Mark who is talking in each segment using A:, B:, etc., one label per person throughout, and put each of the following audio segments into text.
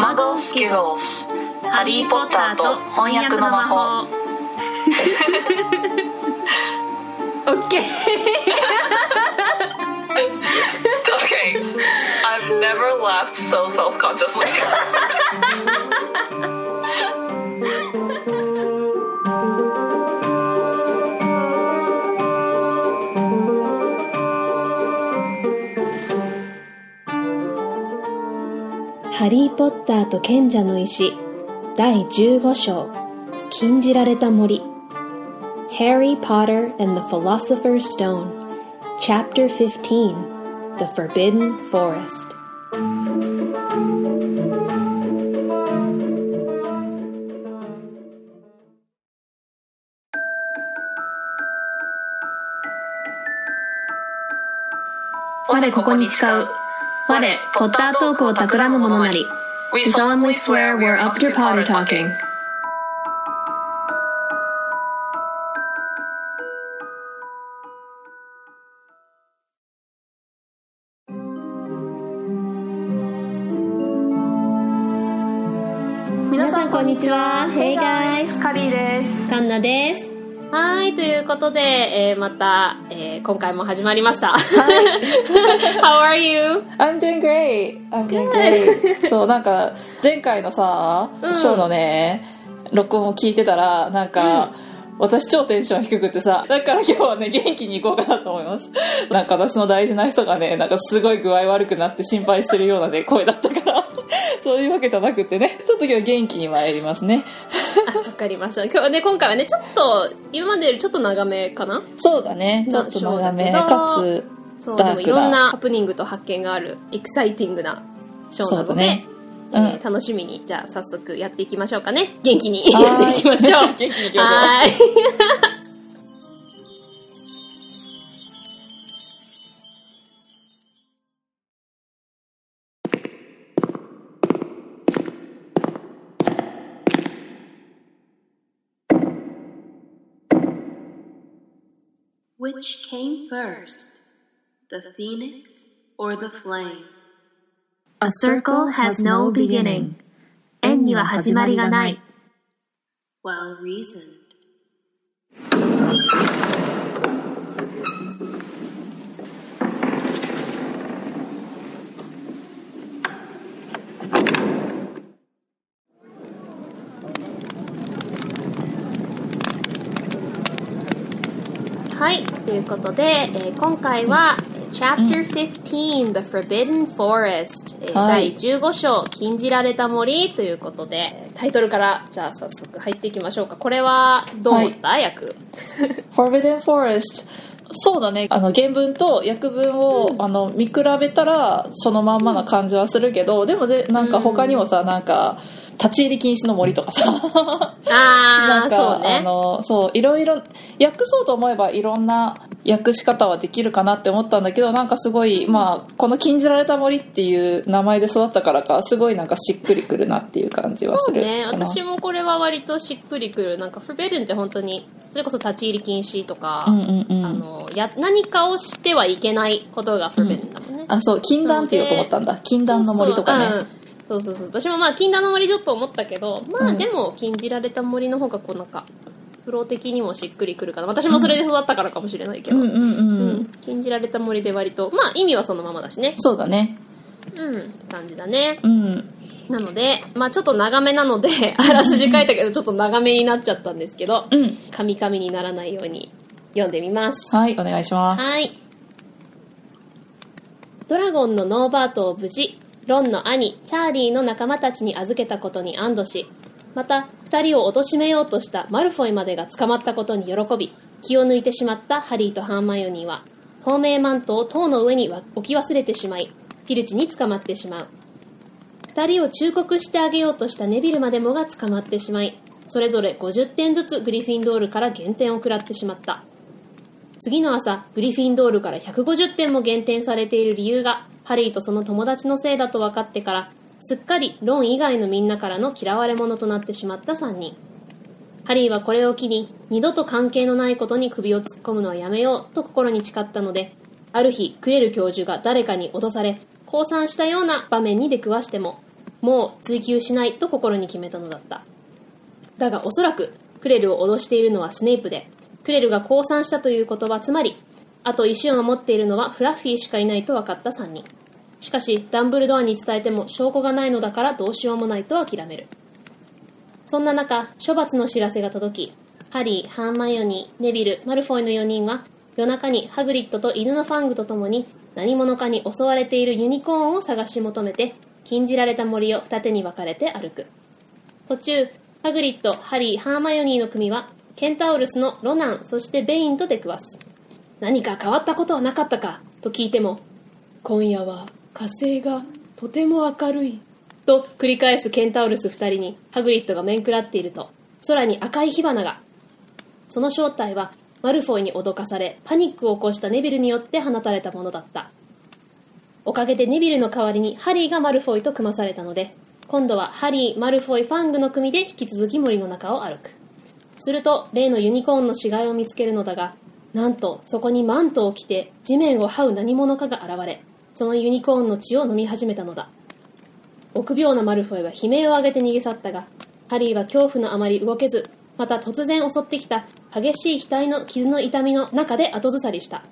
A: マゴスキュロスハリー・ポッターと翻訳の魔法
B: OK
A: Okay I've never laughed so self-consciously「
B: ハリー・ポッターと賢者の石」第15章「禁じられた森」Harry Potter and the Philosopher's Stone Chapter 15 The Forbidden Forest 我ここに誓う我ポッタートークを企む者なり We solemnly swear we're up to Potter talking 皆さんこんにちは Hey guys
A: カリーです
B: カンナですはいということで、えーまた、えー今回も始まりました How are you?
C: I'm doing great. I'm doing great. そう、なんか、前回のさ、
B: うん
C: ショーのね、録音を聞いてたら、なんか、私超テンション低くてさ、だから今日はね、元気に行こうかなと思います。なんか私の大事な人がね、なんかすごい具合悪くなって心配してるようなね、声だったから、そういうわけじゃなくてね、ちょっと今日元気に参りますね。
B: わかりました。今日はね今回はねちょっと今までよりちょっと長めかな？
C: そうだね、ちょっと長め、
B: まあ
C: かつ、
B: そうでもいろんなハプニングと発見があるエキサイティングなショーなので、
C: ね。
B: えー
C: うん。
B: 楽しみにじゃあ早速やっていきましょうかね。元気にやっていきましょう。
C: 元気に行きましょう。
B: はーい
D: Which came first, the phoenix or the flame?
E: A circle has no beginning. 円には始まりがない。
D: Well reasoned.
B: ということで、えー今回は、えー Chapter 15 The Forbidden Forest、えー
C: はい。
B: 第15章禁じられた森ということでタイトルからじゃあ早速入っていきましょうか。これはどう思った、役
C: Forbidden Forest そうだね。あの原文と訳文を、あの見比べたらそのまんまな感じはするけどでもぜなんか他にもさなんか立ち入り禁止の森とかさ。
B: ああそうね。
C: あのそういろいろ訳そうと思えばいろんな訳し方はできるかなって思ったんだけどなんかすごいまあこの「禁じられた森」っていう名前で育ったからかすごいなんかしっくりくるなっていう感じはする。
B: そうね。私もこれは割としっくりくる。なんか Forbidden って本当にそれこそ立ち入り禁止とか、
C: うんうんうん。
B: あのや何かをしてはいけないことが Forbidden だもんね、
C: あそう禁断って言おうと思ったんだ。禁断の森とかね。
B: そうそう,、そうそうそう。私もまあ禁断の森ちょっと思ったけどまあ
C: うん
B: でも禁じられた森の方がこうなんかプロ的にもしっくりくるかな私もそれで育ったからかもしれないけど、
C: うんうんうん、
B: うん。禁じられた森で割とまあ意味はそのままだしね。
C: そうだね。
B: うん感じだね。
C: うん。
B: なのでまあちょっと長めなので あらすじ書いたけどちょっと長めになっちゃったんですけど
C: うん。
B: カミカミにならないように読んでみます。
C: はいお願いします。
B: はい。ドラゴンのノーバートを無事、ロンの兄、チャーリーの仲間たちに預けたことに安堵し、また、二人を貶めようとしたマルフォイまでが捕まったことに喜び、気を抜いてしまったハリーとハーマイオニーは、透明マントを塔の上に置き忘れてしまい、フィルチに捕まってしまう。二人を忠告してあげようとしたネビルまでもが捕まってしまい、それぞれ50点ずつグリフィンドールから減点を食らってしまった。次の朝、グリフィンドールから150点も減点されている理由が、ハリーとその友達のせいだと分かってから、すっかりロン以外のみんなからの嫌われ者となってしまった3人。ハリーはこれを機に、二度と関係のないことに首を突っ込むのはやめようと心に誓ったので、ある日、クエル教授が誰かに脅され、降参したような場面に出くわしても、もう追求しないと心に決めたのだっただがおそらくクレルを脅しているのはスネイプでクレルが降参したということはつまりあと石を守っているのはフラッフィーしかいないと分かった3人。しかしダンブルドアに伝えても証拠がないのだからどうしようもないと諦める。そんな中処罰の知らせが届きハリー、ハーマイオニー、ネビル、マルフォイの4人は夜中にハグリッドと犬のファングと共に何者かに襲われているユニコーンを探し求めて禁じられた森を二手に分かれて歩く。途中ハグリッド、ハリー、ハーマイオニーの組はケンタウルスのロナンそしてベインと出くわす。何か変わったことはなかったかと聞いても今夜は火星がとても明るい。と繰り返すケンタウルス二人にハグリッドが面食らっていると。空に赤い火花が。その正体はマルフォイに脅かされパニックを起こしたネビルによって放たれたものだった。おかげでネビルの代わりにハリーがマルフォイと組まされたので今度はハリー、マルフォイ、ファングの組で引き続き森の中を歩く。すると例のユニコーンの死骸を見つけるのだがなんとそこにマントを着て地面を這う何者かが現れそのユニコーンの血を飲み始めたのだ。臆病なマルフォイは悲鳴を上げて逃げ去ったがハリーは恐怖のあまり動けずまた突然襲ってきた激しい額の傷の痛みの中で後ずさりした。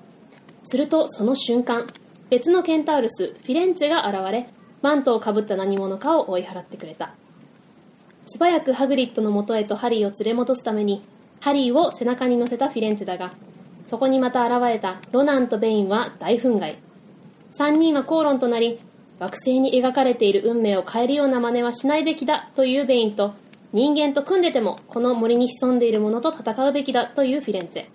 B: するとその瞬間別のケンタウルスフィレンツェが現れマントをかぶった何者かを追い払ってくれた。素早くハグリッドのもとへとハリーを連れ戻すためにハリーを背中に乗せたフィレンツェだがそこにまた現れたロナンとベインは大憤慨。3人は口論となり惑星に描かれている運命を変えるような真似はしないべきだというベインと人間と組んでてもこの森に潜んでいるものと戦うべきだというフィレンツェ。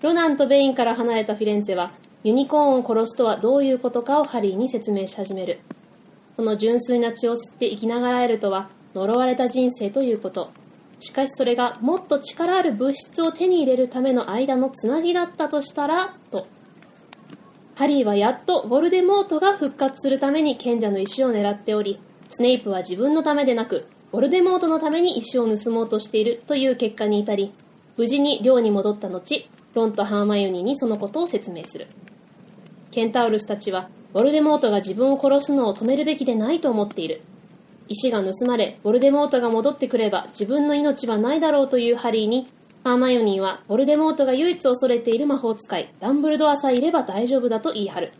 B: ロナンとベインから離れたフィレンツェはユニコーンを殺すとはどういうことかをハリーに説明し始める。その純粋な血を吸って生きながらえるとは呪われた人生ということ。しかしそれがもっと力ある物質を手に入れるための間のつなぎだったとしたらと。ハリーはやっとヴォルデモートが復活するために賢者の石を狙っておりスネイプは自分のためでなくヴォルデモートのために石を盗もうとしているという結果に至り無事に寮に戻った後ロンとハーマイオニーにそのことを説明する。ケンタウルスたちはヴォルデモートが自分を殺すのを止めるべきでないと思っている。石が盗まれヴォルデモートが戻ってくれば自分の命はないだろうというハリーにハーマイオニーはヴォルデモートが唯一恐れている魔法使いダンブルドアさえいれば大丈夫だと言い張る。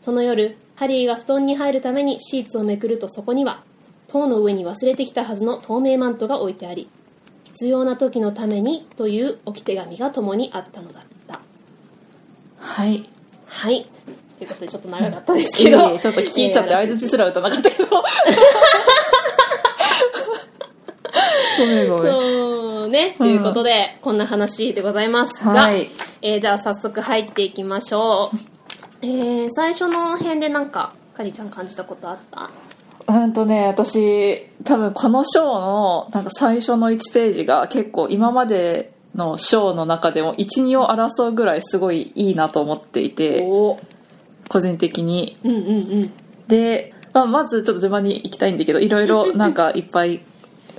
B: その夜ハリーが布団に入るためにシーツをめくるとそこには塔の上に忘れてきたはずの透明マントが置いてあり必要な時のためにという置き手紙が共にあったのだった。
C: はい。
B: はいということでちょっと長かったですけど、
C: ちょっと聞き入っちゃって相づちすら打たなかったけど。ごめんごめん。
B: ね、ということで、こんな話でございますが、
C: はい。
B: えーじゃあ早速入っていきましょう。えー、最初の辺でなんか、かりちゃん感じたことあった？
C: うんとね私多分この章のなんか最初の1ページが結構今までの章の中でも12を争うぐらいすごいいいなと思っていて。
B: お
C: 個人的に。
B: うんうんうん。
C: で、まあ、まずちょっと順番に行きたいんだけどいろいろ なんかいっぱい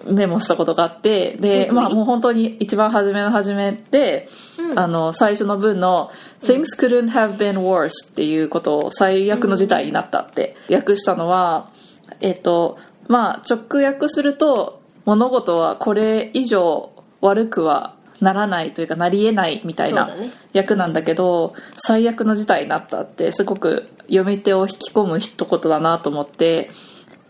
C: メモしたことがあってで、
B: うん
C: まあもう本当に一番初めの初めで、
B: うん。
C: あの最初の文の「Things couldn't have been worse」っていうことを最悪の事態になったって訳したのはえっとまあ直訳すると物事はこれ以上悪くはならないというかなり得ないみたいな
B: そうだね。
C: 訳なんだけど最悪の事態になったってすごく読み手を引き込む一言だなと思って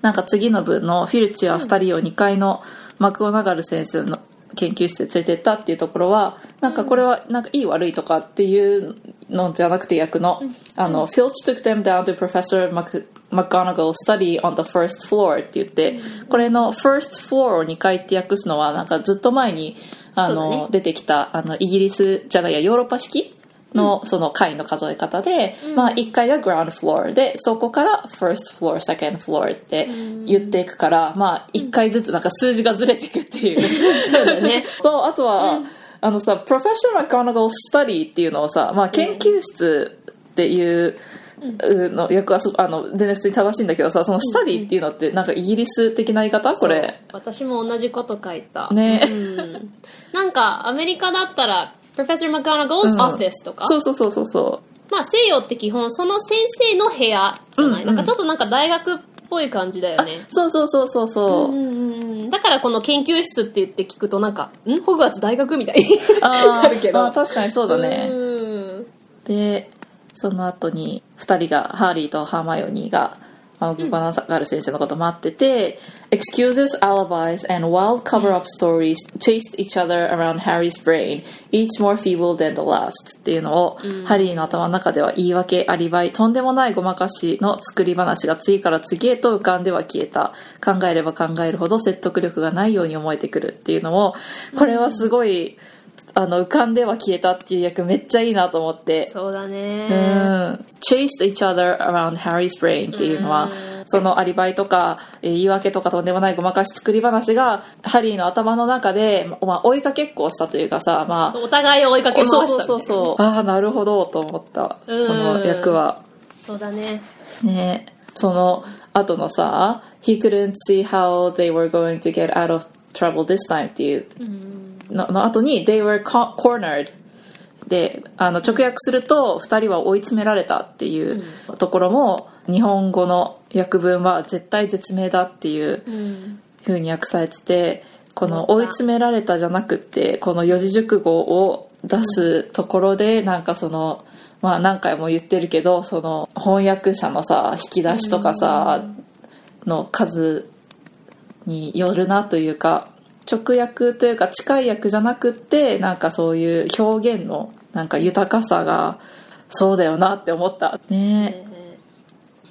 C: なんか次の文のフィルチは2人を2階のマクゴナガル先生の研究室へ連れてったっていうところはなんかこれはなんかいい悪いとかっていうのじゃなくて役のあの Filch took them down to Professor Mac- McGonagall's study on the first floor って言ってこれの first floor を2階って訳すのはなんかずっと前にあの、
B: ね。
C: 出てきたあのイギリスじゃないやヨーロッパ式のその階の数え方で、まあ1階が ground floor でそこから first floor second floor って言っていくから、まあ1階ずつなんか数字がずれていくっていう。
B: そうだね。
C: とあとは、あのさ professional McGonagall study っていうのをさ、まあ、研究室っていう、の訳はそあの全然普通に正しいんだけどさそのスタディっていうのってなんかイギリス的な言い方？これ。
B: 私も同じこと書いた。
C: ね。
B: うん。なんか、アメリカだったら、Professor McGonagall's
C: うん。
B: office とか、
C: そうそうそうそうそ
B: まあ西洋って基本その先生の部屋じゃない、
C: うん
B: なんかちょっとなんか大学っぽぽい感じだよね。
C: そうそうそうそうそう。
B: うんうんうん。だからこの研究室って言って聞くとなんか、ん？ホグワーツ大学みたいに
C: あ
B: なるけど。
C: あ確かにそうだね。
B: うん。
C: で、その後に二人が、ハーリーとハーマイオニーが、マグゴナガル先生のこと待ってて、excuses, alibis, and wild cover-up stories chased each other around Harry's brain, each more feeble than the last っていうのを、ハリーの頭の中では言い訳、アリバイ、とんでもないごまかしの作り話が次から次へと浮かんでは消えた。考えれば考えるほど説得力がないように思えてくるっていうのを、これはすごい、あの、浮かんでは消えたっていう役めっちゃいいなと思って。
B: そうだね。
C: うん、chased each other around Harry's brain っていうのは、そのアリバイとか、えー言い訳とかとんでもないごまかし作り話が、ハリーの頭の中で、まあ、追いかけっこをしたというかさ、まあ、
B: お互いを追いかけ回した
C: そうそうそうそう。ああ、なるほど、と思った。こ
B: うん
C: の役は。
B: そうだね。
C: ねその後のさ、he couldn't see how they were going to get out of trouble this time っていうのの後に they were co- cornered であの直訳すると2人は追い詰められたっていうところも日本語の訳文は絶対絶命だっていう
B: うん。
C: 風に訳されててこの追い詰められたじゃなくってこの四字熟語を出すところでなんかそのまあ何回も言ってるけどその翻訳者のさ引き出しとかさの数によるなというか直訳というか近い訳じゃなくってなんかそういう表現のなんか豊かさがそうだよなって思った。ね。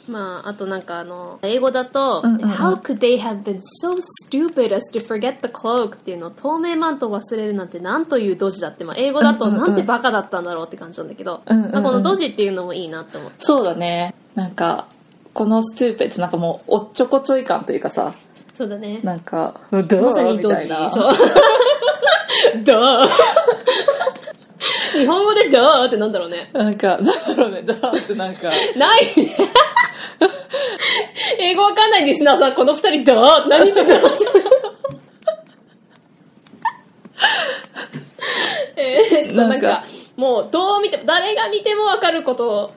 B: まあ、あとなんかあの、英語だと、
C: うんうんうん。
B: How could they have been so stupid as to forget the cloak っていうのを透明マントを忘れるなんてなんというドジだって、まあ、英語だとなんてバカだったんだろうって感じなんだけど、
C: うんうんうん。
B: まあこのドジっていうのもいいなって思って。
C: そうだね。なんかこのストゥーペってなんかもうおっちょこちょい感というかさ
B: そうだね。
C: なんか「どう?」
B: まさにドジ。
C: みたいな
B: そう。ドー日本語でドーってなんだろうね。
C: なんかなんだろうね「どう?」ってなんか
B: ないね。英語わかんないリスナーさん、この二人ドー何言ってんだろうえーっと、
C: な
B: んんか、もうどう見ても、誰が見てもわかること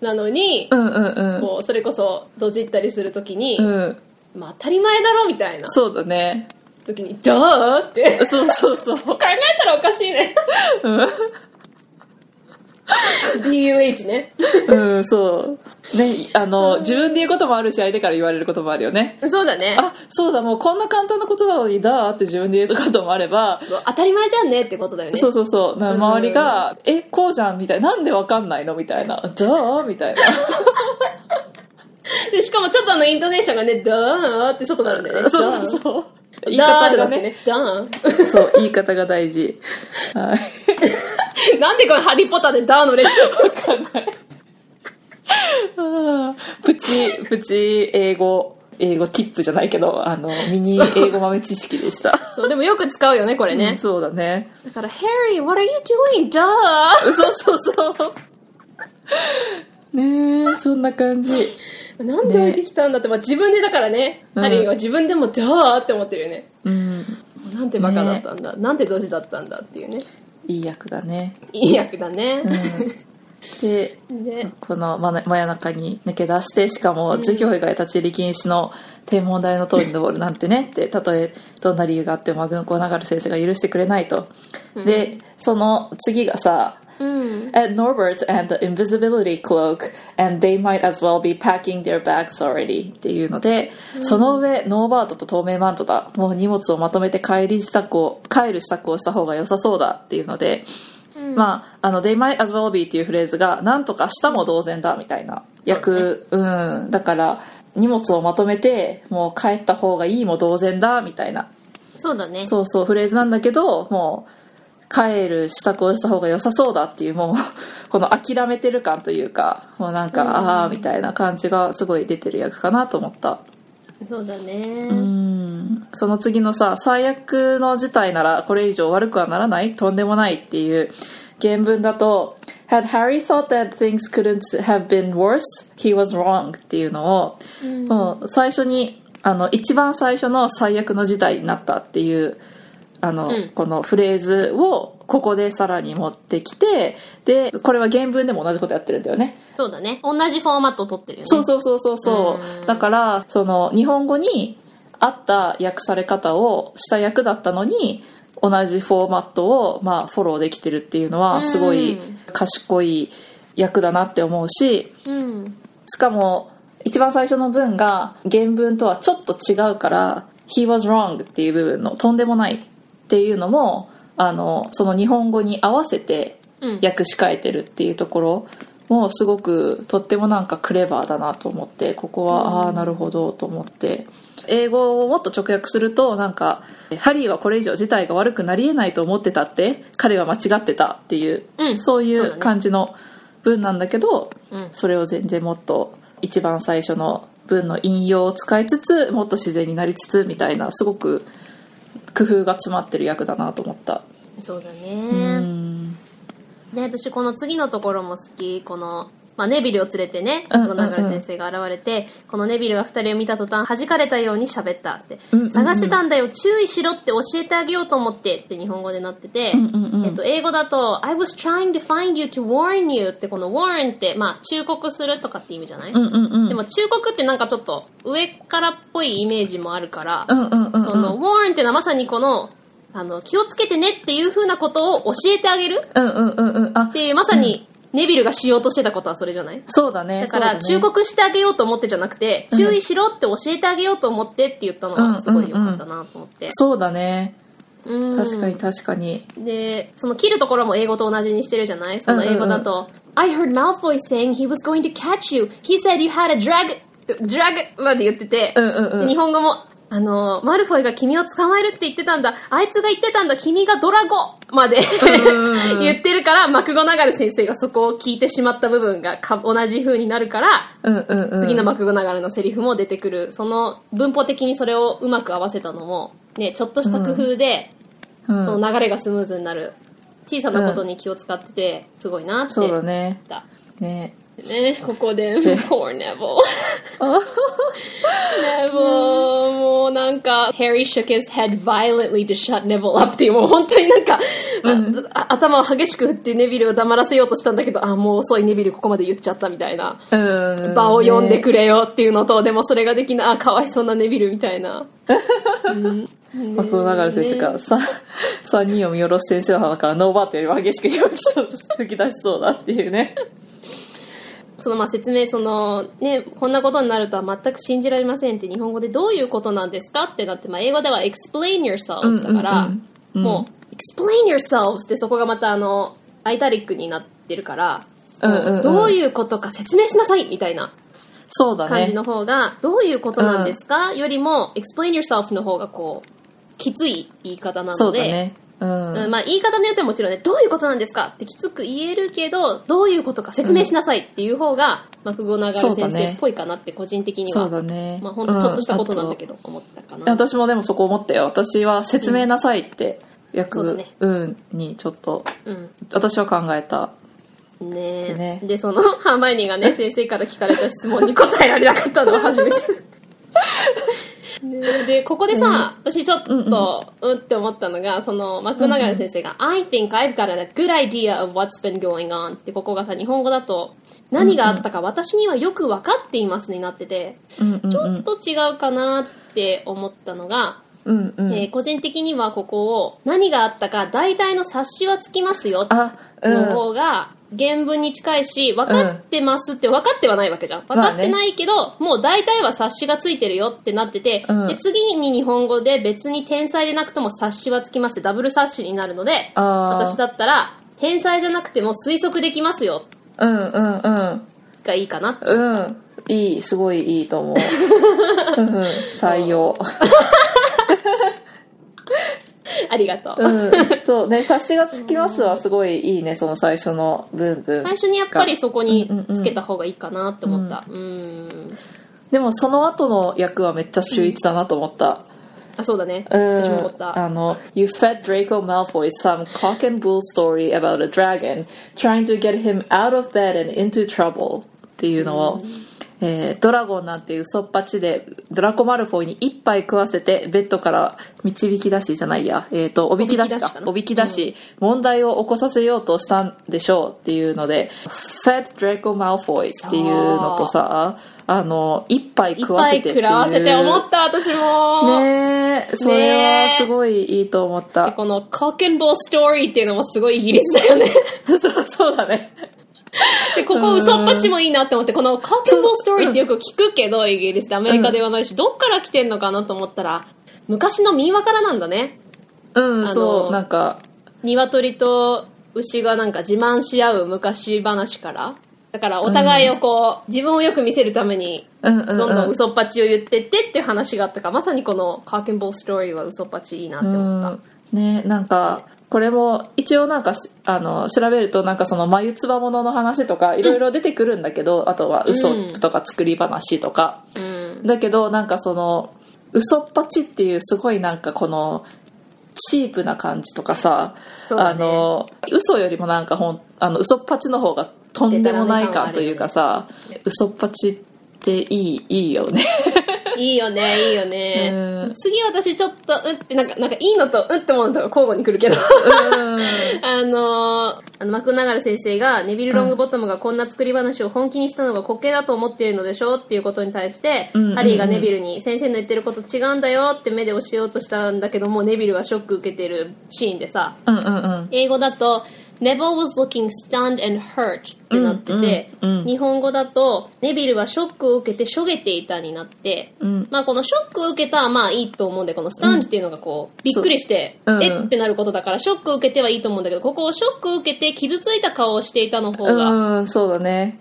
B: なのに、
C: うんうんうん
B: こう、それこそ、どじったりするときに、
C: うん
B: まあ当たり前だろみたいな。
C: そうだね。
B: 時に、ドーって。
C: そうそうそう。
B: 考えたらおかしいね。DUH ね。
C: うんそう。ねあの自分で言うこともあるし相手から言われることもあるよね。
B: そうだね。
C: あそうだもうこんな簡単なことなのにだーって自分で言うこともあれば。
B: 当たり前じゃんねってことだよね。
C: そうそうそう。な周りが「えこうじゃん」みたいな「なんでわかんないの?」みたいな「だー」みたいな
B: で、しかもちょっとあのイントネーションがね、ドーンってちょっとなるんだよね。
C: そうそうそう。言い方がね。
B: じゃなくてね、ダーン。
C: そう言い方が大事。はい。
B: なんでこのハリーポッターでダーのレッスン？
C: わかんない。プチプチ英語英語ティップじゃないけどあのミニ英語豆知識でした。
B: そう、でもよく使うよね、これ
C: うん
B: ね。
C: そうだね。
B: だから、Harry, what are you doing? ダー
C: そうそうそう。ねえそんな感じ
B: なんで置いてきたんだって、まあ自分でだからね、
C: うん。
B: ハリーは自分でもダーって思ってるよね。
C: うん。
B: なんてバカだったんだ、なんてドジだったんだっていうね。
C: いい役だね。
B: いい役だね。
C: で
B: で、
C: この真真夜中に抜け出してしかも授業以外立ち入り禁止の天文台の塔に登るなんてねってたとえどんな理由があっても軍港流る先生が許してくれないと、でその次がさ
B: うん。
C: at Norbert and the invisibility cloak, and they might as well be packing their bags already っていうので、その上、ノーバートと透明マントだ。もう荷物をまとめて帰り支度を、帰る支度をした方が良さそうだっていうので、まあ、あの、they might as well be っていうフレーズが、なんとかしたも同然だみたいな役、うん。だから、荷物をまとめて、もう帰った方がいいも同然だみたいな
B: そうだね。
C: そうそうフレーズなんだけどもう帰る支度をした方が良さそうだっていうもう この諦めてる感というかもうなんか、ああみたいな感じがすごい出てる役かなと思った。
B: そうだね。
C: うん。その次のさ最悪の事態ならこれ以上悪くはならない？とんでもないっていう原文だと Had Harry thought that things couldn't have been worse, he was wrong っていうのを、もう最初にあの一番最初の最悪の事態になったっていうあの、
B: うん。
C: このフレーズをここでさらに持ってきてでこれは原文でも同じことやってるんだよね。
B: そうだね。同じフォーマットを取ってるよね。
C: そうそうそうそうそう。
B: うん。
C: だからその日本語に合った訳され方をした役だったのに同じフォーマットをまあフォローできてるっていうのはすごい賢い役だなって思うし
B: うん。
C: しかも一番最初の文が原文とはちょっと違うから「he was wrong」っていう部分の「とんでもない」っていうのもあのその日本語に合わせて
B: うん。
C: 訳し替えてるっていうところもすごくとってもなんかクレバーだなと思ってここは、ああなるほどと思って。英語をもっと直訳するとなんか「ハリーはこれ以上事態が悪くなりえないと思ってたって彼は間違ってた」っていう、
B: うん。
C: そういう感じの文なんだけど
B: うん。
C: それを全然もっと一番最初の文の引用を使いつつもっと自然になりつつみたいなすごく工夫が詰まってる役だなと思った。
B: そうだ
C: う
B: ね
C: ん。
B: で私この次のところも好き。この、まあ、ネビルを連れてね
C: うんうんうん。
B: ゴナガル先生が現れて、このネビルが二人を見た途端弾かれたように喋ったって、探してたんだよ注意しろって教えてあげようと思ってって日本語でなってて、えっと、英語だと「I was trying to find you to warn you」ってこの「warn」って、まあ、忠告するとかって意味じゃない、でも忠告ってなんかちょっと上からっぽいイメージもあるから、その「warn」ってのはまさにこのあの気をつけてねっていう風なことを教えてあげる？
C: うんうんうんうん。あ
B: っていうまさにネビルがしようとしてたことはそれじゃない？
C: そうだね。
B: だから忠告してあげようと思ってじゃなくて、
C: うん。
B: 注意しろって教えてあげようと思ってって言ったのはすごい良かったなと思って、
C: そうだね。
B: うん。
C: 確かに確かに。
B: でその切るところも英語と同じにしてるじゃない？その英語だと、I heard Malfoy saying he was going to catch you. He said you had a drag drag まで言ってて、
C: うんうんうん。
B: で日本語もあの、マルフォイが君を捕まえるって言ってたんだ。あいつが言ってたんだ。君がドラゴまで言ってるから、マクゴナガル先生がそこを聞いてしまった部分がか同じ風になるから、
C: うんうんうん
B: 次のマクゴナガルのセリフも出てくる。その文法的にそれをうまく合わせたのも、ね、ちょっとした工夫で、
C: うん
B: その流れがスムーズになる。小さなことに気を使ってて、すごいなって。
C: そうだね
B: だ
C: ね
B: ね、ここで、poor Neville。Neville、もうなんか、Harry shook his head violently to shut Neville up っていう、もう本当になんか、ああ頭を激しく振ってネビルを黙らせようとしたんだけど、あ、もう遅いネビルここまで言っちゃったみたいな。
C: うん。
B: 場を読んでく
C: れ
B: れよっていうのと、でもそれができない、あ、かわいそうなネビルみたいな。
C: マクドナガル先生がさ3人を見下ろす先生の鼻からノーバートよりも激しく吹き出しそうだっていうね
B: そのまあ説明、そのね、こんなことになるとは全く信じられませんって日本語でどういうことなんですかってなって、まあ、英語では explain yourselves だから、
C: うんうんうん
B: もう explain yourselves ってそこがまたあの、アイタリックになってるから、
C: うんうんうん。
B: どういうことか説明しなさいみたいな
C: そうだね。
B: 感じの方が、どういうことなんですか、よりも explain yourself の方がこう、きつい言い方なので、
C: そうん。
B: うん。まあ、言い方によってはもちろんね、どういうことなんですか？ってきつく言えるけど、どういうことか説明しなさいっていう方が、マクゴナガル先生っぽいかなって個人的には、
C: そうだね。
B: まあ、ほんとちょっとしたことなんだけど、思ったか
C: いや
B: な。
C: 私もでもそこ思ったよ。私は説明なさいって役
B: そうだね
C: うんにちょっと
B: うん。
C: 私は考えた。
B: ねえ。
C: ね。
B: で、その、ハーマイニーがね、先生から聞かれた質問に答えられなかったのは初めて。で、ここでさ、私ちょっと、うんって思ったのが、その、マクゴナガル先生が、I think I've got a good idea of what's been going on って、ここがさ、日本語だと、何があったか私にはよく分かっていますになってて、ちょっと違うかなって思ったのが、
C: うんうん。
B: えー個人的にはここを、何があったか大体の察しはつきますよの方が原文に近いし、分かってますって分かってはないわけじゃん。分かってないけど、もう大体は察しがついてるよってなってて、
C: うん。
B: で次に日本語で別に天才でなくとも察しはつきますってダブル察しになるので、私だったら、天才じゃなくても推測できますよ。
C: うんうんうん。
B: がいいかな。
C: うん。いいすごいいいと思う。採用
B: ありがとう。
C: うん。そうね察しがつきますはすごいいいねその最初の文文。
B: 最初にやっぱりそこに
C: うんうんうん。
B: つけた方がいいかなって思った。うん。
C: でもその後の役はめっちゃ秀逸だなと思った、
B: あ、そうだね。
C: うん。
B: 私も思った。
C: あの、You fed Draco Malfoy some cock and bull story about a dragon trying to get him out of bed and into trouble っていうのをえードラゴンなんて嘘っぱちでドラコ・マルフォイに一杯食わせてベッドから導き出しじゃないや、えー、とおびき出しか。おびき出し問題を起こさせようとしたんでしょうっていうので「Fed Draco Malfoy」っていうのとさあ。の一杯
B: いっ
C: 食わせてっていう。
B: 食らわせて思った、私も。
C: ねえ。それはすごいいいと思った、
B: この cock and bull story っていうのもすごいイギリスだよね。
C: そうそうだね
B: で、ここ嘘っぱちもいいなって思って、この cock and bull story ってよく聞くけど、イギリスでアメリカではないし、どっから来てんのかなと思ったら、昔の民話からなんだね。
C: うんそうなんか。
B: 鶏と牛がなんか自慢し合う昔話から。だからお互いをこう、自分をよく見せるために、どんどん嘘っぱちを言ってってっていう話があったから、まさにこの cock and bull story は嘘っぱちいいなって思った。
C: うんねなんかこれも一応なんかしあの調べるとなんかその眉唾物の話とかいろいろ出てくるんだけど、あとは嘘とか作り話とか、
B: うん。
C: だけどなんかその嘘っぱちっていうすごいなんかこのチープな感じとかさ、
B: ね。
C: の嘘よりもなんかほんあの嘘っぱちの方がとんでもない感というかさ、嘘っぱちっていいいいよね
B: いいよね、いいよね。
C: うん
B: 次私ちょっと、うんって、なんか、なんかいいのと、うんって思うのと交互に来るけど。あのー、あの、マクナガル先生が、ネビル・ロングボトムがこんな作り話を本気にしたのが滑稽だと思っているのでしょっていうことに対して、
C: うんうんうん
B: ハリーがネビルに、先生の言ってること違うんだよって目で教えようとしたんだけども、ネビルはショック受けてるシーンでさ、
C: うんうんうん
B: 英語だと Neville was looking stunned and hurt ってなってて、
C: うんうんうん。
B: 日本語だとネビルはショックを受けてしょげていたになって、
C: うん。
B: まあこのショックを受けたはまあいいと思うんでこのスタンジっていうのがこうびっくりして、
C: そううん
B: えってなることだからショックを受けてはいいと思うんだけどここをショックを受けて傷ついた顔をしていたの方が、
C: うんそうだね。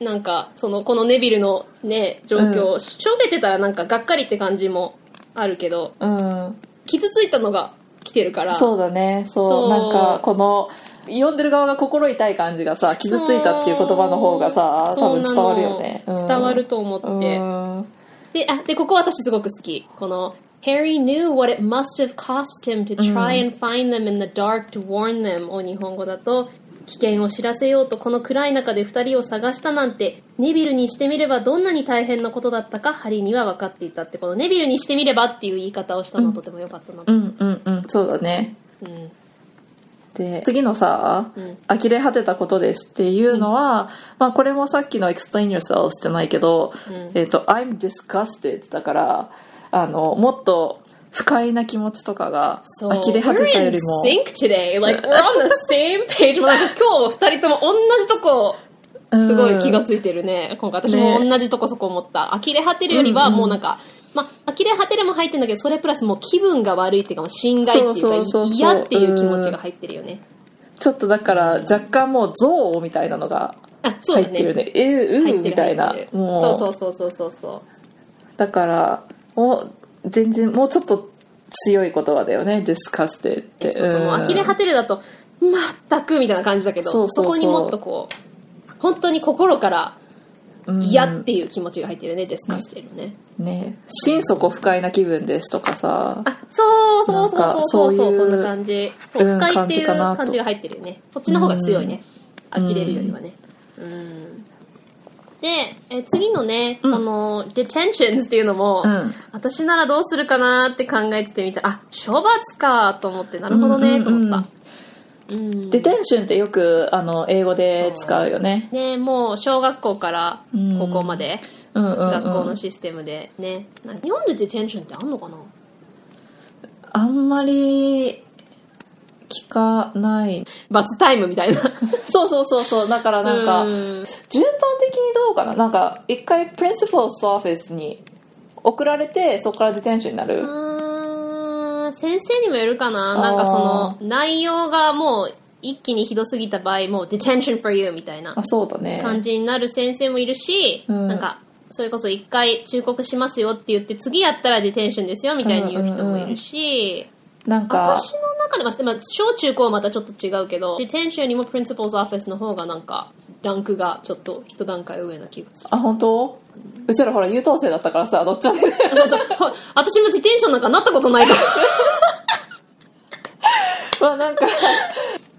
B: なんかそのこのネビルのね状況をしょげてたらなんかがっかりって感じもあるけど
C: うん。
B: 傷ついたのが来てるから。
C: そうだねそう。なんかこの読んでる側が心痛い感じがさ傷ついたっていう言葉の方がさ多分伝わるよね。
B: そうなの。伝わると思って、
C: うん
B: で、あ、で、ここ私すごく好き。この、Harry knew what it must have cost him to try and find them in the dark to warn them を日本語だと、危険を知らせようとこの暗い中で二人を探したなんて、ネビルにしてみればどんなに大変なことだったか、ハリーには分かっていたって、このネビルにしてみればっていう言い方をしたのはとても良かったなと。
C: うんうんうん。そうだね。
B: うん。
C: で次のさ
B: うん「
C: 呆れ果てたことです」っていうのは、まあ、これもさっきの「explain yourself」じゃないけど「えっと I'm disgusted」だからあのもっと不快な気持ちとかが。呆れ果てたより
B: We're
C: も
B: in sync today. Like, we're on the same page. もうなんか今日二人とも同じとこ、すごい気がついてるね。今回私も同じとこそこ思った。呆れ果てるよりはもうなんか、まあ、呆れ果てるも入ってるんだけど、それプラスもう気分が悪いっていうか、もう心外っていうか、嫌っていう気持ちが入ってるよね。
C: ちょっとだから若干もう憎悪みたいなのが。入ってるね。えうう
B: 入ってる
C: みたいな。も
B: そうそうそうそうそう。
C: だからもう全然もうちょっと強い言葉だよね「disgusted」って。
B: そうそう、もう呆れ果てるだと、全くみたいな感じだけど、
C: そ
B: こにもっとこう、本当に心から
C: うん
B: 嫌っていう気持ちが入ってるね、デスカステルね。
C: ね心底不快な気分ですとかさ
B: あ、そうそうそうそうそう
C: そう
B: そんな感じ。不快っていう
C: 感じ
B: が入ってるよね。こっちの方が強いね。
C: うん
B: 呆れるよりはね。うん。で、え次のね、
C: うん
B: この、detentions っていうのも、
C: うん
B: 私ならどうするかなって考えててみた。あ、処罰かと思って、なるほどね、と思った。うん。
C: デテンションってよくあの英語で使うよね。
B: ね、もう小学校から
C: うん。
B: 高校まで、
C: うんうん、うん、
B: 学校のシステムでね。日本でデテンションってあんのかな？
C: あんまり聞かない。
B: 罰タイムみたいな。
C: そうそうそうそう。だからなんか
B: うん。
C: 順番的にどうかな？なんか一回プリンシパルスオフィスに送られてそこからデテンションになる、
B: うー。ん先生にもよるかな。なんかその内容がもう一気にひどすぎた場合もう detention for you みたいな
C: あそうだね。
B: 感じになる先生もいるし、
C: うん。
B: なんかそれこそ一回忠告しますよって言って次やったらデテンションですよみたいに言う人もいるし、
C: なんか
B: 私の中では、まあ、小中高はまたちょっと違うけどデテンションよりもプリンシパルズオフィスの方がなんかランクがちょっと一段階上な気がする。
C: あ本当？うちらほら優等生だったからさどっちも。ね
B: あそうそう。ほ私もデテンションなんかなったことないから。
C: まあなんか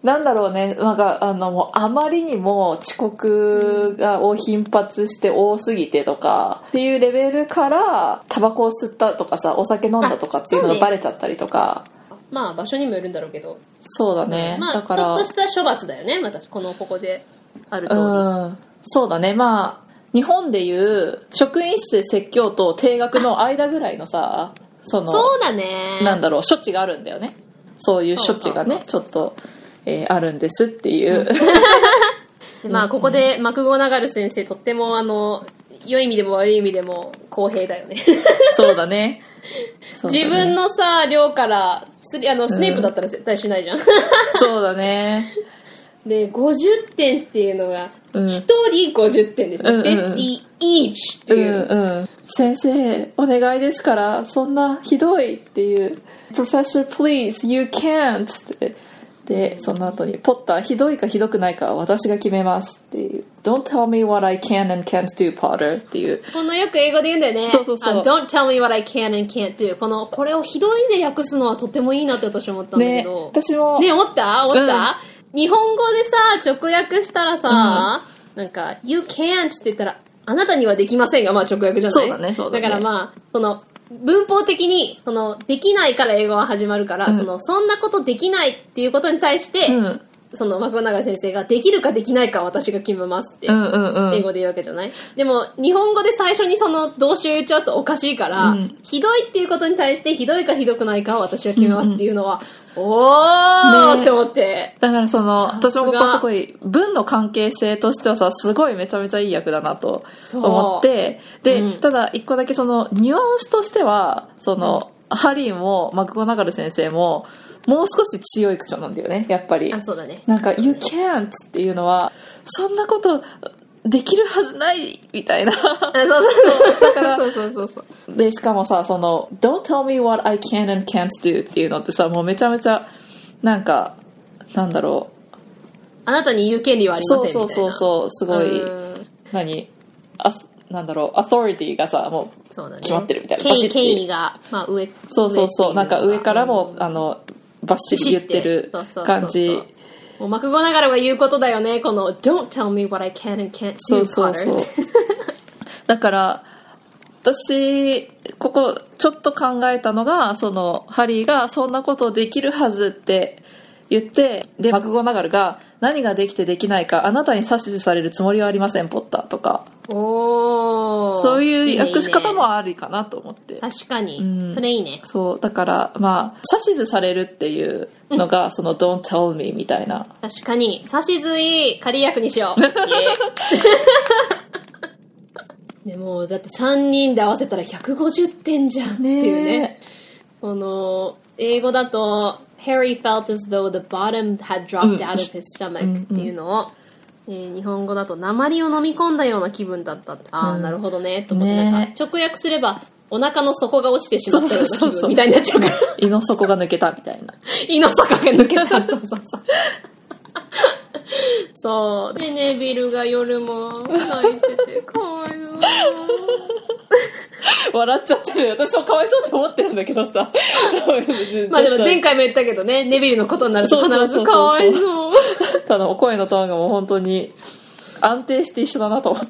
C: なんだろうね。なんかあのもうあまりにも遅刻がを頻発して多すぎてとかっていうレベルからタバコを吸ったとかさお酒飲んだとかっていうのがバレちゃったりとか。
B: まあ場所にもよるんだろうけど、
C: そうだね、
B: まあ
C: だから
B: ちょっとした処罰だよねまたこのここである通り、
C: うん。そうだね。まあ日本でいう職員室で説教と定額の間ぐらいのさその
B: そうだね。
C: なんだろう処置があるんだよね。そういう処置がねちょっと、えーあるんですっていう、
B: で まあここでマクゴナガル先生とってもあの良い意味でも悪い意味でも公平だよね。
C: そうだね。ね。
B: 自分のさ寮からスリあのスネープだったら絶対しないじゃん、
C: そうだね
B: で50点っていうのが
C: うん。
B: 1人50点ですね、
C: うんうんうん。
B: 50 each って
C: うん
B: いう、
C: うん先生お願いですからそんなひどいっていう。Professor please you can't! って。でその後にポッターひどいかひどくないかは私が決めますっていう。Don't tell me what I can and can't do Potter っていう。
B: このよく英語で言うんだよね。
C: そうそうそう。
B: あ Don't tell me what I can and can't do. この、これをひどいで訳すのはとてもいいなって私思ったんだけ
C: ね
B: ど。
C: 私も。
B: ね、思った？思った、日本語でさ、直訳したらさ、なんか、you can't って言ったら、あなたにはできませんが、まあ直訳じゃない？
C: そうだねそうだね。
B: からまあ、その、文法的に、その、できないから英語は始まるから、
C: うん。
B: その、そんなことできないっていうことに対して、
C: うん。
B: その、マクゴナガ先生が、できるかできないかは私が決めますって。
C: うんうんうん。
B: 英語で言うわけじゃない？でも、日本語で最初にその動詞を言っちゃうとおかしいから、
C: うん。
B: ひどいっていうことに対して、ひどいかひどくないかは私が決めますっていうのは、おー
C: ね
B: って思って。
C: だからその私もここすごい文の関係性としてはさすごいめちゃめちゃいい役だなと思って。で、
B: うん。
C: ただ一個だけそのニュアンスとしてはその、ハリーもマクゴナガル先生ももう少し強い口調なんだよねやっぱり。
B: あ、そうだね。
C: なんか「You can't」っていうのはそんなことできるはずないみたいな。
B: あそうそうそう。そうそうそう。
C: でしかもさその「Don't tell me what I can and can't do」っていうのってさもうめちゃめちゃなんかなんだろう。
B: あなたに言う権利はありません
C: そう。そうそうそうすごい
B: うん。
C: 何あなんだろうアソリティがさもう。決まってるみたいな。
B: 権威、権威が、まあ上。
C: そうそうそうなんか上からも、
B: うん。
C: あのバッシリ言ってる
B: そうそうそうそう。
C: 感じ
B: もうマクゴナガルが言うことだよね。この、Don't tell me what I can and can't do,
C: そうそうそう だから私ここちょっと考えたのがそのハリーがそんなことできるはずって言ってでマクゴナガルが何ができてできないかあなたに指図されるつもりはありませんポッター。とか。
B: おー。
C: そういう
B: ね
C: 訳し方
B: いいね。
C: もありかなと思って。
B: 確かに、
C: うん。
B: それいいね。
C: そう。だからまあ指図されるっていうのが、その「Don't tell me」みたいな。
B: 確かに。指図いい仮役にしよう。でもだって3人で合わせたら150点じゃんっていうね。この英語だと Harry felt as though the bottom had dropped out of his stomach っていうのを、えー日本語だと鉛を飲み込んだような気分だった。ああ、
C: うん。
B: なるほどねと思って、
C: ね。
B: なんか直訳すればお腹の底が落ちてしまったような気分みたいになっちゃうから。
C: 胃の底が抜けたみたいな。
B: 胃の底が抜けた。そうそうそう。そう。で、ネビルが夜も泣いてて、かわいそう。
C: 笑っちゃってる私もかわいそうって思ってるんだけどさ
B: まあでも前回も言ったけどね、ネビルのことになると必ずかわいそう。
C: ただ声のトーンがもう本当に安定して一緒だなと思って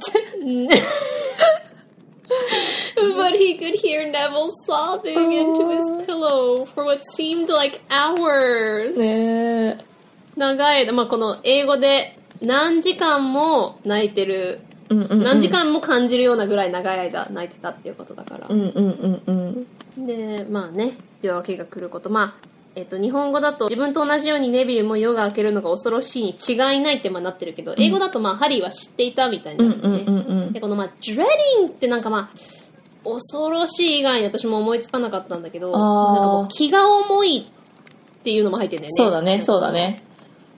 B: But he could hear Neville sobbing into his pillow for what seemed like hours.
C: ねえ
B: 長い間、まあこの英語で何時間も泣いてる、
C: うんうんうん。
B: 何時間も感じるようなぐらい長い間泣いてたっていうことだから。
C: うんうんうんうん。
B: でまあね夜明けが来ること。まあえっと日本語だと自分と同じようにネビルも夜が明けるのが恐ろしいに違いないってまあなってるけど、英語だとまあハリーは知っていたみたいに
C: うん
B: な。る
C: うんうんうん。
B: でこのまあ dreading ってなんかまあ恐ろしい以外に私も思いつかなかったんだけどなんかもう気が重いっていうのも入ってるんだよね。
C: そうだねそうだね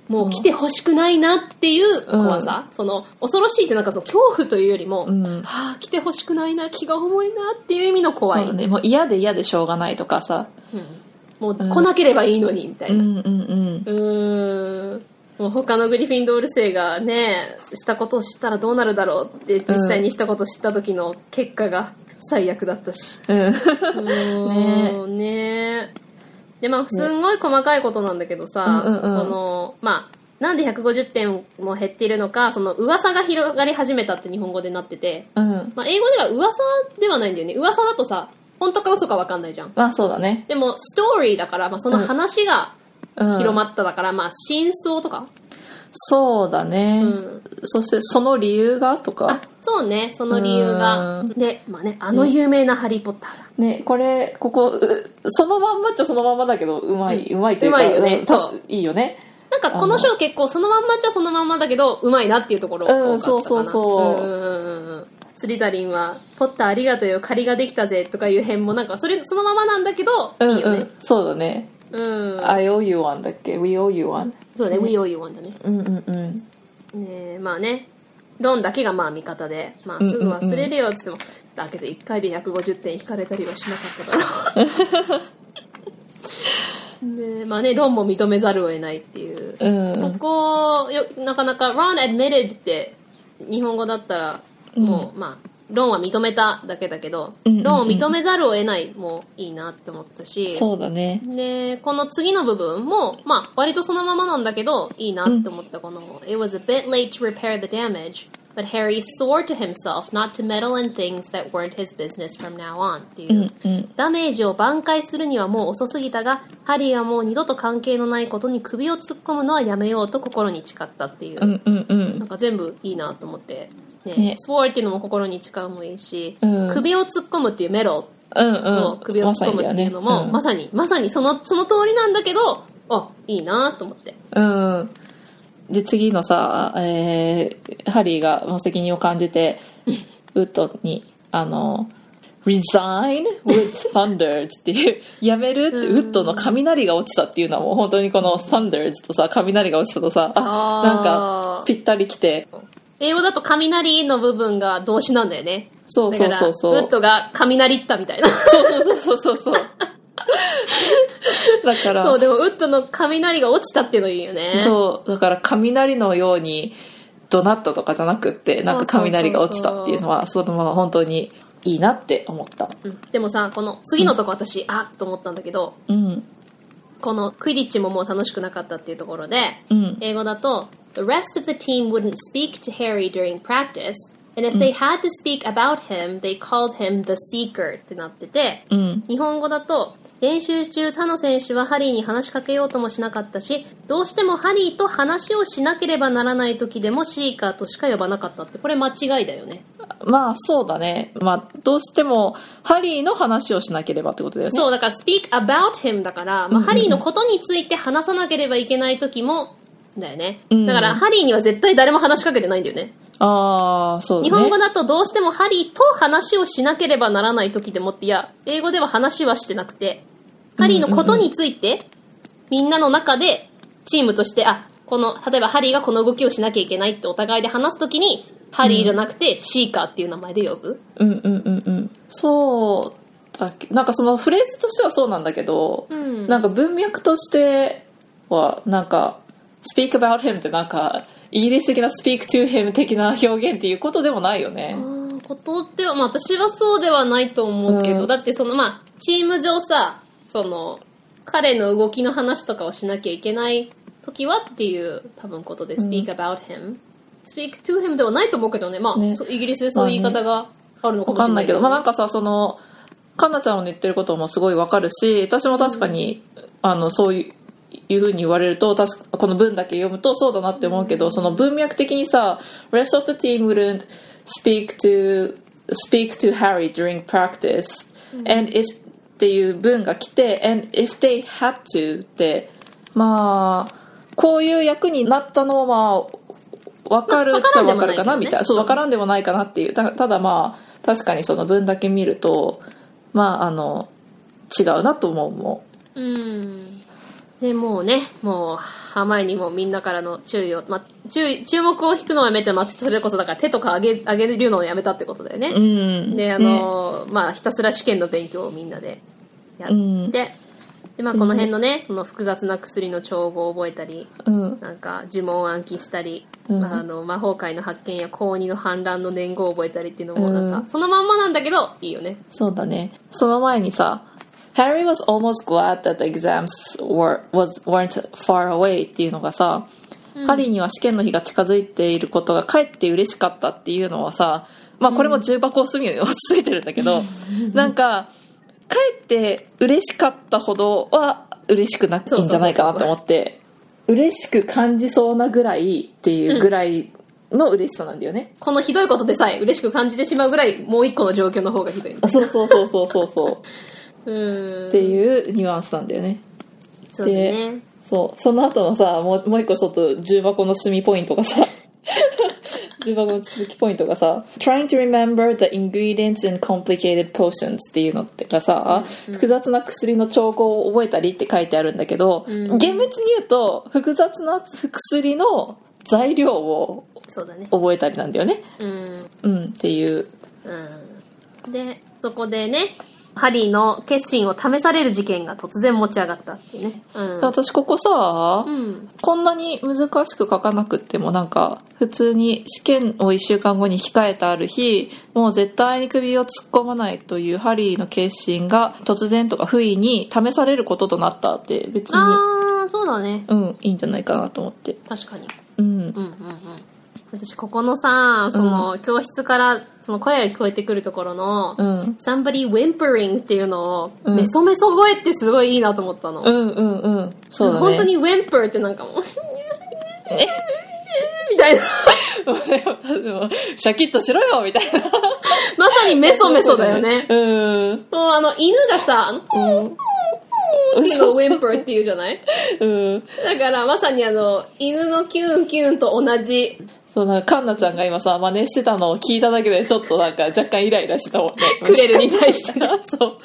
B: もう来てほしくないなっていう怖さ、その恐ろしいってなんかその恐怖というよりも、
C: うん。
B: はあ来てほしくないな気が重いなっていう意味の怖い
C: そうだね。もう嫌で嫌でしょうがないとかさ。
B: うん。もう来なければいいのにみたいな、
C: うん。うんうん
B: うーん。もう他のグリフィンドール生がねしたことを知ったらどうなるだろうって実際にしたことを知った時の結果が最悪だったし、
C: うん。
B: ねでまあすんごい細かいことなんだけどさ、
C: うんうんうん。
B: このまあなんで150点も減っているのかその噂が広がり始めたって日本語でなってて、
C: うん。
B: まあ、英語では噂ではないんだよね。噂だとさ本当か嘘か分かんないじゃん。
C: まあそうだね。
B: でもストーリーだから、まあ、その話が
C: うん。
B: 広まっただから、まあ真相とか、
C: そうだね、
B: うん。
C: そしてその理由がと
B: あ
C: か
B: そうね。その理由が。
C: うん。
B: で、まあね、あの有名な「ハリー・ポッター」だ
C: ねこれここうそのまんまっちゃそのまんまだけどうまい、うまいというか
B: うまいよね。そう。
C: いいよね。
B: なんかこのショー結構そのまんまっちゃそのまんまだけどうまいなっていうところ
C: うんそうそうそう
B: うんうんうんうんスリザリンは「ポッターありがとうよ借りができたぜ」とかいう辺もなんかそれそのままなんだけど
C: うん
B: いいよね
C: うんそうだね
B: う。ん、
C: I owe you one だっけ We owe you one
B: そうね「We owe you one」だね。
C: うんうんうん。
B: ねまあね。ロンだけがまあ味方で、まあ、すぐ忘れるよっつっても、だけど1回で150点引かれたりはしなかっただろう。で まあねロンも認めざるを得ないっていう。
C: うん。
B: ここよなかなか Ron admitted って日本語だったらもう、まあロンは認めただけだけど、
C: うんうんうん。
B: ロンを認めざるを得ないもいいなって思ったし
C: そうだね。
B: でこの次の部分も、まあ、割とそのままなんだけどいいなって思った。この、It was a bit late to repair the damage but Harry swore to himself not to meddle in things that weren't his business from now on っていう、
C: うん
B: ダメージを挽回するにはもう遅すぎたがハリーはもう二度と関係のないことに首を突っ込むのはやめようと心に誓ったっていう、
C: うんうんうん。
B: なんか全部いいなと思ってね。
C: ね。
B: swore っていうのも心に誓うもいいし、
C: うん。
B: 首を突っ込むっていうメロの首を突っ込むっていうのも、まさに、まさにその、その通りなんだけど、あ、いいなと思って。
C: うん。で次のさ、えーハリーが責任を感じて ウッドにあの resign with thunders っていうやめるってウッドの雷が落ちたっていうのはもう本当にこの thunders とさ雷が落ちたとさあなんかぴったりきて
B: 英語だと雷の部分が動詞なんだよね。
C: そうそうそうそう
B: ウッドが雷ったみたいな。
C: そうそうそうそうそう だから
B: そう、でもウッドの雷が落ちたっていうのいいよね。
C: そう、だから雷のように怒鳴ったとかじゃなくって、なんか雷が落ちたっていうのは、そのまま本当にいいなって思った。
B: うんでもさ、この次のとこ私、あっと思ったんだけど、
C: うん。
B: このクイディッチももう楽しくなかったっていうところで、
C: うん。
B: 英語だと The rest of the team wouldn't speak to Harry during practice and if they had to speak about him they called him the seeker ってなってて、
C: うん。
B: 日本語だと練習中他の選手はハリーに話しかけようともしなかったしどうしてもハリーと話をしなければならない時でもシーカーとしか呼ばなかったってこれ間違いだよね。
C: まあそうだね。まあどうしてもハリーの話をしなければってことだよね。
B: そうだから speak about him だから、まあ、ハリーのことについて話さなければいけない時もだよね、
C: うん。
B: だからハリーには絶対誰も話しかけてないんだよね
C: ああ、そうだね。
B: 日本語だとどうしてもハリーと話をしなければならない時でもっていや英語では話はしてなくてハリーのことについてみんなの中でチームとしてあこの例えばハリーがこの動きをしなきゃいけないってお互いで話す時にハリーじゃなくてシーカーっていう名前で呼ぶ、
C: うんうんうんうん。そうだっけなんかそのフレーズとしてはそうなんだけど、
B: ん
C: なんか文脈としては、なんか、speak about him ってなんか、イギリス的な speak to him 的な表現っていうことでもないよね。
B: うんことっては、まあ私はそうではないと思うけど、
C: うん。
B: だってそのまあ、チーム上さ、その、彼の動きの話とかをしなきゃいけない時はっていう多分ことで speak about him、speak to him ではないと思うけどね、まあ、
C: ね。
B: イギリスでそういう言い方があるのか
C: わ
B: もしれない
C: かんないけど、まあなんかさ、その、かなちゃんの言ってることもすごいわかるし、私も確かに、あの、そういう、いう風に言われると、確かこの文だけ読むとそうだなって思うけど、その文脈的にさ、rest of the team wouldn't speak to, speak to Harry during practice, and if っていう文が来て、and if they had to って、まあ、こういう役になったのは、わかるっちゃわかるかな、みたいな。そう、わからんでもないかなっていう。たただまあ、確かにその文だけ見ると、まあ、あの、違うなと思うも
B: うん。で、もうね、もう、ハーマイにもみんなからの注意を、まあ、注意、注目を引くのをやめて、まあ、それこそだから手とか上げ、上げるのをやめたってことだよね。
C: う。うん。
B: で、あの、まあ、ひたすら試験の勉強をみんなでやって、
C: うん
B: で、まあ、この辺のね、その複雑な薬の調合を覚えたり、
C: うん。
B: なんか呪文を暗記したり、
C: うん
B: まあ、あの魔法界の発見や高2の反乱の年号を覚えたりっていうのもなんか、
C: うん
B: そのまんまなんだけどいいよね
C: そうだね。その前にさ、Harry was almost glad that the exams were, was, weren't far away っていうのがさ、ハリーには試験の日が近づいていることがかえって嬉しかったっていうのはさ、まあこれも重箱を隅に落ち着いてるんだけど、なんか、かえって嬉しかったほどは嬉しくなくていいんじゃないかなと思って、嬉しく感じそうなぐらいっていうぐらいの嬉しさなんだよね。
B: このひどいことでさえ嬉しく感じてしまうぐらい、もう一個の状況の方がひどい
C: そうそうそうそうそうそう。っていうニュアンスなんだよね。
B: そうだね。
C: そう。その後のさ、もうもう一個ちょっと重箱の隅ポイントがさ、重箱の続きポイントがさ、trying to remember the ingredients in complicated potions っていうのってかさ、複雑な薬の調合を覚えたりって書いてあるんだけど、厳密に言うと、複雑な薬の材料を。覚えたりなんだよね。
B: うん。
C: うん、っていう。
B: うん。で、そこでね、ハリーの決心を試される事件が突然持ち上がったっていうね。うん。
C: 私ここさ、
B: うん。
C: こんなに難しく書かなくってもなんか普通に試験を1週間後に控えたある日もう絶対に首を突っ込まないというハリーの決心が突然とか不意に試されることとなったって別に
B: あー、そうだね。
C: うんいいんじゃないかなと思って
B: 確かに。
C: うん
B: うんうんうん。私、ここのさ、その、教室から、その声が聞こえてくるところの、
C: うん。
B: somebody whimpering っていうのを、
C: うん。
B: メソメソ声ってすごいいいなと思ったの。
C: うんうんうん。そうだね。
B: 本当に whimper ってなんかもう、みたいな。
C: シャキッとしろよみたいな。
B: まさにメソメソだよね。
C: うん。
B: そう、あの、犬がさ、あの、っていうのを whimper っていうじゃない？
C: うん。
B: だから、まさにあの、犬のキュンキュンと同じ。
C: そうなんかカンナちゃんが今さ真似してたのを聞いただけでちょっとなんか若干イライラしてたもんね。
B: クレルに対して。
C: そう。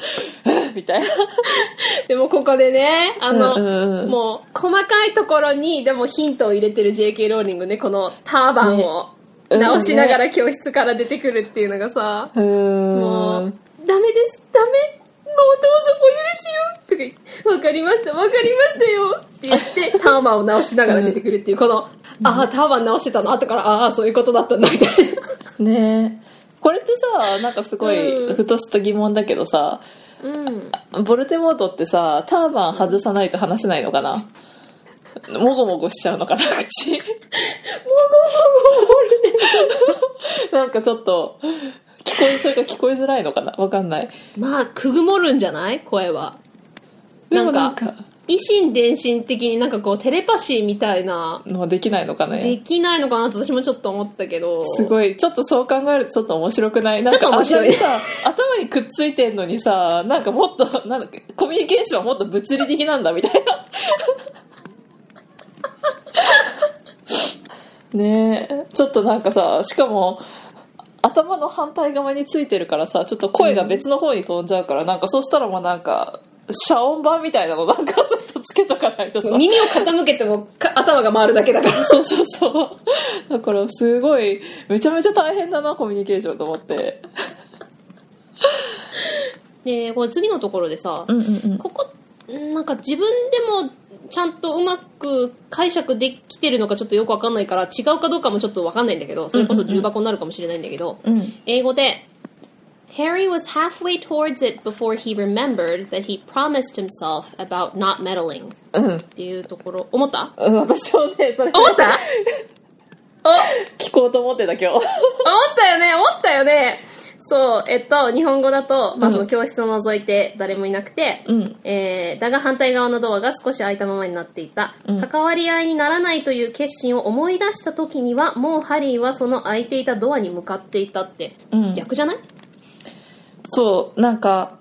C: みたいな。
B: でもここでね、あの、
C: うんうんうん。
B: もう、細かいところに、でもヒントを入れてる JK ローリングね、このターバンを
C: ね。
B: 直しながら教室から出てくるっていうのがさ、
C: うーん。
B: もう、ダメです、ダメ、どうぞお許しをとか言って、わかりました、わかりましたよって言って、ターバンを直しながら出てくるっていう、この、ああ、ターバン直してたの後から、ああ、そういうことだったんだ、みたいな。
C: ねえ。これってさなんかすご
B: うん。
C: いふとした疑問だけどさ、
B: うん。
C: ボルテモートってさターバン外さないと話せないのかな？もごもごしちゃうのかな口。もごもごなんかちょっと聞こえそれか聞こえづらいのかな？わかんない。
B: まあ、くぐもるんじゃない？声は。
C: でも
B: な
C: なんんか
B: 維心伝心的になんかこう、テレパシーみたいな、
C: のできないのか
B: で
C: ね
B: きないのかなと私もちょっと思ったけど。
C: すごい。ちょっとそう考えるとちょっと面白くない？なん
B: ちょっと
C: か
B: 面白い。
C: さ頭にくっついてんのにさなんかもっとなんコミュニケーションはもっと物理的なんだみたいな。ねえ。ちょっとなんかさしかも頭の反対側についてるからさちょっと声が別の方に飛んじゃうから、なんかそうしたらもうなんか遮音板みたいなのなんかちょっとつけとかないとさ。
B: 耳を傾けてもか頭が回るだけだから。
C: そうそうそう。だからすごいめちゃめちゃ大変だなコミュニケーションと思って。
B: で、これ次のところでさ、
C: うんうんうん。
B: ここ、なんか自分でもちゃんとうまく解釈できてるのかちょっとよくわかんないから違うかどうかもちょっとわかんないんだけど、それこそ重箱になるかもしれないんだけど、
C: うん。
B: 英語で Harry was halfway towards it before he remembered that he promised himself about not meddling
C: うん。
B: っていうところ、思った？
C: うん私もねそれ。
B: 思った？
C: 聞こうと思ってた今日。
B: 思ったよね思ったよねそう、えっと、日本語だと、まあ、
C: うん
B: その教室を除いて誰もいなくて、
C: うん。
B: えーだが反対側のドアが少し開いたままになっていた、
C: うん。
B: 関わり合いにならないという決心を思い出した時にはもうハリーはその開いていたドアに向かっていたって、
C: うん。
B: 逆じゃない？
C: そうなんか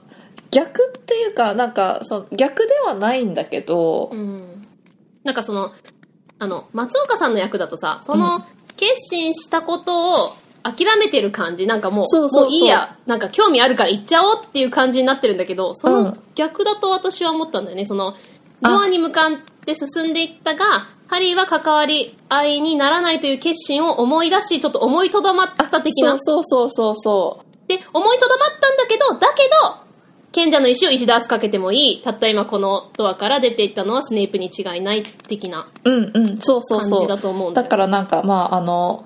C: 逆っていうかなんかその逆ではないんだけど
B: うん。なんかそのあの松岡さんの役だとさその決心したことを諦めてる感じ。なんかもう
C: そうそうそう。
B: もういいや。なんか興味あるから行っちゃおうっていう感じになってるんだけどそうの
C: ん。
B: 逆だと私は思ったんだよね。そのドアに向かって進んでいったがハリーは関わり合いにならないという決心を思い出しちょっと思いとどまった的な。
C: そうそうそうそうそ
B: で、思いとどまったんだけど、だけど、賢者の石を一度明日かけてもいい。たった今このドアから出ていったのはスネイプに違いない的な。
C: ううんうん。そうそうそう。
B: 感じだと思うんだよ。
C: だからなんかまああの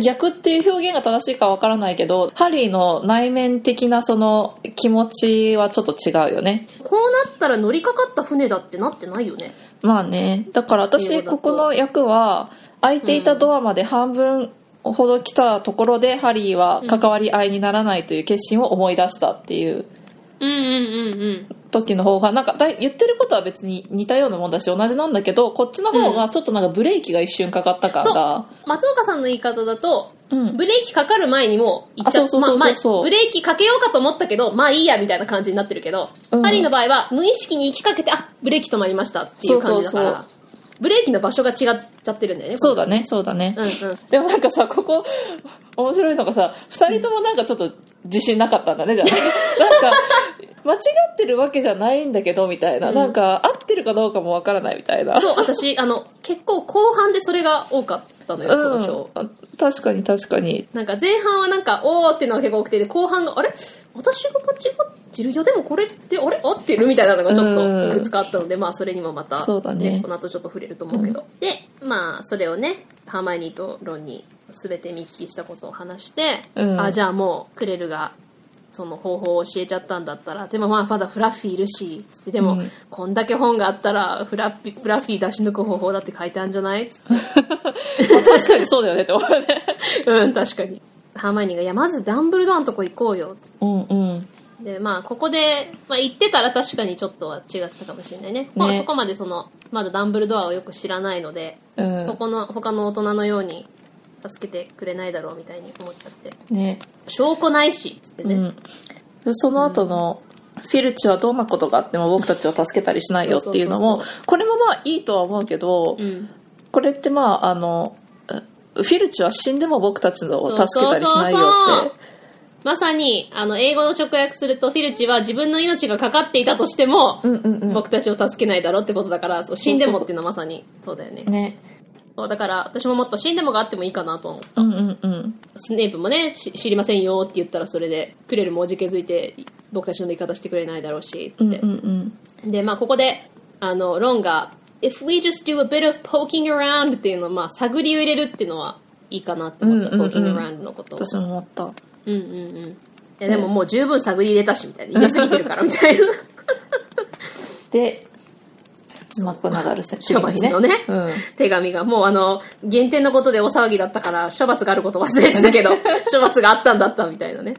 C: 逆っていう表現が正しいかわからないけどハリーの内面的なその気持ちはちょっと違うよね。
B: こうなったら乗りかかった船だってなってないよね。
C: まあね。だから私ここの役は開いていたドアまで半分ほど来たところでハリーは関わり合いにならないという決心を思い出したっていう時の方がなんか言ってることは別に似たようなもんだし同じなんだけどこっちの方がちょっとなんかブレーキが一瞬かかった感が
B: 松岡さんの言い方だと
C: うん。
B: ブレーキかかる前にもう行っちゃ
C: あそうそうそうそうそう
B: まあまあブレーキかけようかと思ったけどまあいいやみたいな感じになってるけど、
C: うん。
B: ハリーの場合は無意識に行きかけてあブレーキ止まりましたっていう感じだからブレーキの場所が違っちゃってるんだよね
C: そうだねそうだね、
B: うんうん。
C: でもなんかさここ面白いのがさ2人ともなんかちょっと自信なかったんだねじゃあ なんか間違ってるわけじゃないんだけどみたいな、
B: うん。
C: なんか合ってるかどうかもわからないみたいな。
B: そう私あの結構後半でそれが多かったのよ、この章
C: うん確かに確かに。
B: なんか前半はなんかおーっていうのが結構多くてで後半があれ？私が間違ってるいやでもこれってあれ？合ってるみたいなのがちょっといくつかあったので、まあそれにもまた、
C: そうだね。
B: この後ちょっと触れると思うけど、でまあそれをねハーマイニーとロンに全て見聞きしたことを話して、
C: うん。
B: あじゃあもうクレルがその方法を教えちゃったんだったらでもまあまだフラッフィーいるしでも、
C: うん。
B: こんだけ本があったらフラッフィフラッフィー出し抜く方法だって書いてあるんじゃない？
C: 確かにそうだよねって思うね。
B: うん確かに。ハーマイニーが「いやまずダンブルドアのとこ行こうよ」
C: うんうん。
B: でまあここで、まあ、行ってたら確かにちょっとは違ってたかもしれないね。ここ
C: ね
B: そこまでそのまだダンブルドアをよく知らないので、
C: うん。
B: ここの他の大人のように助けてくれないだろうみたいに思っちゃって。
C: ね。
B: 証拠ないしつってね、
C: うん。でその後の、フィルチはどんなことがあっても僕たちを助けたりしないよっていうのもこれもまあいいとは思うけど、
B: うん。
C: これってまああのフィルチは死んでも僕たちを助けたりしないよ
B: そうそうそう
C: って。
B: まさにあの英語の直訳するとフィルチは自分の命がかかっていたとしても、
C: うんうんうん。
B: 僕たちを助けないだろうってことだからそう死んでもっていうのはまさにそうだよね。
C: ね
B: だから私ももっと死んでもがあってもいいかなとは思う
C: うんうんうん。
B: スネープもねし知りませんよって言ったらそれでクレルもおじけづいて僕たちの言い方してくれないだろうしつって、
C: うんうんうん。
B: でまあここであのロンが「If we just do a bit of poking around」っていうのをまあ探りを入れるっていうのはいいかなって思った、
C: うんうんうん。
B: poking around のことを
C: 私も思った。
B: うんうんうん。いやでももう十分探り入れたしみたいな。入れすぎてるからみたいな。
C: でマクナダル先
B: 処罰のね。
C: うん。
B: 手紙がもうあの減点のことで大騒ぎだったから処罰があること忘れてたけど 処罰があったんだったみたいなね。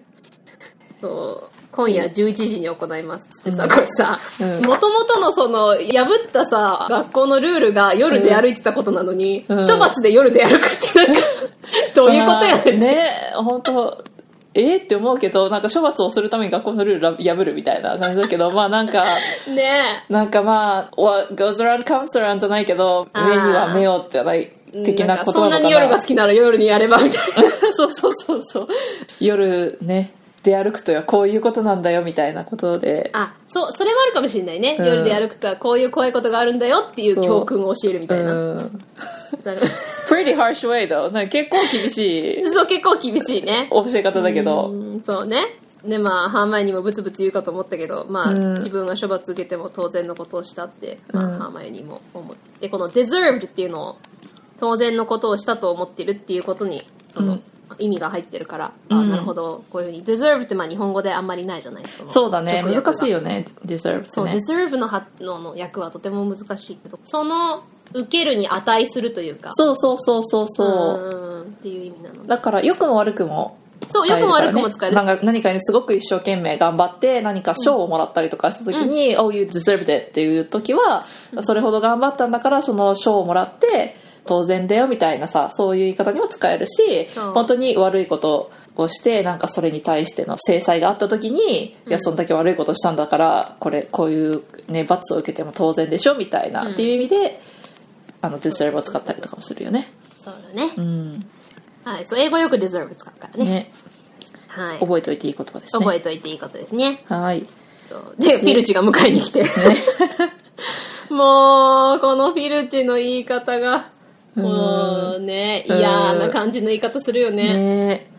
B: そう。今夜11時に行いますってさ、これさ
C: うん。
B: もともとのその破ったさ学校のルールが夜で歩いてたことなのに、
C: うん。
B: 処罰で夜で歩くってなんか どういうことやねん
C: ね本当えー、って思うけどなんか処罰をするために学校のルール破るみたいな感じだけど まあなんか
B: ね
C: なんかまあ what goes around comes around じゃないけど目には目をじゃない
B: え
C: 的なこと
B: んかそんなに夜が好きなら夜にやればみたいな。
C: そうそうそうそう。夜ね出歩くとはこういうことなんだよみたいなことで。
B: あそうそれもあるかもしれないね、
C: うん。
B: 夜で歩くとはこういう怖いことがあるんだよっていう
C: そう。
B: 教訓を教えるみたいな。
C: うん。
B: なる
C: pretty harsh way though. なんか結構厳しい。
B: そう結構厳しいね。
C: 教え方だけど。
B: うんそうね。でまあハーマイオニーもブツブツ言うかと思ったけどまあ、
C: うん。
B: 自分が処罰受けても当然のことをしたって、まあ
C: うん。
B: ハーマイオニーも思ってでこの deserved っていうのを当然のことをしたと思ってるっていうことにその、
C: うん
B: 意味が入ってるから、あ
C: うん。
B: なるほどこういうふうに。deserve ってまあ日本語であんまりないじゃないその
C: そうだね。難しい。よね。deserve
B: そう、
C: ね
B: deserve のはのの訳はとても難しいけどその受けるに値するというか。
C: そうそうそうそうそう。
B: うんっていう意味なので。
C: だから良くも悪くも
B: そう
C: 使えるからね。
B: 良くも悪くも使える。
C: なんか何かにすごく一生懸命頑張って何か賞をもらったりとかした時に「Oh you deserved it」っていう時はそれほど頑張ったんだからその賞をもらって当然だよみたいなさそういう言い方にも使えるし本当に悪いことをしてなんかそれに対しての制裁があった時に、いやそんだけ悪いことしたんだからこれこういうね罰を受けても当然でしょみたいな、
B: うん
C: っていう意味であの deserve を使ったりとかもするよね。
B: そうだね、
C: うん。
B: はいそう英語よく deserve 使うからね。
C: ね。
B: はい。
C: 覚えておいていい言葉ですね。
B: 覚えといていいことですね。
C: はい。
B: そう。でフィルチが迎えに来て、もうこのフィルチの言い方がもうね
C: うん。
B: 嫌な感じの言い方するよね。
C: ね。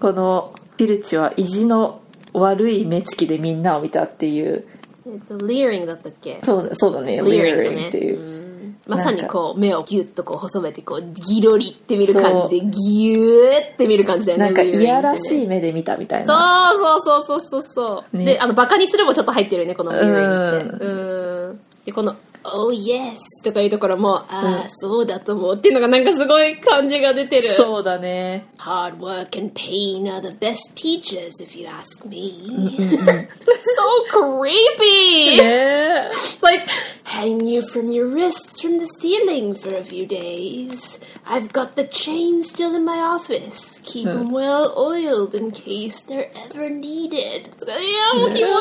C: このフィルチは意地の悪い目つきでみんなを見たっていう。
B: えっと leering だったっけ？
C: そうだそうだね。
B: leering だ
C: leering
B: ね
C: っていう、
B: うん。まさにこう目をギュッとこう細めてこうギロリって見る感じでギューって見る感じだよね。
C: なんかいやらし
B: い
C: い目で見たみたい
B: そう
C: な。
B: そうそうそうそうそう、
C: ね。
B: であのバカにするもちょっと入ってるよねこのミューリングってうん。でこの「Oh yes」とかいうところも「ああ、そうだと思う」っていうのがなんかすごい感じが出てる
C: そうだね
B: Hard work and pain are the best teachers if you ask me so creepy
C: ね
B: like hang you from your wrists from the ceiling for a few days. I've got the chain still in my office. Keep them well oiled in case they're ever needed. いや、もう気持ち悪いも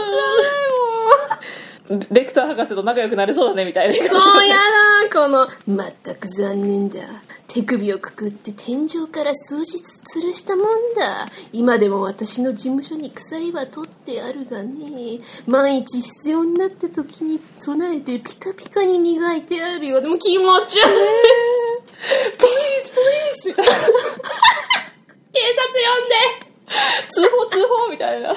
B: ん。
C: レクター博士と仲良くなれそうだねみたいな
B: そうやだ、この、まったく残念だ。手首をくくって天井から数日吊るしたもんだ。今でも私の事務所に鎖は取ってあるがね。万一必要になった時に備えてピカピカに磨いてあるよ。でも気持ち悪い。
C: みたいな
B: 警察呼んで
C: 通報通報みたいな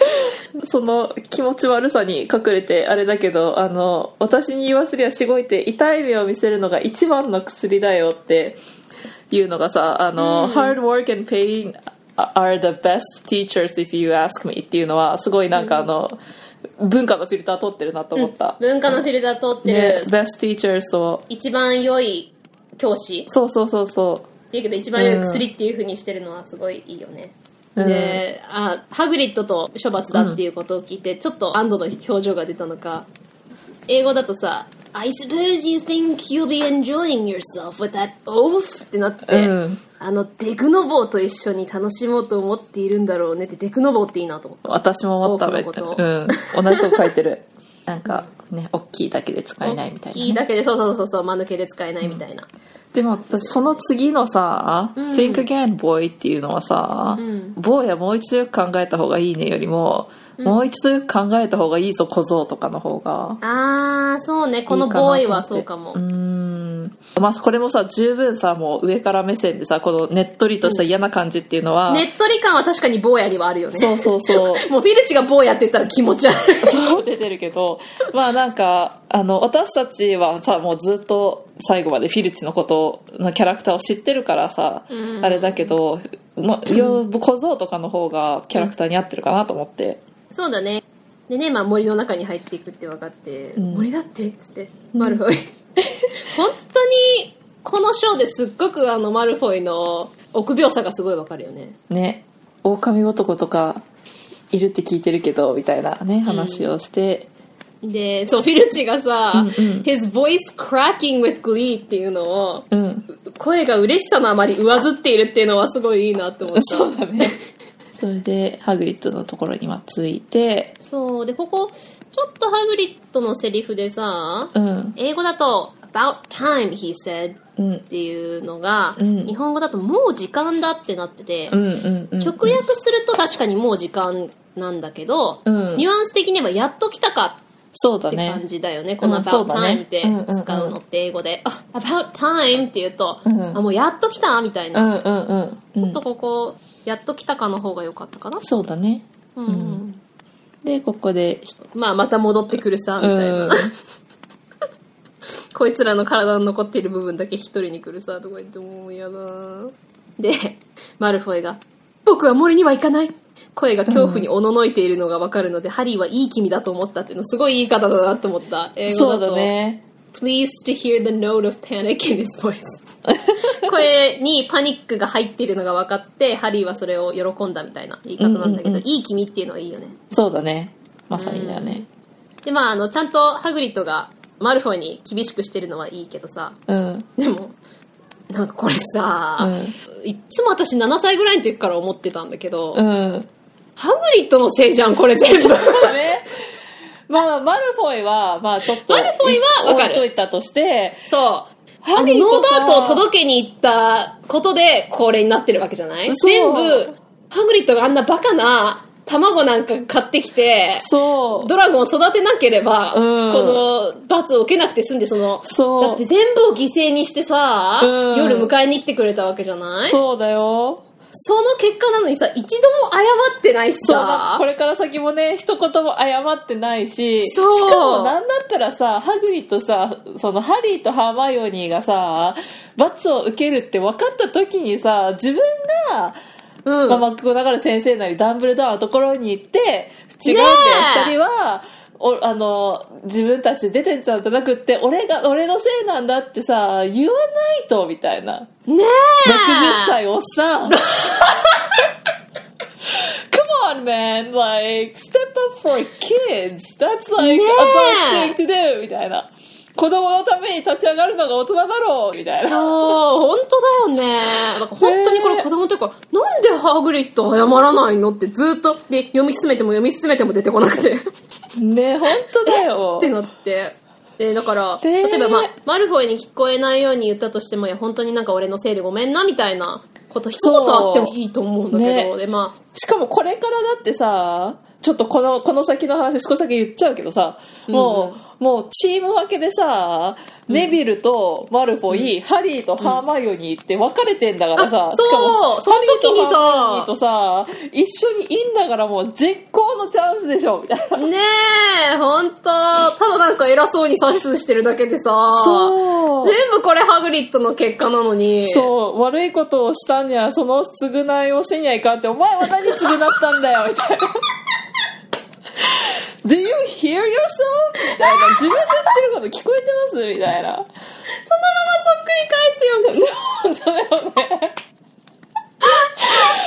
C: その気持ち悪さに隠れてあれだけどあの私に言わせりゃしごいて痛い目を見せるのが一番の薬だよっていうのがさあの、hard work and pain are the best teachers if you ask me っていうのはすごいなんかあの、文化のフィルター通ってるなと思った、
B: 文化のフィルター通ってる、
C: ね best teachers を。
B: 一番良い教師。
C: そうそうそうそ
B: いいけど一番良い薬っていう風にしてるのはすごいいいよね。
C: うん。
B: で、あ、ハグリッドと処罰だっていうことを聞いて、ちょっと安堵の表情が出たのか、英語だとさ、I suppose you think you'll be enjoying yourself with that oath? ってなって、
C: うん。
B: あの、デクノボーと一緒に楽しもうと思っているんだろうねって、デクノボーっていいなと思った。
C: 私も思ったうん。同じとこ書いてる。なんかね大きいだけで使えないみたいなね、
B: 大きいだけで、そうそうそうそう、間抜けで使えないみたいな。
C: でも私その次のさ「Think again boy」っていうのはさ
B: ん「
C: 坊やもう一度よく考えた方がいいね」よりも、もう一度よく考えた方がいいぞ小僧」とかの方が。
B: あー、そうね、このボーイはそうかも。
C: うーん。まあこれもさ十分さもう上から目線でさこのねっとりとした嫌な感じっていうのは、
B: ねっとり感は確かに坊やにはあるよね。
C: そうそうそう。
B: もうフィルチが坊やって言ったら気持ち悪い。
C: そう出てるけど。まあなんかあの私たちはさもうずっと最後までフィルチのことのキャラクターを知ってるからさ、
B: うん。
C: あれだけど、ま、よ小僧とかの方がキャラクターに合ってるかなと思って、
B: そうだね。でね、まあ森の中に入っていくって分かって、
C: ん。
B: 森だって？っつって、マルフォイ。本当に、このショーですっごくあのマルフォイの臆病さがすごい分かるよね。
C: ね。狼男とかいるって聞いてるけどみたいなね話をして、
B: で、そう、フィルチがさ、
C: うんうん。
B: his voice cracking with glee っていうのを、
C: うん、
B: 声が嬉しさのあまり上ずっているっていうのはすごいいいなって思った。
C: そうだねそれでハグリッドのところにまあ着いて。
B: そう。で、ここ、ちょっとハグリッドのセリフでさ、
C: うん。
B: 英語だと、about time, he said
C: うん。
B: っていうのが、
C: うん。
B: 日本語だともう時間だってなってて、
C: うんうんうん。
B: 直訳すると確かにもう時間なんだけど、
C: うん。
B: ニュアンス的にはやっと来たか
C: そうだ
B: って感
C: ね
B: じだよね。この about time って使うのって英語で、あ、about time って言うと、
C: うん。
B: あ、もうやっと来たみたいな。
C: うんうんうん。うん。
B: ちょっとここ、やっと来たかの方が良かったかな。
C: そうだね
B: うんうん
C: でここで
B: まあ、また戻ってくるさ、みたいな。
C: う ん
B: こいつらの体に残っている部分だけ一人に来るさ、とか言ってもう嫌だなで、マルフォイが、僕は森には行かない声が恐怖におののいているのがわかるので、ハリーはいい君だと思ったっていうのすごい言い方だなって思った。英語
C: そう
B: だと。
C: だね
B: Pleased to hear the note of panic in his voice. 声にパニックが入っているのが分かって、ハリーはそれを喜んだみたいな言い方なんだけど、
C: うんうんうん。
B: いい君っていうのはいいよね。
C: そうだね。まさにだよね
B: で、まあ、あの、ちゃんとハグリッドがマルフォイに厳しくしてるのはいいけどさ、
C: うん。
B: でも、なんかこれさ、
C: う
B: いっつも私7歳ぐらいの時から思ってたんだけど、
C: うん。
B: ハグリッドのせいじゃん、これ全部。
C: ね。まあマルフォイはまあちょっと
B: マルフォイはわかる。
C: 置いといたとして
B: そう。あの、ノーバ
C: さ
B: ートを届けに行ったことで、これになってるわけじゃない？全部、ハグリッドがあんなバカな卵なんか買ってきて、
C: そう。
B: ドラゴンを育てなければ、
C: うん。
B: この罰を受けなくて済んで、その、
C: そう。
B: だって全部を犠牲にしてさ、
C: うん。
B: 夜迎えに来てくれたわけじゃない？
C: そうだよ
B: その結果なのにさ、一度も謝ってないし
C: そう
B: さ
C: こ。れから先もね一言も謝ってないし
B: そう
C: しかもなんだったらさハグリッドさそのハリーとハーマイオニーがさ罰を受けるって分かった時にさ自分が、
B: うん。
C: まあ、マクゴナガル先生なりダンブルドアのところに行って違うんだよ、二人はおあの自分たちで出てたんじゃなくって俺が俺のせいなんだってさ言わないとみたいな
B: ねえ。
C: 60歳おっさん Come on, man. Like, step up for kids. That's like
B: ね
C: a
B: え
C: good thing to do. みたいな。子供のために立ち上がるのが大人だろうみたいな。
B: そう、本当だよね。だから本当にこれ子供の時から、なんでハグリッド謝らないのってずっと、で、読み進めても読み進めても出てこなくて。
C: ね本当だよ
B: って。なって。で、だから、
C: ね
B: 例えば、まあ、マルフォイに聞こえないように言ったとしても、いや、本当になんか俺のせいでごめんな、みたいなこと一言あってもいいと思うんだけど、
C: ね
B: で、ま
C: しかもこれからだってさ、ちょっとこの、この先の話少しだけ言っちゃうけどさ、もう、もうチーム分けでさ、ネビルとマルフォイ、ハリーとハーマイオニーって分かれてんだからさ、
B: あ
C: しかも、
B: そうその時にさ
C: とさ、一緒にいいんだからもう絶好のチャンスでしょ、みたいな。
B: あ、ねえ、本当ただなんか偉そうに指図してるだけでさ、
C: そう。
B: 全部これハグリッドの結果なのに、
C: そう、悪いことをしたんには、その償いをせにはいかんって、お前は何償ったんだよ、みたいな。Do you hear yourself? みたいな。自分で言ってること聞こえてます？みたいな。
B: そのままそっくり返すよね。
C: 本当だよね。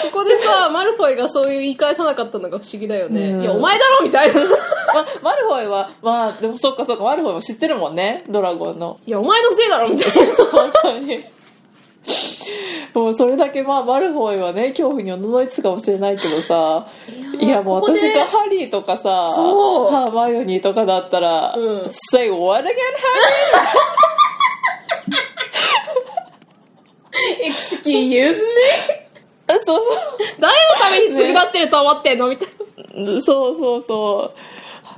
B: ここでさ、マルフォイがそういう言い返さなかったのが不思議だよね。
C: うん
B: いや、お前だろみたいなさ。
C: ま、マルフォイは、まあ、でもそっかそっか、マルフォイも知ってるもんね、ドラゴンの。
B: いや、お前のせいだろみたいな。
C: 本当に。もうそれだけまあマルフォイはね恐怖におののいてたかもしれないけどさいやもう私がハリーとかさ
B: そう
C: ハーマイオニーとかだったら、
B: うん
C: Say what again,
B: Excuse me?
C: Harry? そう
B: 誰のために償ってると思ってんの？みたいな。
C: そうそうそうそう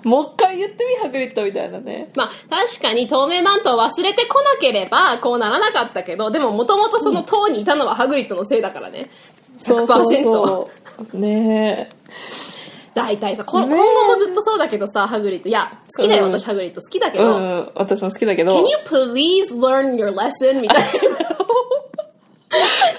C: もう一回言ってみハグリッドみたいなね。
B: まあ、確かに透明マントを忘れてこなければ、こうならなかったけど、でももともとその塔にいたのはハグリッドのせいだからね。
C: そう
B: 100%
C: そうそう。ね。
B: 大体さ、今後もずっとそうだけどさ、ハグリッド。いや、好きだよ、
C: うん。
B: 私ハグリッド好きだけ
C: えう
B: ど、
C: ん。私も好きだけど。
B: Can you please learn your lesson? みたいな。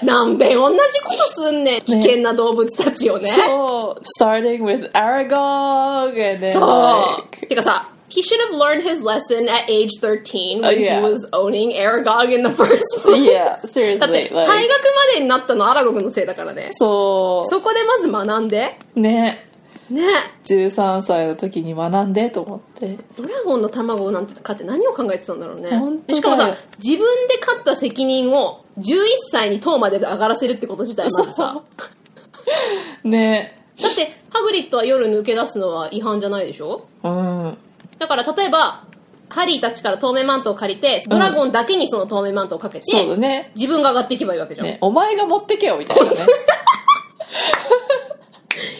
B: なんで同じことすんねん。危険な動物たちをね。
C: そう starting with Aragog and then
B: そう。てかさ、He should have learned his lesson at age 13 when
C: Oh, yeah.
B: he was owning Aragog in the first place.
C: yeah
B: だ
C: seriously
B: って、退学
C: like
B: までになったのアラゴグのせいだからね。
C: そ
B: そこでまず学んで、
C: うね
B: ね。
C: 13歳の時に学んでと思って。
B: ドラゴンの卵なんて買って何を考えてたんだろうね。しかもさ、自分で勝った責任を11歳に塔まで上がらせるってこと自体まずさ。
C: ね。
B: だって、ハグリッドは夜抜け出すのは違反じゃないでしょ？
C: うん。
B: だから例えば、ハリーたちから透明マントを借りて、ドラゴンだけにその透明マントをかけて、
C: そうだね。
B: 自分が上がっていけばいいわけじゃん。
C: ね。お前が持ってけよみたいなね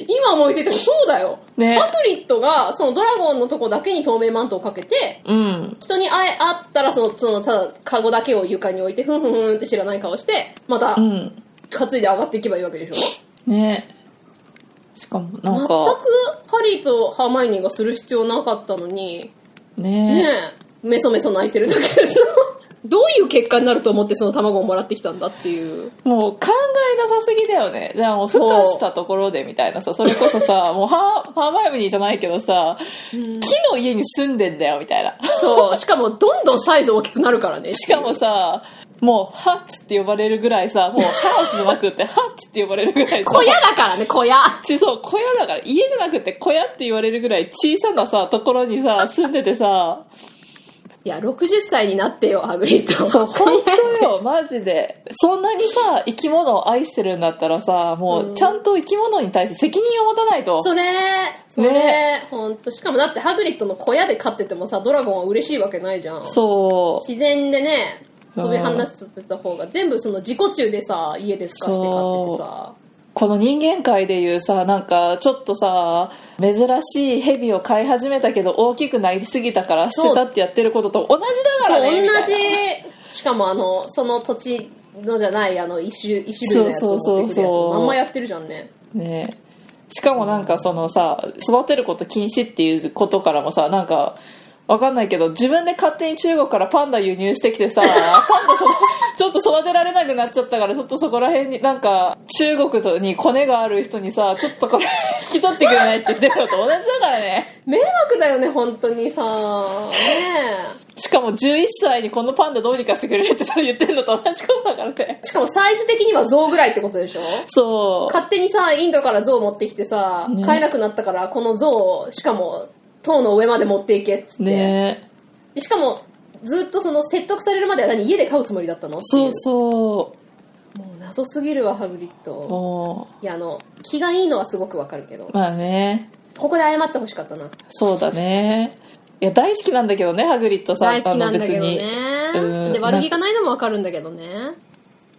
B: 今思いついたそうだよ。
C: ね。
B: ハグリッドが、そのドラゴンのとこだけに透明マントをかけて、
C: うん。
B: 人に会え、会ったらその、その、ただ、カゴだけを床に置いて、ふんふんふんって知らない顔して、また
C: う、ん。
B: 担いで上がっていけばいいわけでしょ？
C: ね。しかもなん
B: 全く、
C: か。
B: ハリーとハーマイオニーがする必要なかったのに、
C: ね
B: ねえ、メソメソ泣いてるだけでさ、どういう結果になると思ってその卵をもらってきたんだっていう。
C: もう考えなさすぎだよね。じゃあもう、ふ
B: そう
C: 化したところでみたいなさ、それこそさ、もうハー、ハーマイオニーじゃないけどさ、木の家に住んでんだよみたいな。
B: そう、しかもどんどんサイズ大きくなるからね。
C: しかもさ、もう、ハッツって呼ばれるぐらいさ、もう、ハウスじゃなくて、ハッツって呼ばれるぐらいさ、
B: 小屋だからね、小屋。
C: ちそう、小屋だから、家じゃなくて小屋って言われるぐらい小さなさ、ところにさ、住んでてさ、
B: いや、60歳になってよ、ハグリッド。
C: そう、本当よ、マジで。そんなにさ、生き物を愛してるんだったらさ、もう、ちゃんと生き物に対して責任を持たないと。
B: それ、それ、
C: ね
B: ほんと。しかもだってハグリッドの小屋で飼っててもさ、ドラゴンは嬉しいわけないじゃん。
C: そう。
B: 自然でね、飛び
C: うん
B: 放ってた方が、全部その自己中でさ、家で透かして飼っててさ。
C: この人間界でいうさ、なんか、ちょっとさ、珍しい蛇を飼い始めたけど大きくなりすぎたから捨てたってやってることと同じだからね。
B: 同じ。しかもあの、その土地のじゃないあの一種一種類のやつを持ってくるやつ
C: そうそうそうそう
B: まんまやってるじゃんね
C: ねしかもなんかそのさ育てること禁止っていうことからもさなんかわかんないけど自分で勝手に中国からパンダ輸入してきてさ パンダそのちょっと育てられなくなっちゃったからちょっとそこら辺になんか中国にコネがある人にさちょっとこれ 引き取ってくれないって言ってるのと同じだからね。
B: 迷惑だよね本当にさ。ね
C: しかも11歳にこのパンダどうにかしてくれって言ってるのと同じことだからね。
B: えしかもサイズ的には象ぐらいってことでしょ？
C: そう。
B: 勝手にさインドから象持ってきてさ、
C: ね。
B: 買えなくなったからこの象をしかも塔の上まで持っていけっつって、
C: ね。
B: でしかもずっとその説得されるまでは何？家で飼うつもりだったの？ってい
C: そう。そ
B: もう謎すぎるわハグリッ
C: う
B: ド。
C: も
B: いやあの気がいいのはすごくわかるけど。
C: うまあね。
B: ここで謝ってほしかったな。
C: そうだね。いや大好きなんだけどねハグリッドさ
B: 大好きなんだけど
C: あの別に。
B: ね
C: うん。
B: で悪気がないのもわかるんだけどね。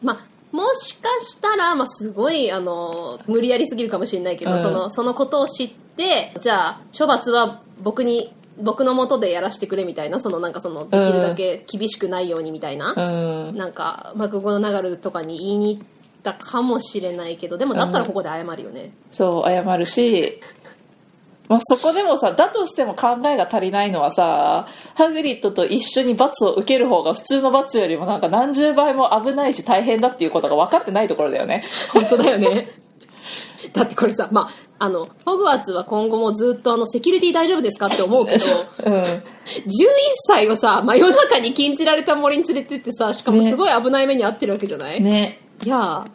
B: まあもしかしたら、まあ、すごいあの無理やりすぎるかもしれないけど、
C: うん。
B: そのそのことを知ってじゃあ処罰は僕に僕のもとでやらせてくれみたいなそのなんかそのできるだけ厳しくないようにみたいな、
C: うん。
B: なんかマクゴナガルとかに言いに行ったかもしれないけどでもだったらここで謝るよね、
C: そう謝るし、まあ、そこでもさだとしても考えが足りないのはさハグリッドと一緒に罰を受ける方が普通の罰よりもなんか何十倍も危ないし大変だっていうことが分かってないところだよね。
B: 本当だよね。だってこれさまああのホグワーツは今後もずっとあのセキュリティ大丈夫ですかって思うけど
C: うん。
B: 11歳をさ真夜中に禁じられた森に連れてってさしかもすごい危ない目に遭ってるわけじゃない、
C: ね。
B: いやー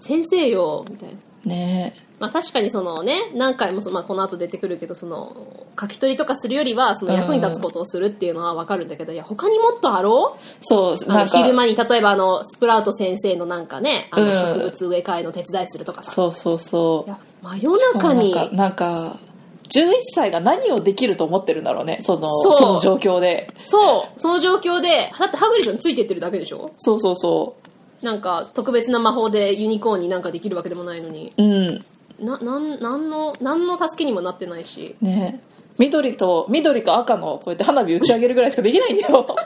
B: 先生よみたいな。
C: ね
B: まあ確かにそのね何回もその、まあ、この後出てくるけどその書き取りとかするよりはその役に立つことをするっていうのは分かるんだけど、いや他にもっとあろ？う
C: そう
B: あの
C: なんか。
B: 昼間に例えばあのスプラウト先生のなんかねあの
C: うん。
B: 植物植え替えの手伝いするとかさ、
C: そうそうそう。
B: いや真夜中に
C: なんかなんか11歳が何をできると思ってるんだろうねその
B: そ
C: の状況で。
B: そう。その状況でだってハグリッドについてってるだけでしょ？
C: そうそうそ
B: なんか特別な魔法でユニコーンになんかできるわけでもないのに。
C: ううん
B: ななんなんの何の助けにもなってないし。
C: ね緑と緑と赤のこうやって花火打ち上げるぐらいしかできないんだよ。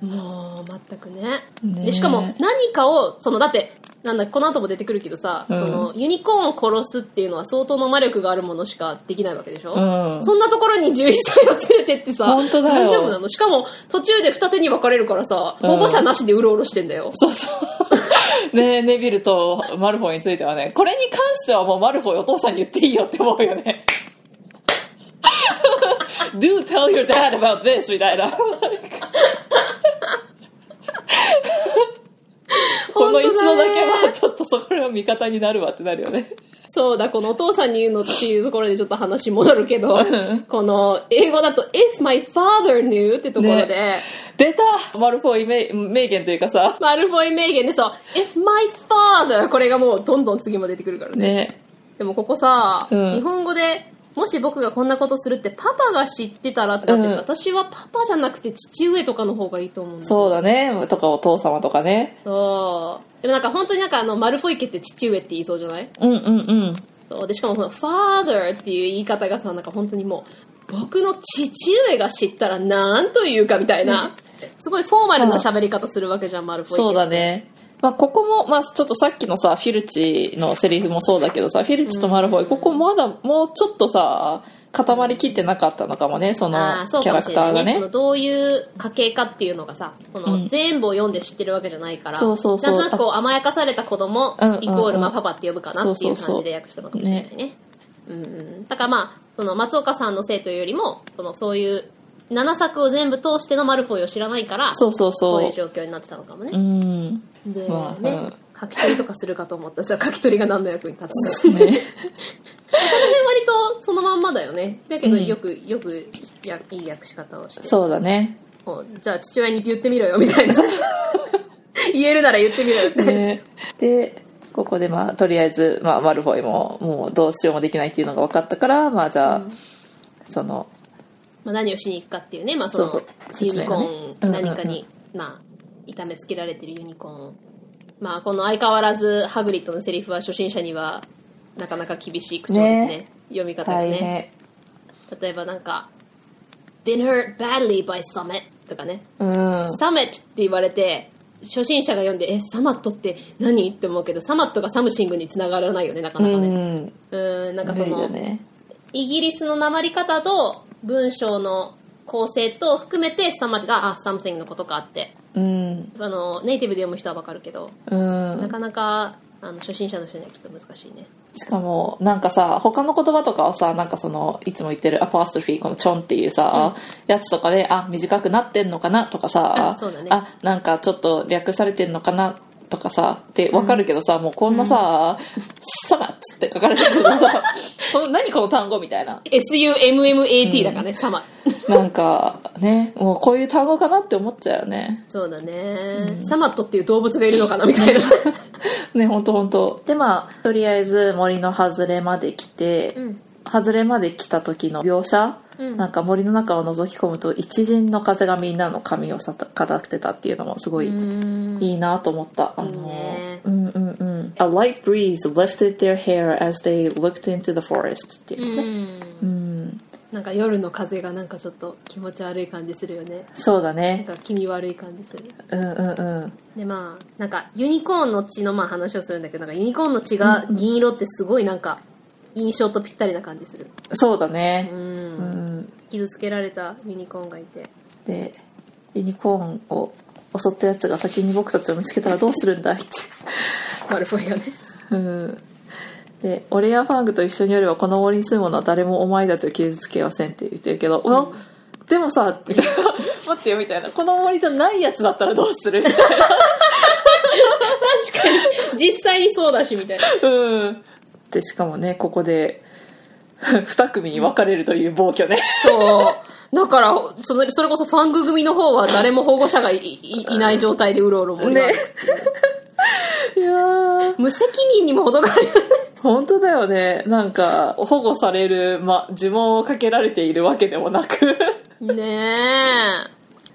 B: もう全くね。
C: ね
B: でしかも何かをそのだってなんだこの後も出てくるけどさ、
C: うん。
B: そのユニコーンを殺すっていうのは相当の魔力があるものしかできないわけでしょ、
C: うん。
B: そんなところに11歳を連れてってさ
C: 本当だよ。
B: 大丈夫なの？しかも途中で二手に分かれるからさ
C: うん。
B: 保護者なしでうろうろしてんだよ、
C: そうそう。ねネビルとマルフォイについてはね、これに関してはもうマルフォイお父さんに言っていいよって思うよね。Do tell your dad about this みたいな。この一度だけはちょっとそこら味方になるわってなるよね。
B: そうだこのお父さんに言うのっていうところでちょっと話戻るけどこの英語だと「If my father knew」ってところで、
C: 出た。マルフォイ名名言というかさ。
B: マルフォイ名言でさ「If my father」これがもうどんどん次も出てくるからね。
C: ね。
B: でもここさ、
C: うん。
B: 日本語でもし僕がこんなことするってパパが知ってたらってなってる、
C: うん
B: 私はパパじゃなくて父上とかの方がいいと思うんだ
C: そうだね。とかお父様とかね。
B: そうでもなんか本当になんかあのマルフォイ家って父上って言いそうじゃない？
C: うんうんうん。
B: そうでしかもその father っていう言い方がさなんか本当にもう僕の父上が知ったらなんというかみたいな、すごいフォーマルな喋り方するわけじゃんマルフォイ家
C: そうだね。まあ、ここも、まあ、ちょっとさっきのさ、フィルチのセリフもそうだけどさ、フィルチとマルフォイ、ここまだもうちょっとさ、固まりきってなかったのかもね、そ
B: あ
C: のキャラクターがね。
B: のどういう家系かっていうのがさその、
C: うん。
B: 全部を読んで知ってるわけじゃないから
C: そうそうそう。
B: なんとなくこう甘やかされた子供
C: うんうんうん。
B: イコールまあパパって呼ぶかなっていう
C: そうそうそう
B: 感じで訳したのかもしれないね。うんうん、だからまあその松岡さんのせいというよりもそのそういう7作を全部通してのマルフォイを知らないから
C: そうそう
B: こ
C: そう。う。
B: いう状況になってたのかもね、
C: うん。
B: で、
C: まあ
B: ね、
C: うん。
B: 書き取りとかするかと思ったら書き取りが何の役に立つの
C: ね。
B: この辺割とそのまんまだよね。だけど
C: うん。
B: よく、よくやいい訳し方をして。
C: そうだね。
B: じゃあ父親に言ってみろよみたいな。言えるなら言ってみろよ。って、
C: ね。で、ここでまあ、とりあえず、まあ、マルフォイも、もうどうしようもできないっていうのが分かったから、まあ、じゃあ、その、
B: まあ、何をしに行くかっていうね、まあ、そのユニコーン、何かに、まあ、痛めつけられてるユニコーン。まあこの相変わらずハグリッドのセリフは初心者にはなかなか厳しい口調ですね。
C: ね。
B: 読み方が
C: 大
B: ね
C: 変。
B: 例えばなんか been hurt badly by summit とかね、
C: うん。
B: サメットって言われて、初心者が読んで、え、 summat って何？って思うけど、 summat が something につながらないよね、なかなかね。
C: うん。
B: うん、なんかその、
C: だね
B: イギリスの訛り方と文章の構成と含めて、 summat が、あ、something のことかって、
C: うん。
B: あの、ネイティブで読む人はわかるけど、
C: うん。
B: なかなか、あの、初心者の人にはきっと難しいね。
C: しかもなんかさ他の言葉とかをさなんかそのいつも言ってるアポストロフィーこのチョンっていうさ、やつとかであ短くなってんのかなとかさ
B: あね。
C: あなんかちょっと略されてんのかなとかさってわかるけどさ、もうこんなさ「サマッツ」って書かれてるけどさ この何この単語みたいな。
B: SUMMAT だからね、サマ。
C: なんかねもうこういう単語かなって思っちゃうよね。
B: そうだね、サマットっていう動物がいるのかなみたいな。
C: ねほんとほんと。でまあとりあえず森の外れまで来て、
B: うん。
C: 外れまで来た時の描写、
B: うん。
C: なんか森の中を覗き込むと一陣の風がみんなの髪をさた語ってたっていうのもすごい
B: うん。
C: いいなと思った、あの
B: ね。
C: うんうんうん。A light breeze lifted their hair as they looked into the forest っていうんですね。うん、
B: なんか夜の風がなんかちょっと気持ち悪い感じするよね。
C: そうだ
B: なん
C: ね
B: か気味悪い感じする。
C: うんうんうん。
B: でまあ、なんかユニコーンの血のまあ話をするんだけど、なんかユニコーンの血が銀色ってすごいなんか印象とぴったりな感じする。
C: そうだね
B: う。
C: うんん
B: 傷つけられたユニコーンがいて。
C: でユニコーンを襲ったやつが先に僕たちを見つけたらどうするんだいって
B: マルフォイがね。
C: うんで、俺やファングと一緒によればこの森に住む者は誰もお前たちを傷つけませんって言ってるけど、うわでもさ、みたいな、待ってよみたいな、この森じゃないやつだったらどうする？みたい
B: 確かに、実際にそうだし、みたいな。
C: な。うん。で、しかもね、ここで、二組に分かれるという暴挙ね。
B: そう。だから、その、それこそファング組の方は誰も保護者がいいいない状態でうろうろ森を歩くっていう。
C: いやー、
B: 無責任にも程があるよね。
C: 本当だよね。なんか、保護される、ま、呪文をかけられているわけでもなく。
B: ね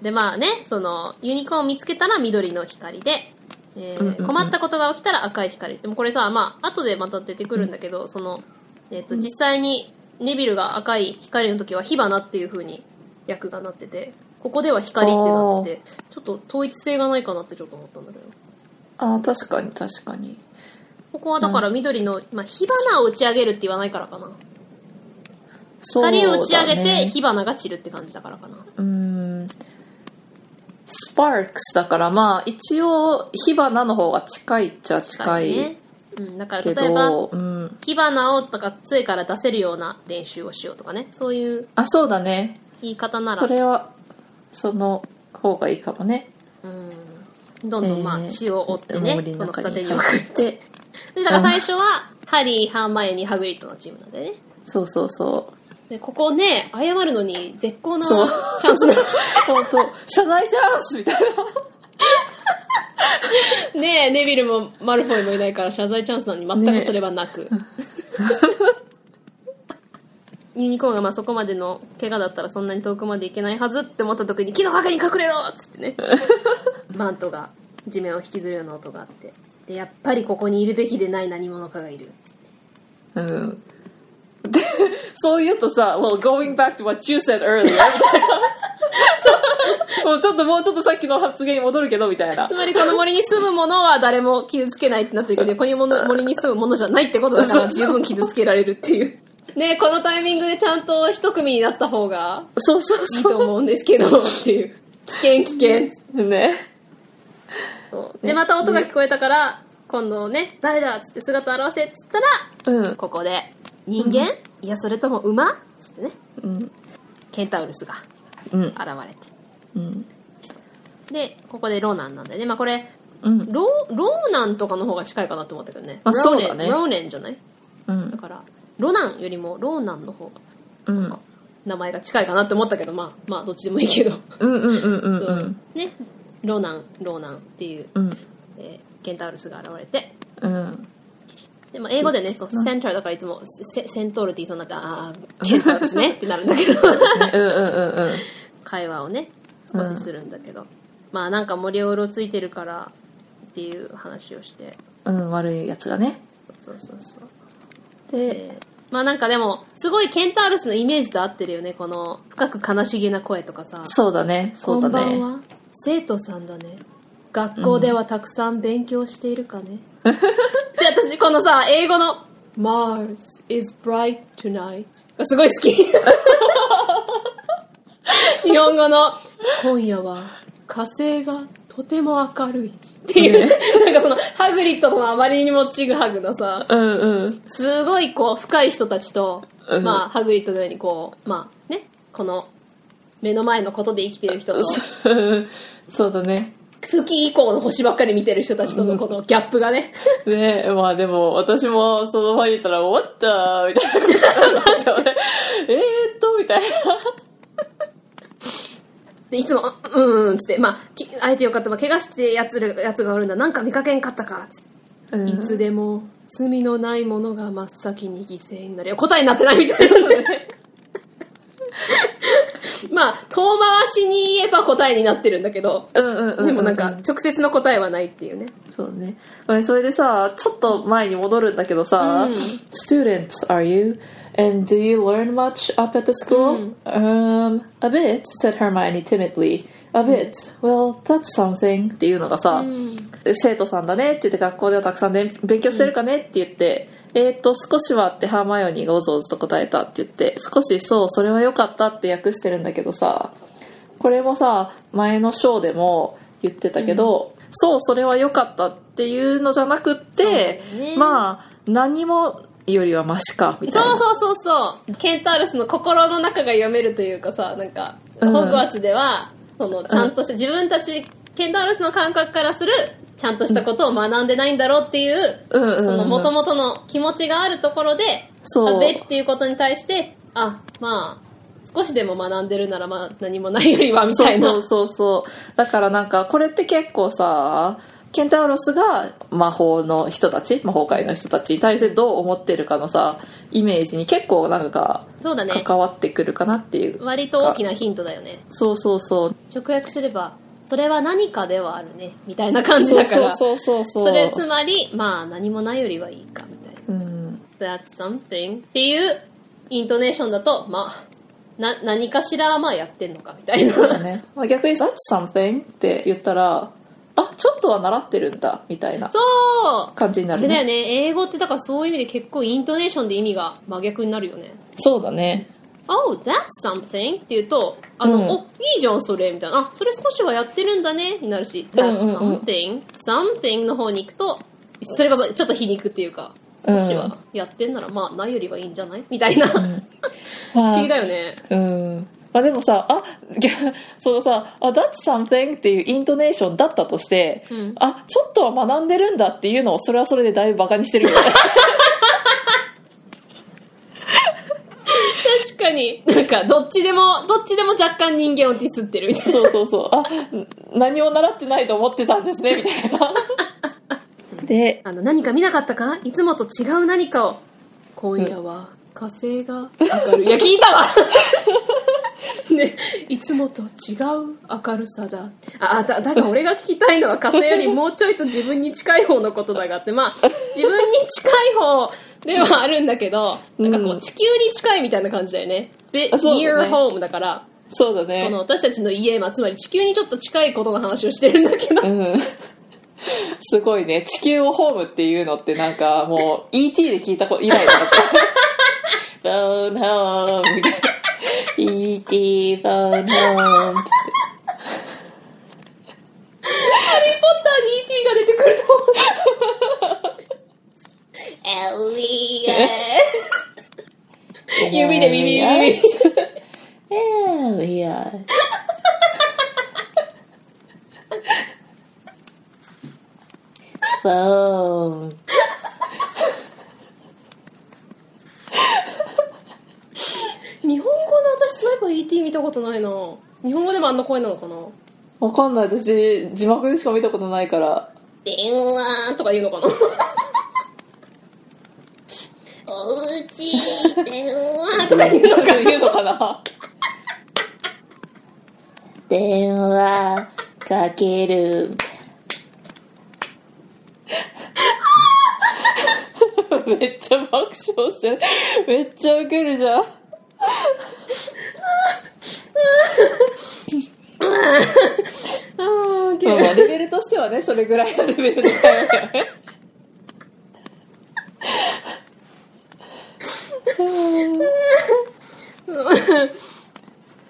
B: え。で、まあね、その、ユニコーンを見つけたら緑の光で、えー困ったことが起きたら赤い光。でもこれさ、まあ、後でまた出てくるんだけど、その、えっ、と、実際にネビルが赤い光の時は火花っていう風に役がなってて、ここでは光ってなってて、ちょっと統一性がないかなってちょっと思ったんだけど。
C: あー確かに確かに。
B: ここはだから緑の、まあ、火花を打ち上げるって言わないからかな。
C: そうだね
B: 光を打ち上げて火花が散るって感じだからかな。
C: うーんスパークスだからまあ一応火花の方が近いっちゃ近い
B: ね。うん、だから
C: け
B: 例えば、
C: ど、うん、
B: 火花をとか杖から出せるような練習をしようとかね。そういう
C: あそうだね。
B: 言い方なら、
C: それはその方がいいかもね。
B: うん、どんどんまあ
C: えー
B: 血を折ってね、
C: 森の
B: その片手に
C: 入って。
B: で、だから最初は、ハリー、ハーマイオニー、ハグリッドのチームなんでね。
C: そうそうそう
B: で、ここね、謝るのに絶好なチャンスだ。
C: 本当謝罪チャンスみたいな
B: ねえ、ネビルもマルフォイもいないから謝罪チャンスなのに全くそれはなく。ユ ニコーンがまあそこまでの怪我だったらそんなに遠くまで行けないはずって思った時に木の陰に隠れろっつってね。マントが地面を引きずるような音があって。で、やっぱりここにいるべきでない何者かがいる。
C: うんで そう言うとさ「Well going back to what you said earlier 」みたいなもうちょっともうちょっとさっきの発言に戻るけどみたいな。
B: つまりこの森に住む者は誰も傷つけないってなってるけど、この森に住む者じゃないってことだから十分傷つけられるっていう。ねこのタイミングでちゃんと一組になった方が
C: そうそう
B: いい
C: そ
B: と思うんですけど、っていう。危険危険。
C: うね。
B: そう。で、また音が聞こえたから、今度ね、誰だっつって姿を現せっつったら、
C: うん。
B: ここで、人間、いや、それとも馬？つってね、
C: うん。
B: ケンタウルスが
C: うん。
B: 現れて。
C: うん。
B: で、ここでローナンなんだよね。まあこれ、
C: うん。
B: ロー、ローナンとかの方が近いかなって思ったけどね。
C: あ
B: ローネン
C: そうだね。
B: ローネンじゃない？
C: うん。
B: だから、ロナンよりもローナンの方が
C: うん。
B: 名前が近いかなって思ったけど、まあ、まあ、どっちでもいいけど。
C: うんうんうんうんう
B: そうんね、ロナン、ローナンっていう、
C: うん。
B: えーケンタウルスが現れて、
C: うん
B: で、まあ、英語でね、そう、センターだからいつもセセントールって言いそうになって、ああ、ケンタウルスねってなるんだけど、
C: うんうんうんうん
B: 会話をね、するんだけど、まあなんか森をうろついてるからっていう話をして、
C: うん悪いやつがね
B: そうそうそう。
C: で
B: で、まあなんかでも、すごいケンタウロスのイメージと合ってるよね。この、深く悲しげな声とかさ。
C: そうだねそうだね
B: こんばんは。生徒さんだね。学校ではたくさん勉強しているかね。で、私このさ、英語の Mars is bright tonight がすごい好き。日本語の今夜は火星がとても明るいっていう、なんかそのハグリッドとのあまりにもちぐはぐのさ、
C: うんうん。
B: すごいこう深い人たちと、
C: うん。
B: まあハグリッドのようにこう、まあね、この目の前のことで生きている人と、
C: そうだね
B: 月以降の星ばっかり見てる人たちとのこのギャップがね、
C: ねまあでも私もその場にいたら「終わった」みたいな感じでえーっとみたいな。
B: でいつも、うんうんうん、つって、まあ、き相手よかった、まあ、怪我してやつるやつがおるんだ、なんか見かけんかったか、つって。
C: うん。
B: いつでも罪のないものが真っ先に犠牲になる。答えになってないみたいな。のね。まあ、遠回しに言えば答えになってるんだけど、
C: うんうんうんうん
B: でもなんか、直接の答えはないっていうね。
C: そうねあそれでさちょっと前に戻るんだけどさ、
B: うん
C: Students are you? And do you learn much up at the school? Um, a bit, said Hermione timidly. A bit. Well, that's something. っていうのがさ、で生徒さんだねって言って学校ではたくさんで勉強してるかねって言って、えーっと、少しはってハーマイオニーがおぞおぞと答えたって言って、少しそう、それは良かったって訳してるんだけどさ、これもさ、前のショーでも言ってたけど、そう、それは良かったっていうのじゃなくって、
B: ね
C: まあ、何もよりはマシか、みたいな。
B: そうそうそうそう。ケンタウルスの心の中が読めるというかさ、なんか、
C: うん
B: ホグワーツでは、その、ちゃんとした、自分たち、ケンタウルスの感覚からする、ちゃんとしたことを学んでないんだろうっていう、
C: うんうんうん
B: その元々の気持ちがあるところで、
C: そう
B: あベっていうことに対して、あ、まあ、少しでも学んでるならまあ何もないよりは、みたいな。
C: そうそうそうそう。だからなんか、これって結構さ、ケンタウロスが魔法の人たち、魔法界の人たちに対してどう思ってるかのさ、イメージに結構なんか、
B: そうだね。
C: 関わってくるかなっていう。
B: 割と大きなヒントだよね。
C: そうそうそう。
B: 直訳すれば、それは何かではあるね、みたいな感じだから。
C: そうそうそうそう。
B: それつまり、まあ何もないよりはいいかみたいな。
C: うん。
B: That's something っていうイントネーションだと、まあ、な、何かしらまあやってんのかみたいな。
C: ね。まあ、逆に、That's something って言ったら、あ、ちょっとは習ってるんだ、みたいな
B: そう
C: 感じになる
B: あれだよ
C: ね。
B: ね、英語ってだからそういう意味で結構イントネーションで意味が真逆になるよね。
C: そうだね。
B: Oh, that's something って言うと、あの、
C: うん
B: お、いいじゃん、それ、みたいな。あ、それ少しはやってるんだね、になるし、
C: うん
B: that's
C: うんうん
B: something、something の方に行くと、それこそちょっと皮肉っていうか、少しはやってんなら、まあ、ないよりはいいんじゃない？みたいな。不
C: まあ
B: 思議だよね。
C: うん。まあでもさ、あ、逆 そのさ、あ、that's something っていうイントネーションだったとして、
B: うん
C: あ、ちょっとは学んでるんだっていうのを、それはそれでだいぶバカにしてるよね。
B: 確かに。なんか、どっちでも、どっちでも若干人間をディスってるみたいな。
C: そうそうそう。あ、何も習ってないと思ってたんですね、みたいな。で、
B: あの、何か見なかったか？いつもと違う何かを。今夜は火星が明るい。いや、聞いたわ ね、いつもと違う明るさだ。あ、だ、だから俺が聞きたいのは火星よりもうちょいと自分に近い方のことだがって、まあ、自分に近い方ではあるんだけど、なんかこ
C: う
B: 地球に近いみたいな感じだよね。で、
C: あそうだね
B: near home だから、
C: そうだね
B: この。私たちの家、まあ、つまり地球にちょっと近いことの話をしてるんだけど、
C: うん。すごいね。地球をホームっていうのってなんかもう ET で聞いたこと以来だった。phone home みたいな。ET phone home つって。
B: ハリー・ポッターに E.T. が出てくると思う。エリー。指でビビビビビ。
C: えいや。フォン。
B: 日本語で私そういえば E.T. 見たことないな。日本語でもあんな声なのかな
C: わかんない。私、字幕でしか見たことないから。
B: 電話とか言うのかな おうち電話とか言うのかな
C: 言うのかな電話かける。めっちゃ爆笑してるめっちゃウケるじゃん
B: あー
C: まあまあレベルとしてはねそれぐらいのレベルだよね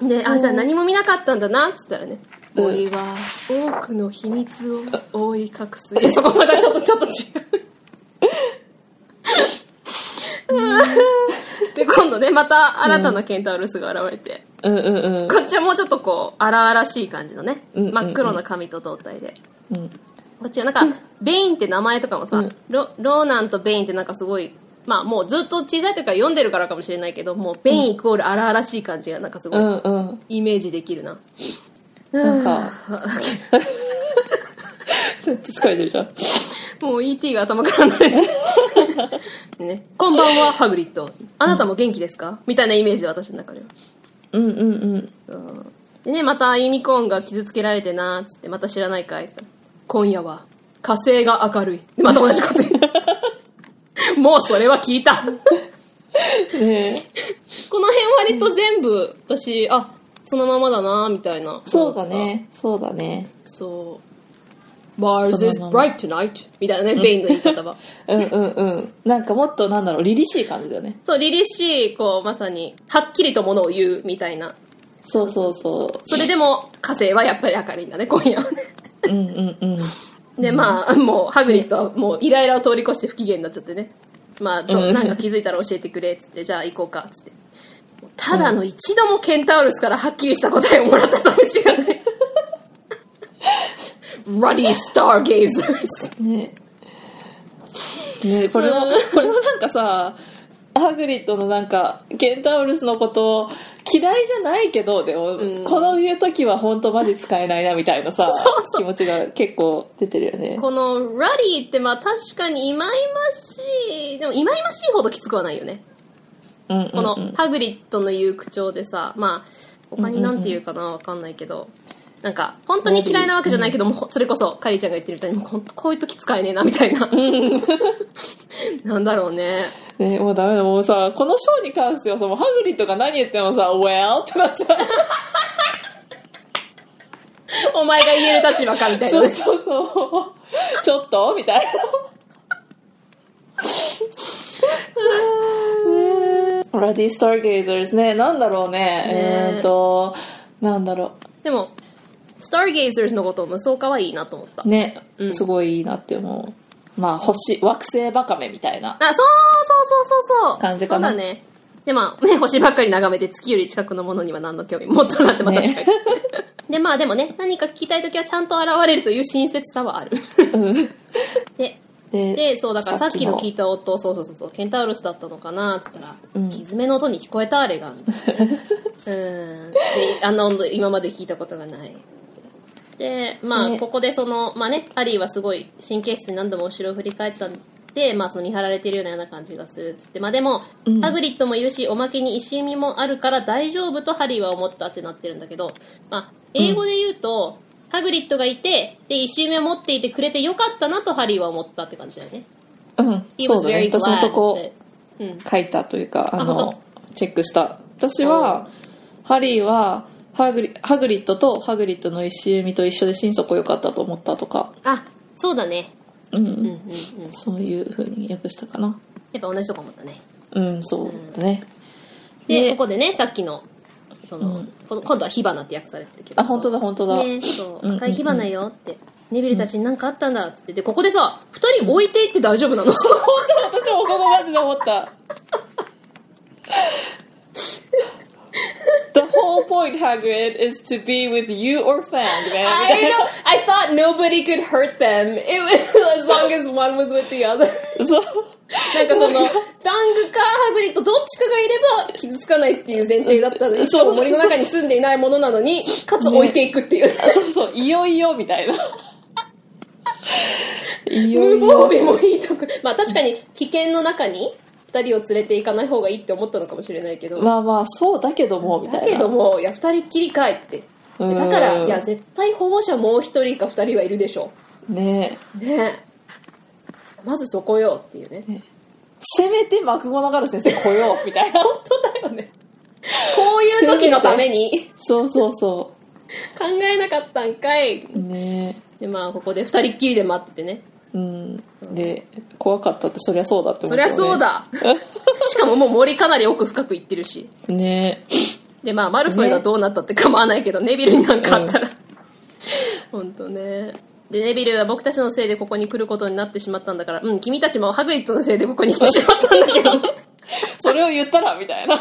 B: で、あ、じゃあ何も見なかったんだな、っつったらね。
C: うん
B: 森は多くの秘密を覆い隠す。いや、そこまたちょっと、ちょっと違う。で、今度ね、また新たなケンタウルスが現れて、
C: うんうんうん。
B: こっちはもうちょっとこう、荒々しい感じのね、
C: うんうんうん。
B: 真っ黒な髪と胴体で。
C: うん。
B: こっちはなんか、ベインって名前とかもさ、
C: うん。
B: ロローナンとベインってなんかすごい、まあもうずっと小さい時から読んでるからかもしれないけど、もうベインイコール荒々しい感じがなんかすごい
C: うんうん。
B: イメージできるな。
C: なんか めっちゃ疲れてるじゃん
B: もう ET が頭からない。ね、こんばんは、ハグリッド。あなたも元気ですか？みたいなイメージで私の中では。
C: うんうんうん
B: うんでね、またユニコーンが傷つけられてなーっつって、また知らないかいって今夜は火星が明るい。でまた同じこと言う。もうそれは聞いた。
C: ねえ
B: この辺割と全部、私、あ、そのままだなーみたいな。
C: そうだ。ねそうだね
B: そう。Mars
C: そ
B: is bright tonight. みたいなね、ベインの言い方は。
C: うんうんうんなんかもっとなんだろう凛々しい感じだよね
B: そう、凛々しい、こう、まさに、はっきりとものを言うみたいな。
C: そうそうそ
B: それでも、火星はやっぱり明るいんだね、今夜はね。
C: ううんうんうん
B: で、まあ、もう、ハグリッドはもう、イライラを通り越して不機嫌になっちゃってね。まあ、ど
C: うん
B: なんか気づいたら教えてくれ、つって、じゃあ行こうか、つって。ただの一度もケンタウルスからはっきりした答えをもらった試しがない。Ruddy Stargazers.
C: ね。ねこれもこれもなんかさハグリッドのなんかケンタウルスのことを嫌いじゃないけどでも、
B: うん。
C: このいう時は本当マジ使えないなみたいなさ気持ちが結構出てるよね。
B: このラリーってまあ確かにいまいましい、でもいまいましいほどきつくはないよね。
C: うんうんうん。
B: このハグリッドの言う口調でさ、まあ、他になんて言うかなわかんないけど、なんか、本当に嫌いなわけじゃないけども、それこそ、カリーちゃんが言ってるみたいに、もうこういう時使えねえな、みたいな。なんだろうね。
C: ね、もうダメだ。もうさこのショーに関してはさもうハグリッドが何言ってもさ「Well」ってなっちゃう。
B: お前が言える立場か、みたいなね。
C: そうそうそう。ちょっと？みたいな。ラディ・スターゲイザーズね。なんだろうね。
B: ね。
C: えーっとなんだろ
B: でも、スターゲイザーズのことを無双可愛いなと思った。
C: うね、
B: うん
C: すごいいいなって思うまあ星惑星バカメみたいな
B: あ、そうそうそうそうそう。
C: 感じかな
B: そうだね。で、まあ、ね、星ばっかり眺めて月より近くのものには何の興味ももっとなってまた確かに。で、まあでもね、何か聞きたいときはちゃんと現れるという親切さはある。
C: うん
B: で、
C: で
B: で、そう、だからさっきの聞
C: い
B: いた音、そうそうそうそう、ケンタウロスだったのかなって言ったら、
C: うん
B: ひずめの音に聞こえたあれが、みたいなね うん。で、あんな音今まで聞いたことがない。で、まあ、
C: ね。
B: ここでその、まあね、ハリーはすごい神経質に何度も後ろを振り返ったんで、まあ、その見張られてるような感じがするっつって、まあでも、
C: うん。
B: ハグリッドもいるし、おまけに石見もあるから大丈夫とハリーは思ったってなってるんだけど、まあ、英語で言うと、ハグリッドがいて、で、石見を持っていてくれてよかったなとハリーは思ったって感じだよね。
C: うん。
B: He
C: そう
B: was
C: だね。私もそこ
B: うん。
C: 書いたというかあ
B: あ本
C: のチェックした。私はハリーはハグリハグリッドとハグリッドの石弓と一緒で心底良かったと思ったとか、
B: あ、そうだね。
C: うん
B: うんうんうん。
C: そういう風に訳したかな
B: やっぱ同じとこ思ったね。
C: うんそうだね、
B: で、
C: ね
B: ここでね、さっきの、その、
C: うん
B: 今度は火花って訳されてるけど。
C: あ本当だ本当だ、
B: ね、そう
C: うん
B: 赤い火花よって。ネビルたちに何かあったんだっつって。で、ここでさ、二人置いていって大丈夫なの？
C: 私もここマジで思った The whole point, Hagrid, is to be with you or Fang, man.
B: I know. I thought nobody could hurt them. It was as long as one was with the other.
C: そう。
B: なんかその、ダングかハグリッドどっちかがいれば傷つかないっていう前提だったのに、しかも森の中に住んでいないものなのに、かつ置いていくっていう。
C: あそうそう、いよいよ、みたいな。いよ
B: 無防。備もいいとこ。まあ確かに危険の中に二人を連れて行かない方がいいって思ったのかもしれないけど。
C: まあまあ、そうだけども、みたい
B: だ
C: な。
B: けども、いや、二人っきりかいって。
C: うん
B: だから、いや、絶対保護者もう一人か二人はいるでしょ。
C: ね
B: ねえ。まずそこよっていうね。
C: せめてマクゴナガル先生来よう みたいな
B: 本当だよね。こういう時のために
C: そうそうそ
B: 考えなかったんかい。
C: うね
B: で、まあ、ここで二人っきりで待っててね。
C: うんで怖かったってそりゃそうだって思
B: そりゃそうだ。しかももう森かなり奥深く行ってるし。
C: ね
B: で、まあ、マルフォイがどうなったって構わないけど、ネビルになんかあったら。本当ね。で、ネビルは僕たちのせいでここに来ることになってしまったんだから、うん、君たちもハグリッドのせいでここに来てしまったんだけどね。
C: それを言ったらみたいな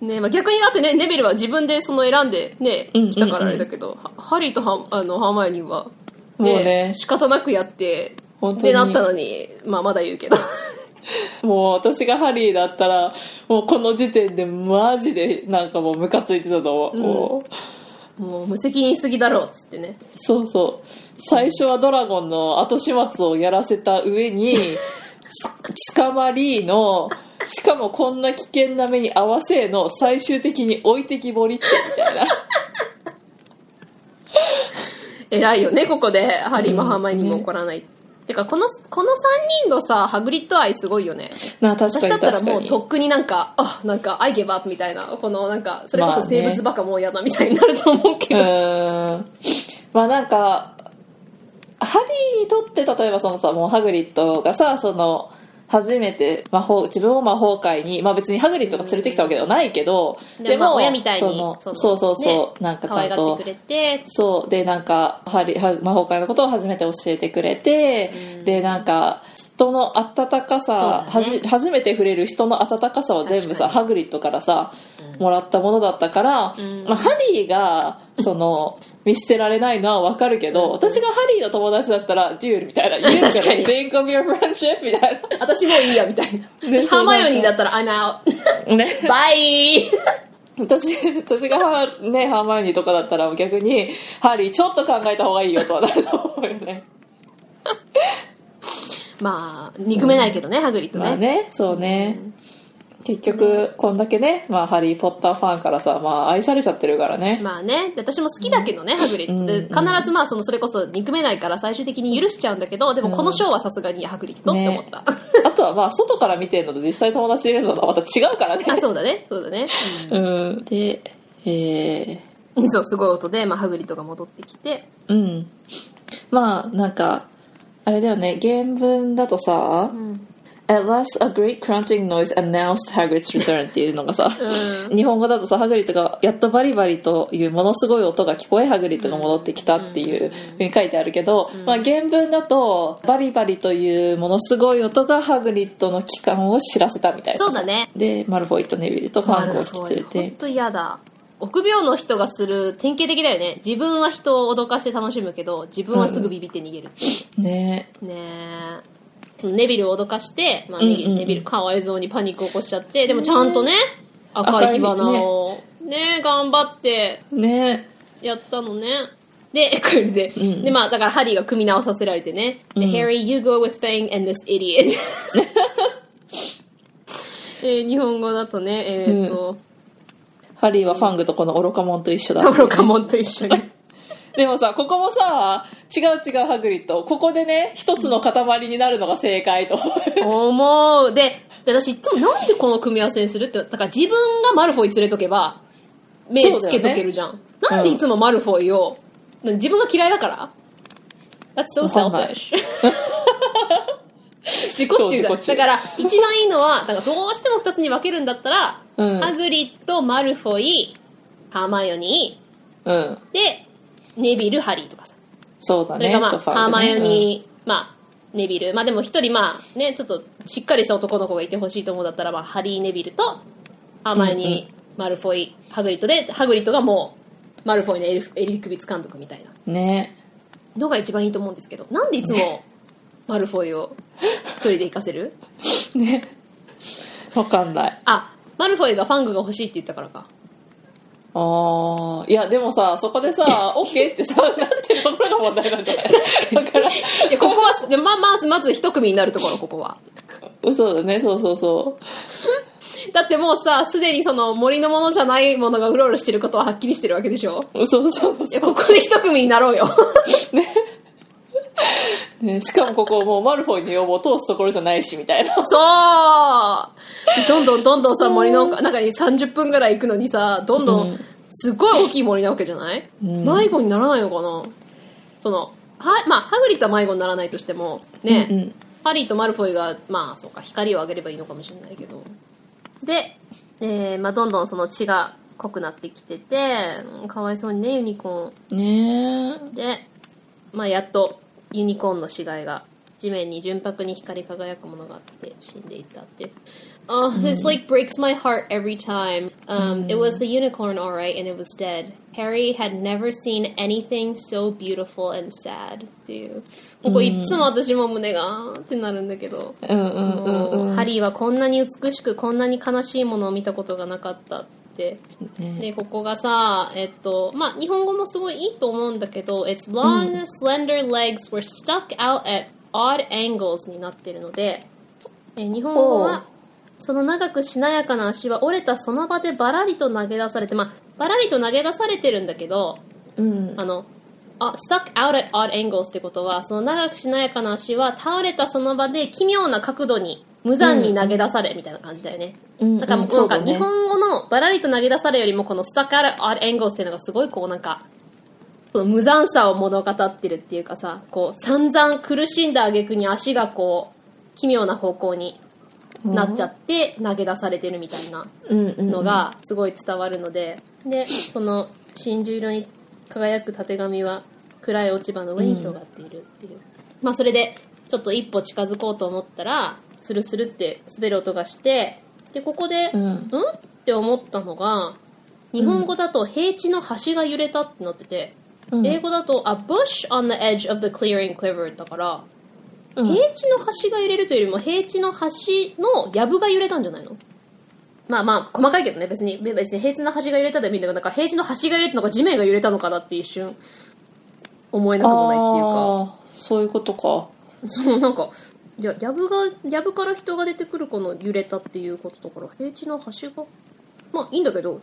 B: ねまあ、逆にだってね、ネビルは自分でその選んでね、
C: うんうんうん。
B: 来たからあれだけど、ハハリーとハあのハーマイオニーは、
C: もうね。
B: 仕方なくやって、
C: 本当に。
B: でなったのに、まあまだ言うけど。
C: もう私がハリーだったらもうこの時点でマジでなんかもうムカついてたと思う、
B: うん。
C: もう
B: もう無責任すぎだろうっつってね。
C: そうそう。最初はドラゴンの後始末をやらせた上に つ捕まりのしかもこんな危険な目に合わせの最終的に置いてきぼりってみたいな。
B: 偉いよね、ここで、ハリーもハーマイオニーも怒らない。てか、この、この3人のさ、ハグリッド愛すごいよね。
C: な確か
B: 私だったらもうとっくになんか、あ、なんか、I give up みたいな、このなんか、それこそ
C: まあね。
B: 生物バカもう嫌だみたいになると思うけ
C: う
B: ど。
C: ーん。まあなんかハリーにとって例えばそのさもうハグリッドがさその初めて魔法自分を魔法界にまあ別にハグリッドが連れてきたわけではないけど、
B: でも、まあ親みたいに、
C: そそうそう。そう、
B: ね。
C: なんかちゃんと
B: ってくれて、
C: そう。でなんかハリは魔法界のことを初めて教えてくれて、でなんか人の温かさ、
B: ね。
C: はじ初めて触れる人の温かさを全部さハグリッドからさ、もらったものだったから、
B: ん。
C: まあ、ハリーがその見捨てられないのは分かるけど、私がハリーの友達だったら「Dude」みたいな「You
B: 確かに。
C: think of your friendship」みたい
B: 私もういいやみたいな。
C: ね。
B: ハーマイオニーだったら、I'm out.
C: なね。
B: Bye
C: 私私がハ,、ね、ハーマイオニーとかだったら逆に「ハリーちょっと考えた方がいいよ」とはなると思うよね
B: まあ、憎めないけどね、ハグリッドね。
C: まあねそうね、結局こんだけね、まあ、ハリー・ポッターファンからさ、まあ、愛されちゃってるからね、
B: まあね、で私も好きだけどね、ハグリッド。必ずまあ、その、それこそ憎めないから最終的に許しちゃうんだけど、でもこのショーはさすがにハグリッドって思った。
C: あとはまあ外から見てるのと実際友達いるのとはまた違うからね。
B: あ、そうだね、そうだね。
C: うん。でえ
B: うん。そう、すごい音で、まあ、ハグリッドが戻ってきて、
C: ー、うん。まあなんかあれだよね原文だとさ、At last, a great crunching noise announced Hagrid's return っていうのがさ、
B: う
C: 日本語だとさ、ハグリッドが、やっとバリバリというものすごい音が聞こえ、ハグリッドが戻ってきたっていうふうに書いてあるけど、まあ原文だと、バリバリというものすごい音がハグリッドの帰還を知らせたみたいな。
B: そうだね。
C: で、マルフォイとネビルとファンゴを引き連れ
B: 本
C: て。
B: 当嫌だ。臆病の人がする典型的だよね。自分は人を脅かして楽しむけど、自分はすぐビビって逃げる。
C: ね
B: ねえ。そのネビルを脅かして、まあ、ネ
C: うんうんうん
B: ネビルかわいそうにパニックを起こしちゃって、でもちゃんとね、赤い火花を、ね頑張って
C: ね
B: やったのね。で、これで、
C: ん
B: で、まあ、だからハリーが組み直させられてね。で、
C: うん
B: Harry, you go with Thing and this idiot. えー日本語だとね、えーっと、
C: ハリーはファングとこの愚か者と一緒だ、
B: ソロカモンと一緒に。
C: でもさ、ここもさ、違う違うハグリッド。ここでね、一つの塊になるのが正解と。
B: 思う。で、で私いつもなんでこの組み合わせにするって、だから自分がマルフォイ連れとけば、目つけとけるじゃん。なんでいつもマルフォイを、自分が嫌いだから ?That's so selfish. 自己中だ。だから、一番いいのは、だからどうしても二つに分けるんだったら、
C: うん
B: ハグリッド、マルフォイ、ハーマイオニ
C: うん。
B: ー、で、ネビル、ハリーとかさ。
C: そうだね。
B: それがまあ、
C: ね
B: ハーマイオニー、まあ、ネビル。まあでも一人まあね、ちょっとしっかりした男の子がいてほしいと思うんだったら、まあ、ハリー・ネビルと、ハーマイオニー、マルフォイ、ハグリッドで、ハグリッドがもう、マルフォイのエリエリクビツ監督みたいな
C: うんね。
B: のが一番いいと思うんですけど、なんでいつも、マルフォイを一人で行かせる？
C: ね。わかんない。
B: あ、マルフォイがファングが欲しいって言ったからか。
C: ああ、いや、でもさ、そこでさ、オッケーってさ、なってるところが問題なんじゃない？だから、
B: いや、ここは、でままずまず一組になるところ、ここは。
C: 嘘だね、そうそうそ
B: だってもうさ、すでにその森のものじゃないものがうろうろしてることははっきりしてるわけでしょ？
C: う。そうそう
B: いや、ここで一組になろうよ。
C: ね、しかもここもうマルフォイの要望を通すところじゃないしみたいな。
B: そう。でどんどんどんどんさ、森の中に30分ぐらい行くのにさ、どんど
C: うん。
B: ん、すっごい大きい森なわけじゃない、
C: うん。
B: 迷子にならないのかな？その、は、まあ、ハグリッドは迷子にならないとしても、ね、
C: うんうん。
B: ハリーとマルフォイが、まあ、そうか、光を上げればいいのかもしれないけど。で、えー、まあ、どんどんその血が濃くなってきてて、うんかわいそうにね、ユニコーン。
C: ねえ。
B: で、まあ、やっとユニコーンの死骸が地面に純白に光り輝くものがあって死んでいったっていう。Oh, this like breaks my heart every time. Um, It was the unicorn, alright, and it was dead. Harry had never seen anything so beautiful and sad. っていう。ここいっつも私も胸がーってなるんだけど。ハリーはこんなに美しくこんなに悲しいものを見たことがなかったって
C: ね
B: で、ここがさ、えっと、まあ、日本語もすごいいいと思うんだけど、its long, slender legs were stuck out at odd angles になってるので、え日本語は、その長くしなやかな足は折れたその場でバラリと投げ出されて、まあ、バラリと投げ出されてるんだけど、
C: うん。
B: あの、あ stuck out at odd angles ってことは、その長くしなやかな足は倒れたその場で奇妙な角度に無残に投げ出されみたいな感じだよね。
C: うん。
B: なんかもう、なんか日本語のバラリと投げ出されよりもこの stuck out at odd angles っていうのがすごいこうなんか、その無残さを物語ってるっていうかさ、こう散々苦しんだ挙句に足がこう、奇妙な方向になっちゃって投げ出されてるみたいな
C: うんうん
B: のがすごい伝わるので、で、その真珠色に輝くたてがみは暗い落ち葉の上に広がっているっていう。まあそれで、ちょっと一歩近づこうと思ったら、スルスルって滑る音がして、で、ここで、
C: うん。
B: ん？って思ったのが、日本語だと平地の端が揺れたってなってて、
C: うん。
B: 英語だと a bush on the edge of the clearing quiver だから、
C: うん。
B: 平地の端が揺れるというよりも平地の端の藪が揺れたんじゃないの？まあまあ細かいけどね。別に別に平地の端が揺れたでもいいんだけどなんか平地の端が揺れたのか地面が揺れたのかなって一瞬思えなくもないっていうか。
C: そういうことか。
B: そうなんかいや藪が藪から人が出てくるこの揺れたっていうことだから平地の端がまあいいんだけど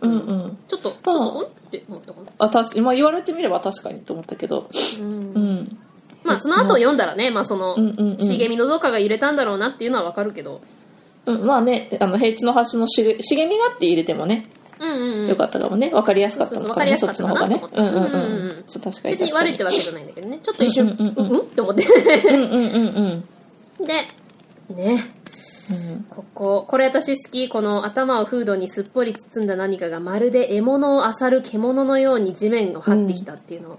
C: うんうん。
B: ちょっとちょっとうんって思ったかな？
C: あたし今言われてみれば確かにと思ったけど。
B: うん。
C: うん
B: まあその後を読んだらねまあその
C: うんうんうん。
B: 茂みのどっかが揺れたんだろうなっていうのはわかるけど。
C: うん、まあねあの平地の端の茂茂みがあって入れてもね
B: うんうんうん。
C: よかったかもね。分かりやすかったのかもね。
B: そそうそう
C: そうっちの方がね
B: わかりやすかったかな
C: うんうんうん。
B: うんうんうん。
C: そう確かに
B: 別に
C: 確かに。
B: 悪いってわけじゃないんだけどね。ちょっと一瞬
C: うんうんうん
B: うん。うんって思って。
C: うんうんうんうん。
B: でね。ここ。これ私好き。この頭をフードにすっぽり包んだ何かがまるで獲物を漁る獣のように地面を張ってきたっていうのを、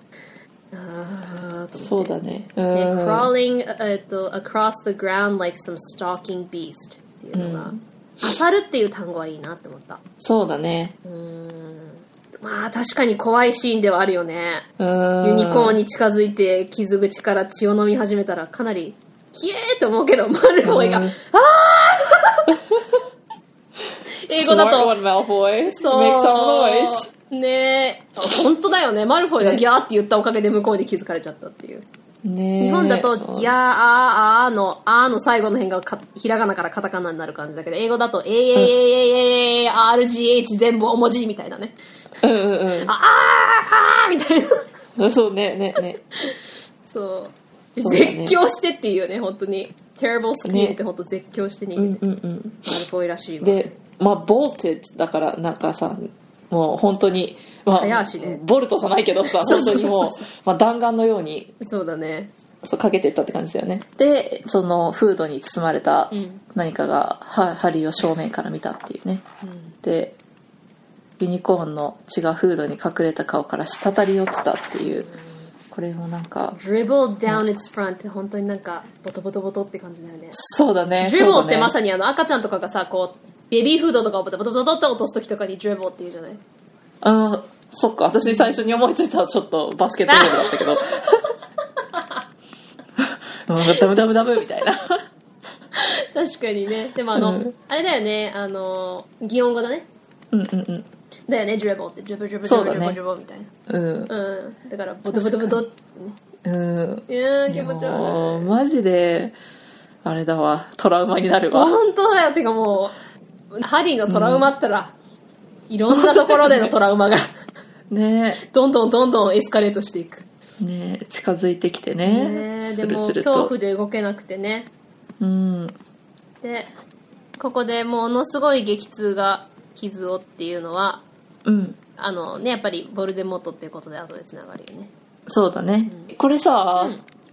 B: あ
C: そうだね。う
B: ね
C: ん。
B: crawling、えっと across the ground like some stalking beast っていうのが、漁るっていう単語はいいなって思った。
C: そうだね。
B: うーん。まあ確かに怖いシーンではあるよね。
C: うん。
B: ユニコーンに近づいて傷口から血を飲み始めたらかなりキエーって思うけどマルフォイが、
C: うん。
B: あー！英語だ
C: Smart
B: と
C: one, Malfoy. Make some noise.
B: ね。えあ本当だよね。マルフォイがギャーって言ったおかげで向こうで気づかれちゃったっていう。
C: ね
B: 日本だと
C: うん
B: ギャーあーあーのあーの最後の辺がかひらがなからカタカナになる感じだけど英語だと AAAARGH 全部大文字みたいなね。
C: うんうんうん。
B: ああーあーみたいな。
C: そうねねね。
B: そう。
C: そうだね。
B: 絶叫してっていうね本当に。terrible scream って本当絶叫して逃げて、
C: うんうんうん。
B: マルフォイらしいわ。
C: でまあボルテだからなんかさもう本当に、まあ、
B: 早足で。
C: ボルトじゃないけどさ本当にもう、まあ、弾丸のように
B: そうだね。
C: そうかけてったって感じだよね。でそのフードに包まれた
B: うん。
C: 何かが、はハリーを正面から見たっていうね。でユニコーンの血がフードに隠れた顔から滴り落ちたっていう。これもなんか
B: dribble down its front って本当になんかボトボトボトって感じだよね。
C: そうだね
B: dribble ってま
C: に
B: さにあの赤ちゃんとかがさこうベビーフードとかをボトボトボトって落とす時とかに dribble って言うじゃない？
C: うんそっか。私最初に思いついたちょっとバスケットボールだったけど。うんダブダブダブみたいな。
B: 確かにね。でもあの、
C: うん。
B: あれだよね。あの擬音語だね。
C: うんうんうん。
B: だよね。dribble って。dribble dribble
C: そうだ
B: dribble
C: ね
B: dribble みたいな。
C: うん。
B: うん。だからボトボトボトってね。
C: うん。
B: いやー気持ち悪い。
C: もうマジであれだわ。トラウマになるわ。
B: 本当だよ。てかもうハリーのトラウマったら、いろんなところでのトラウマが
C: ね。
B: どんどんどんどんエスカレートしていく。
C: ね。近づいてきて
B: ね。
C: ね
B: えでも恐怖で動けなくてね。
C: うん。
B: でここでものすごい激痛が傷をっていうのは
C: うん。
B: あのねやっぱりボルデモートっていうことで後でつながるよね。
C: そうだね、これさ、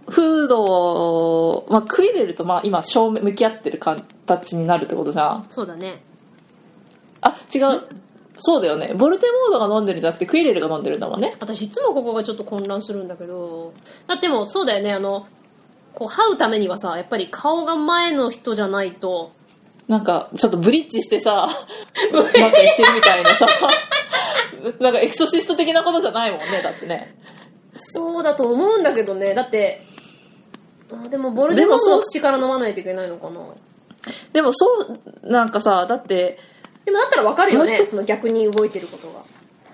C: フード、まあ、クイレルとまあ今正面向き合ってる形になるってことじゃん。
B: そうだね
C: あ違う。そうだよね。ボルテモードが飲んでるんじゃなくてクイレルが飲んでるんだもんね。
B: 私いつもここがちょっと混乱するんだけど。だってもうそうだよね。あのこう這うためにはさやっぱり顔が前の人じゃないと。
C: なんかちょっとブリッジしてさ うまくいってるみたいなさ。なんかエクソシスト的なことじゃないもんねだってね。
B: そうだと思うんだけどね。だってあでもボルデモートの口から飲まないといけないのかな。
C: でもそうなんかさだって
B: でもだったらわかるよねその逆に動いてることが。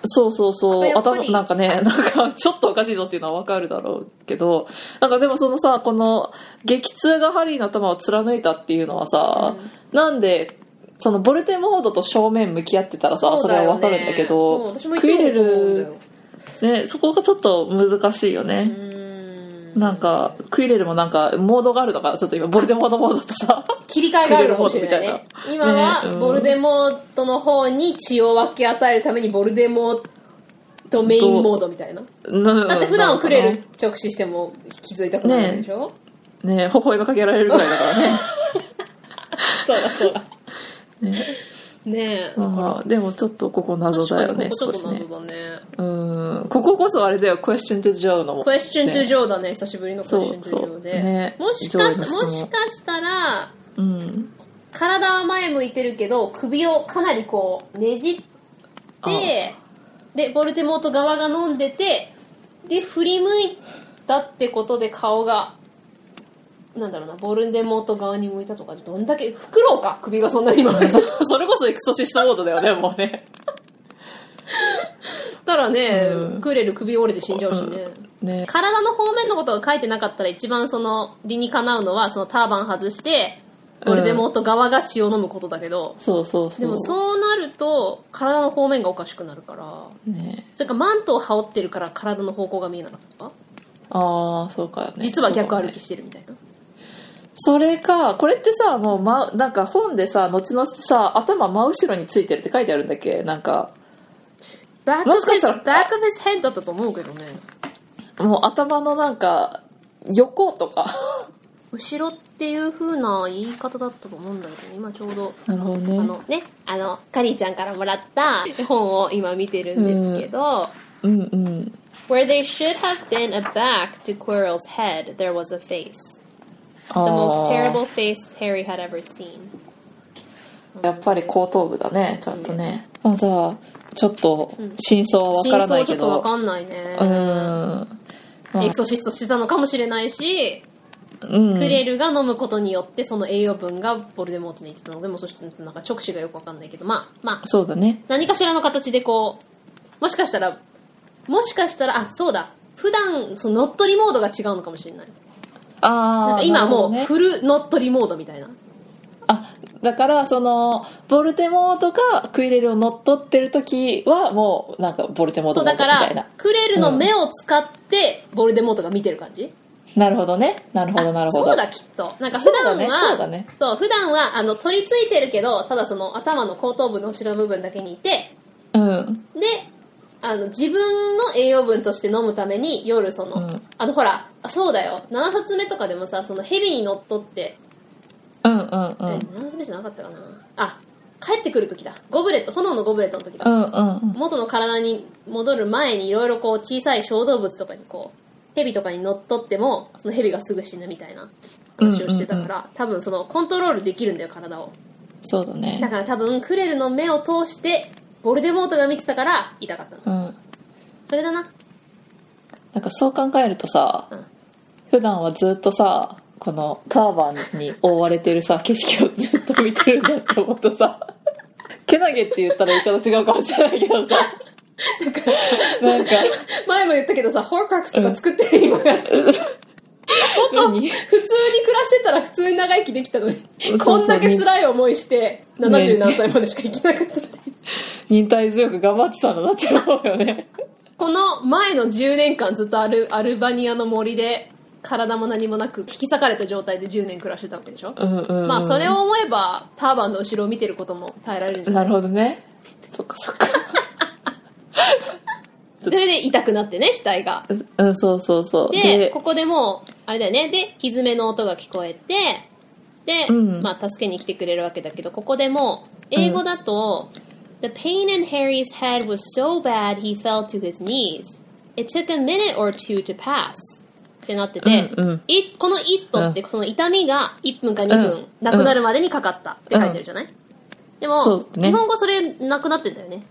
C: そうそうそう。頭なんかねなんか ちょっとおかしいぞっていうのはわかるだろうけどなんかでもそのさこの激痛がハリーの頭を貫いたっていうのはさ、なんでそのボルテモードと正面向き合ってたらさそ,、れはわかるんだけどクイレルねそこがちょっと難しいよね、
B: うーん
C: なんかクイレルもなんかモードがあるのかなちょっと今ボルテモードモードとさ
B: 切り替えがある かもしれないね今はボルデモートの方に血を分け与えるためにボルデモートメインモードみたいな。
C: だ
B: だって普段はクレル直視しても気づいたくないでしょ、
C: ね微笑みかけられるぐらいだからね。
B: そうだそうだ。
C: ね
B: ねえ
C: まあでもちょっとここ謎だよね
B: ここちょっと
C: 少しね。
B: 謎だね。
C: うん。こここそあれだよ Question to
B: クエスチョントゥ
C: ね。
B: ジョーだね久しぶりのクエスチョントゥジョーで、
C: ね。
B: もしかしもしかしたら
C: うん。
B: 体は前向いてるけど首をかなりこうねじってでボルテモート側が飲んでてで振り向いたってことで顔がなんだろうなボルデモート側に向いたとかどんだけフクロウか首がそんなに曲がる
C: それこそエクソシストモードだよね もうね。
B: たらね、
C: うん。
B: クレル首折れて死んじゃうしね、
C: ね。
B: 体の方面のことが書いてなかったら一番その理にかなうのはそのターバン外してボルデモート側が血を飲むことだけど、
C: そうそうそう。
B: でもそうなると体の方面がおかしくなるから。
C: ね。
B: それかマントを羽織ってるから体の方向が見えなかったとか？
C: ああそうかね。
B: 実は逆歩きしてるみたいな、
C: それかこれってさもう、ま、なんか本でさ後々さ頭真後ろについてるって書いてあるんだっけ？なんか。
B: バック
C: もしかしたら
B: バック of his head だったと思うけどね。
C: もう頭のなんか横とか。
B: 後ろっていう風な言い方だったと思うんだけどね。今ちょうど
C: なるほどね。
B: あのねあのカリーちゃんからもらった本を今見てるんですけど、
C: うんうん。
B: Where there should have been a back to Quirrell's head, there was a face.
C: あ
B: The most
C: ー
B: terrible face Harry had ever seen.
C: やっぱり後頭部だねちゃんとね、あじゃあちょっと真相はわ
B: 真
C: からな
B: 相ちょっと
C: いけど。
B: わかん。ないね。
C: うん。まあ
B: エクソシストしてたのかもしれないし、
C: うん。
B: クレルが飲むことによってその栄養分がボルデモートに行ってたのでもうそしてなんか直視がよくわかんないけど。まあまあ。
C: そうだね。
B: 何かしらの形でこうもしかしたらもしかしたらあそうだ。普段その乗っ取りモードが違うのかもしれない
C: ああ
B: 今もう
C: ね、
B: フル乗っ取りモードみたいな。
C: あだからそのボルテモートがクイレルを乗っ取ってる時はもうなんかボルテモートモー
B: そうだからクレルの目を使ってボルデモートが見てる感じ、
C: なるほどね。なるほどなるほど。
B: そうだきっと。なんか普段は
C: そうだねそうだね。
B: そう普段はあの取り付いてるけどただその頭の後頭部の後ろ部分だけにいて
C: うん。
B: であの自分の栄養分として飲むために夜その、
C: うん。
B: あのほらあそうだよ。7冊目とかでもさその蛇に乗っ取って、
C: うんうんう
B: え
C: ん
B: 7冊目じゃなかったかな。あ帰ってくる時だ。ゴブレット炎のゴブレットの時だ、
C: うんうん
B: 元の体に戻る前にいろいろこう小さい小動物とかにこう蛇とかに乗っ取ってもその蛇がすぐ死ぬみたいな話をしてたから、多分そのコントロールできるんだよ体を。
C: そうだね。
B: だから多分クレルの目を通してボルデモートが見てたから痛かったの。
C: うん。
B: それだな。
C: なんかそう考えるとさ、
B: うん。
C: 普段はずっとさこのターバンに覆われてるさ 景色をずっと見てるんだって思うとさけなげって言ったら言い方違うかもしれないけどさ。なんか
B: 前も言ったけどさホークラックスとか作ってる今が普通に暮らしてたら普通に長生きできたのにこんだけ辛い思いして70何歳までしか生きなかったって
C: 忍耐強く頑張ってたんだなって思うよね。
B: この前の10年間ずっとアルアルバニアの森で体も何もなく引き裂かれた状態で10年暮らしてたわけでしょ、
C: うんうんうん。
B: まあそれを思えばターバンの後ろを見てることも耐えられるんじゃな
C: ないるほどね。そっかそっか
B: それで痛くなってね額が。
C: うんそうそうそう。
B: でここでもうあれだよね。でひずめの音が聞こえてで、
C: うん。
B: まあ助けに来てくれるわけだけどここでも英語だと、The pain in Harry's head was so bad he fell to his knees. It took a minute or two to pass. ってなってて、
C: うんうん。
B: いこの it ってその痛みが1分か2分
C: うん。
B: なくなるまでにかかったって書いてるじゃない、でも、
C: そうね。
B: 日本語それなくなってんだよね。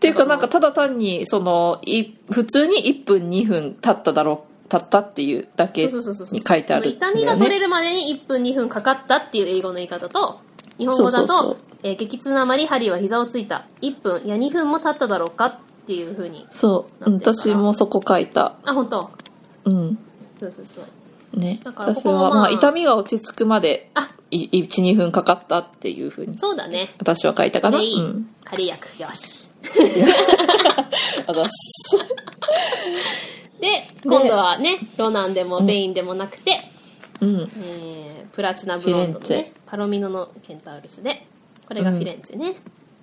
C: っていうかなんかただ単にそのい普通に1分2分経っただろう経ったっていうだけに書いてある
B: 痛みが取れるまでに1分2分かかったっていう英語の言い方と日本語だとえー激痛のあまりハリーは膝をついた。1分いや2分も経っただろうかっていうふうに
C: そう。私もそこ書いた。
B: あ本当？
C: うん。
B: そうそうそう。
C: ね。
B: だからこ
C: 私は
B: こはまあ
C: まあ痛みが落ち着くまで
B: あ。
C: 12分かかったっていうふうに
B: そうだね。
C: 私は書いたかな。うん。
B: 仮薬よし
C: あざっす
B: で今度はねロナンでもベインでもなくて、
C: うん。
B: えープラチナブロンドの
C: フィレン
B: ねパロミノのケンタウルスでこれがフィレンツェね、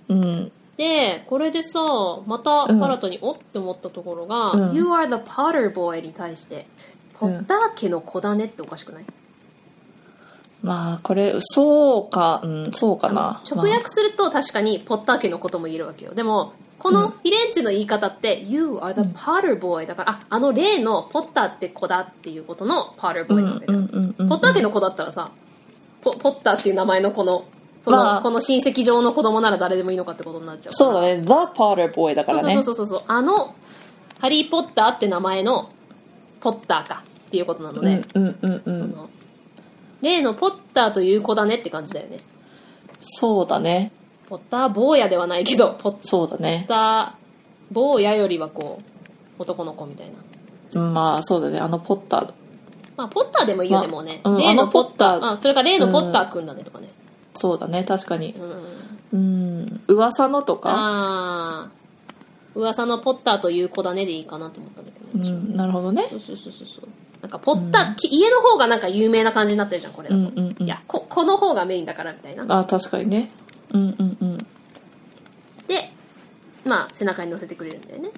C: うん。
B: で、これでさ、また
C: うん。
B: 新たにおって思ったところが、
C: うん。
B: You are the Potter boy に対して、ポッター家の子だねっておかしくない、
C: まあこれそうかうんそうかな。
B: 直訳すると確かにポッター家のことも言えるわけよ。でも、このフィレンツェの言い方って、You are the Potter boy だから、あ、あの例のポッターって子だっていうことの Potter
C: まあ
B: boy なわけじゃん。ポッター家の子だったらさ、ポポッターっていう名前のこの、その、
C: まあ。
B: この親戚上の子供なら誰でもいいのかってことになっちゃうから。
C: そうだね。The Potter Boy だからね。
B: そうそうそうそうそう。あのハリー・ポッターって名前のポッターかっていうことなので、
C: うんうんうんうん。
B: その例のポッターという子だねって感じだよね。
C: そうだね。
B: ポッター坊やではないけどポッ
C: そうだね。
B: ター坊やよりはこう男の子みたいな。
C: まあそうだね。あのポッター。
B: まあポッターでもいいよ
C: ま
B: ねもうね、
C: うん
B: 例のポッター。
C: あのポッター。
B: あそれから例のポッターくんだねとかね、
C: そうだね。確かに。
B: うん、
C: うん噂のとか？
B: ああ噂のポッターという子だねでいいかなと思ったんだけど。ね、
C: うんなるほどね。
B: そうそうそうそうそうなんかポッター、き家の方がなんか有名な感じになってるじゃんこれだと、
C: うんうんうん。
B: いやここの方がメインだからみたいな。
C: あ確かにね。うんうんうん。
B: でまあ背中に乗せてくれるんだよね。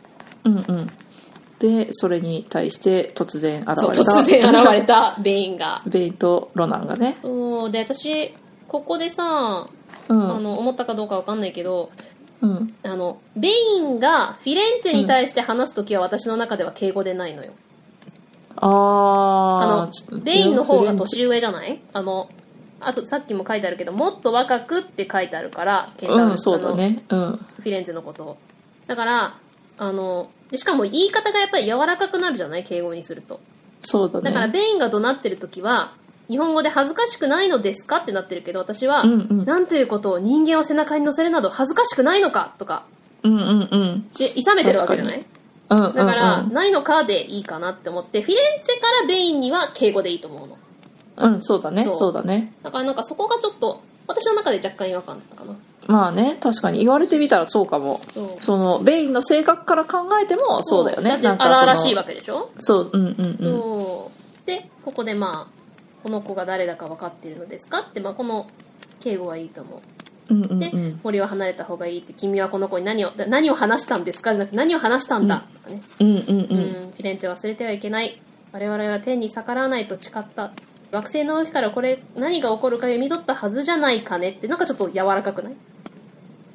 C: うんうん。でそれに対して突然現れた。
B: 突然現れた ベインが。
C: ベイとロナンがね。
B: そうで私ここでさ、
C: うん。
B: あの思ったかどうかわかんないけど
C: うん。
B: あのベインがフィレンツェに対して話す時は私の中では敬語でないのよ、あ
C: あ
B: のベインの方が年上じゃない？あのあとさっきも書いてあるけどもっと若くって書いてあるからケンタウルス
C: ね。うん。
B: フィレンツェのこと。をだからあのでしかも言い方がやっぱり柔らかくなるじゃない？敬語にすると。
C: そうだね。
B: だからベインが怒鳴ってる時は日本語で恥ずかしくないのですか？ってなってるけど私は、
C: うんうん。
B: なんということを人間を背中に乗せるなど恥ずかしくないのか？とか。
C: うんうんうん。
B: で諌めてるわけじゃない？
C: うんうん
B: だから、
C: うん
B: ないのかでいいかなって思ってフィレンツェからベインには敬語でいいと思うの。
C: うんそうだね
B: そう。
C: だね。
B: だからなんかそこがちょっと私の中で若干違和感だったかな。
C: まあね確かに言われてみたらそうかも。
B: そ
C: のベインの性格から考えてもそう。だよね。
B: って
C: なんかその
B: 荒々しいわけでしょ？
C: そううんうんうん。
B: でここでまあこの子が誰だか分かっているのですか？って、まあ、この敬語はいいと思う
C: うんうん
B: で、
C: うん。
B: 森を離れた方がいいって君はこの子に何を何を話したんですか？じゃなくて何を話したんだ、とかね、
C: うんうんう
B: うんん、フィレンツェ忘れてはいけない。我々は天に逆らわないと誓った。惑星の上からこれ何が起こるか読み取ったはずじゃないかねってなんかちょっと柔らかくない？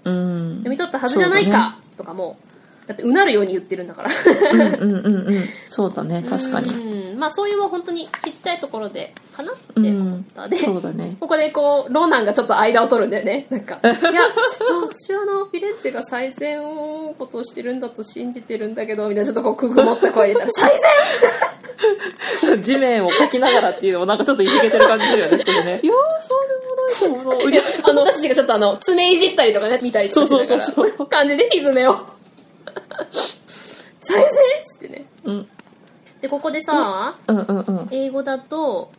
C: うん。
B: 読み取ったはずじゃないか、とかもだってうなるように言ってるんだから。
C: うんうんうんうん。そうだね確かに。
B: うんまあそういうもう本当にちっちゃいところでかなって思った、で
C: そうだね。
B: ここでこうローナンがちょっと間を取るんだよね。なんかいやあ私はあのフィレンツェが最善をことをしてるんだと信じてるんだけどみたいなちょっとこうくぐもった声でたら最善！
C: 地面を書きながらっていうのもなんかちょっといじけてる感じするよね それね。いやーそうでもないと思う
B: いやあの私たちがちょっとあの爪いじったりとかね見たりとか
C: そうそうそう
B: 感じでひずめを 最善っつってね。
C: うん。
B: でここでさ
C: うんうんうん。
B: 英語だと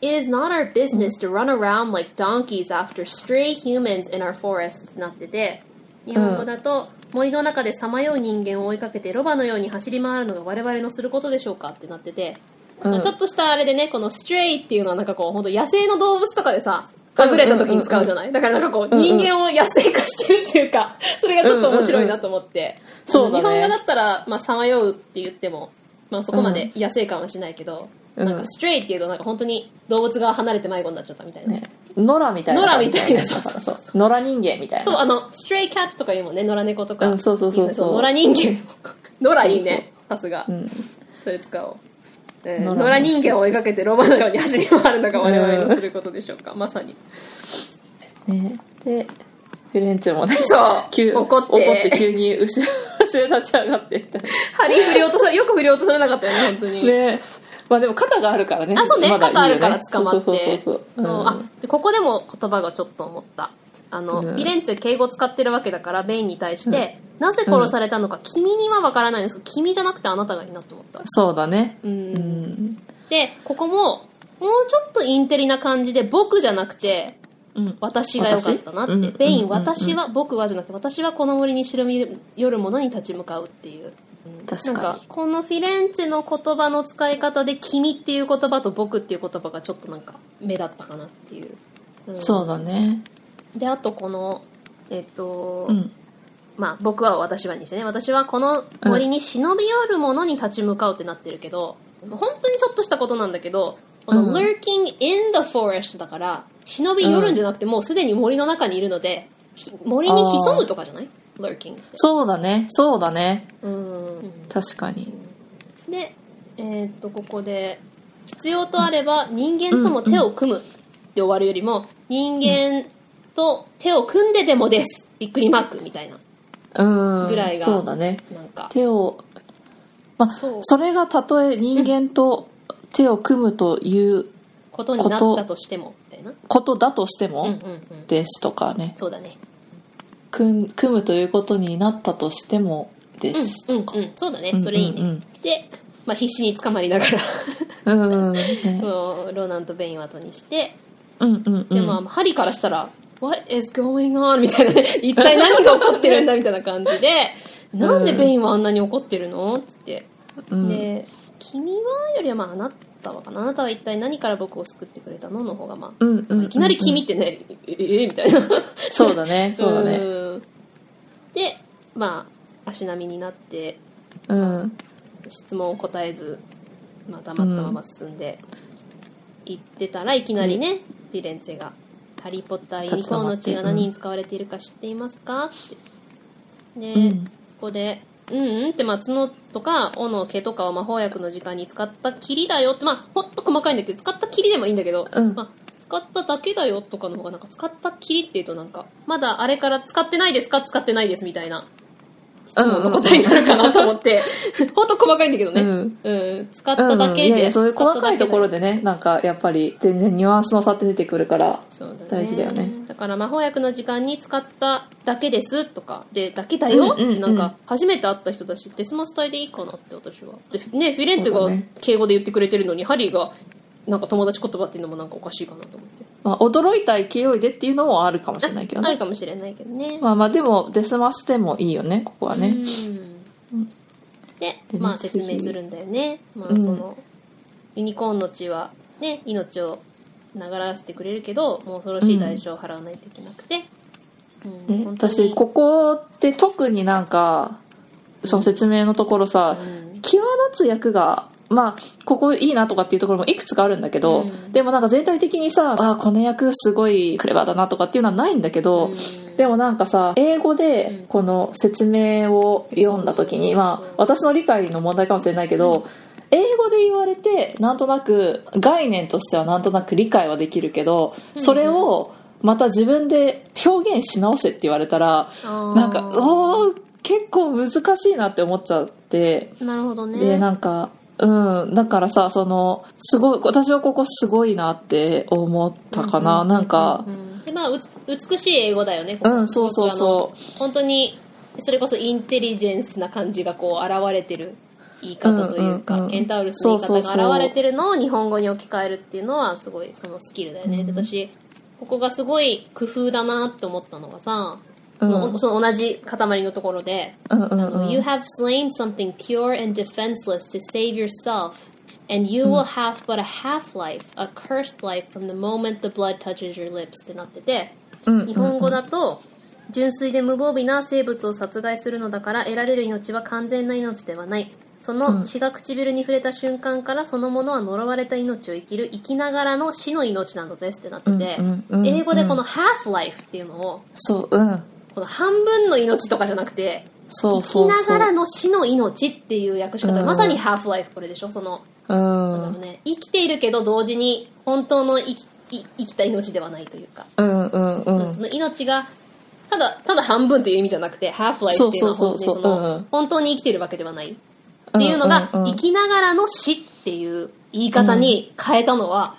B: It is not our business to run around like donkeys after stray humans in our forest ってなってて日本語だと、森の中でさまよう人間を追いかけてロバのように走り回るのが我々のすることでしょうかってなってて、
C: うん。
B: まあちょっとしたあれでねこのストレイっていうのはなんかこう本当野生の動物とかでさはぐれた時に使うじゃない、だからなんかこう人間を野生化してるっていうか それがちょっと面白いなと思って、
C: そう
B: 日本語だったらまあさまようって言っても、まあ、そこまで野生感はしないけど、
C: うん
B: なんかストレイっていうとなんか本当に動物が離れて迷子になっちゃったみたいな、
C: ね野良みたいな
B: 野良みたいなそうそうそう
C: 野良人間みたいな
B: そう、あの、ストレイキャットとか言うもんね、野良猫とか。
C: うんそうそうそうそう
B: 野良人間。野良いいね。さすが
C: う。ん
B: それ使おう。えー
C: 野良
B: 人。間を追いかけてロバのように走り回るのが我々のすることでしょうか、まさに。
C: ね。でフィレンツェもね
B: そう。
C: 急
B: 怒って。
C: 怒って急に後ろ後ろに立ち上がってみた。い
B: 針振り落とされ、よく振り落とされなかったよね、本当に。
C: なね。まあでも肩があるからね。
B: あ、そうね、
C: まだいいよ
B: 肩あるから捕まって。
C: そうそうそうそう。
B: そう。あでここでも言葉がちょっと思った。あの、
C: うん
B: フィレンツェ敬語使ってるわけだから、ベインに対して、なぜ殺されたのか、君にはわからないんですけど、君じゃなくてあなたがいいなと思った。
C: そうだね。
B: うん。
C: うん。
B: で、ここも、もうちょっとインテリな感じで、僕じゃなくて、
C: うん。
B: 私が良かったなって。ベイン、
C: うんうんうん。
B: 私は、僕はじゃなくて、私はこの森に白み寄るものに立ち向かうっていう。なん。
C: 確か
B: か、このフィレンツェの言葉の使い方で、君っていう言葉と僕っていう言葉がちょっとなんか、目立ったかなっていう。うん。
C: にそうだね
B: で、あとこの、えっと、
C: うん。
B: まあ、僕は私はにしてね、私はこの森に忍び寄るものに立ち向かうってなってるけど、本当にちょっとしたことなんだけど、この
C: うん。
B: lurking in the forest だから、忍び寄るんじゃなくて、もうすでに森の中にいるので、ひ森に潜むとかじゃない ?lurking。
C: そうだね。そうだね。
B: うん。
C: 確かに。
B: で、えーっと、ここで、必要とあれば人間とも手を組むで終わるよりも、人間と手を組んででもです。びっくりマークみたいな。
C: うん
B: ぐらいが
C: そうだね
B: なんか。
C: 手をまあ
B: そう
C: それがたとえ人間と手を組むという
B: ことになったとしても、みたいな。
C: ことだとしても
B: うんうんうん。
C: ですとかね
B: そうだね。
C: 組むということになったとしてもです
B: うんうんうん。そうだね。
C: うん
B: それいいね。
C: うん
B: で、まあ、必死に捕まりながら、
C: うんうんね
B: ロナンとベインを後にして、
C: うんうんうん
B: でも、ハリーからしたら、What is going on? みたいなね、一体何が起こってるんだみたいな感じで、なんでベインはあんなに怒ってるの？って。
C: うん。
B: で、君はよりはまああなたはかな？あなたは一体何から僕を救ってくれたの？の方がまあ、
C: うんうんうん。
B: いきなり君ってね、えええみたいな。
C: そうだね。そうだね。
B: うんで、まあ、足並みになって、
C: うん。
B: 質問を答えず、まあ、黙ったまま進んで行ってたら、いきなりね、フィレンツェが「ハリー・ポッターユニコーンの血が何に使われているか知っていますか?」ってで、
C: うん。
B: ここで「うんうん」って、まあ、角とか斧の毛とかを魔法薬の時間に使った霧だよってまあほんと細かいんだけど使った霧でもいいんだけど、
C: うん。
B: まあ、使っただけだよとかの方がなんか使った霧っていうとなんかまだあれから使ってないですか？使ってないですみたいな質問の答えになるかなと思って、ほんと細かいんだけどね。
C: うん
B: うん。使っただけで。
C: うんいやそういう細かいところ
B: で。
C: でねなんかやっぱり全然ニュアンスの差って出てくるから。大事だよね。
B: だから魔法薬の時間に使っただけですとか、で、だけだよってなんか、初めて会った人だし、デスマス隊でいいかなって私は。で、ね、フィレンツェが敬語で言ってくれてるのに、ハリーが、なんか友達言葉っていうのもなんかおかしいかなと思って。
C: まあ、驚いた勢いでっていうのもあるかもしれないけど
B: ある
C: ね
B: かもしれないけどね。
C: まあまあでもデスマスでもいいよねここはね。
B: うん。で、
C: でね
B: まあ説明するんだよね。まあ
C: うん。
B: その、ユニコーンの血はね、命を流らせてくれるけど、もう恐ろしい代償を払わないといけなくて。うん。
C: ね、
B: 本当に。
C: 私ここって特になんかその説明のところさ、
B: うん。
C: 際立つ役がまあここいいなとかっていうところもいくつかあるんだけど、
B: うん。
C: でもなんか全体的にさあーこの役すごいクレバーだなとかっていうのはないんだけど、
B: うん。
C: でもなんかさ英語
B: うん。
C: でこの説明を読んだ時に、まあ私の理解の問題かもしれないけど、英語で言われてなんとなく概念としてはなんとなく理解はできるけどそれをまた自分で表現し直せって言われたらなんかおー結構難しいなって思っちゃって。
B: なるほどね。
C: でなんかうんだからさそのすごい私はここすごいなって思ったかな、なんか
B: うんでまあ、美しい英語だよね。
C: うんそうそうそう。
B: 本当に、それこそインテリジェンスな感じがこう現れてる言い方というか、
C: うんうんうん
B: ケンタウルスの言い方が現れてるのを日本語に置き換えるっていうのはすごいそのスキルだよね。
C: うん。
B: で私、ここがすごい工夫だなって思ったのがさ、そのその同じ塊のところで、
C: うんうん
B: あの
C: うん
B: You have slain something pure and defenseless to save yourself, and you will have but a half life, a cursed life from the moment the blood touches your lips ってなってて、
C: うん
B: 日本語だと、純粋で無防備な生物を殺害するのだから得られる命は完全な命ではない。その血が唇に触れた瞬間からそのものは呪われた命を生きる生きながらの死の命なのですってなってて、
C: うんうんうん
B: 英語でこの half life っていうのを、
C: そううん
B: この半分の命とかじゃなくて、
C: そう
B: 生
C: そうそう。
B: きながらの死の命っていう訳し方、
C: うん。
B: まさにハーフライフこれでしょ？その、
C: うん。
B: ね、生きているけど同時に本当の生きい生きた命ではないというか、
C: うんうんうん。
B: その命がただただ半分という意味じゃなくてハーフライフっていうのは本当に生きているわけではない。っていうのが、生きながらの死っていう言い方に変えたのは、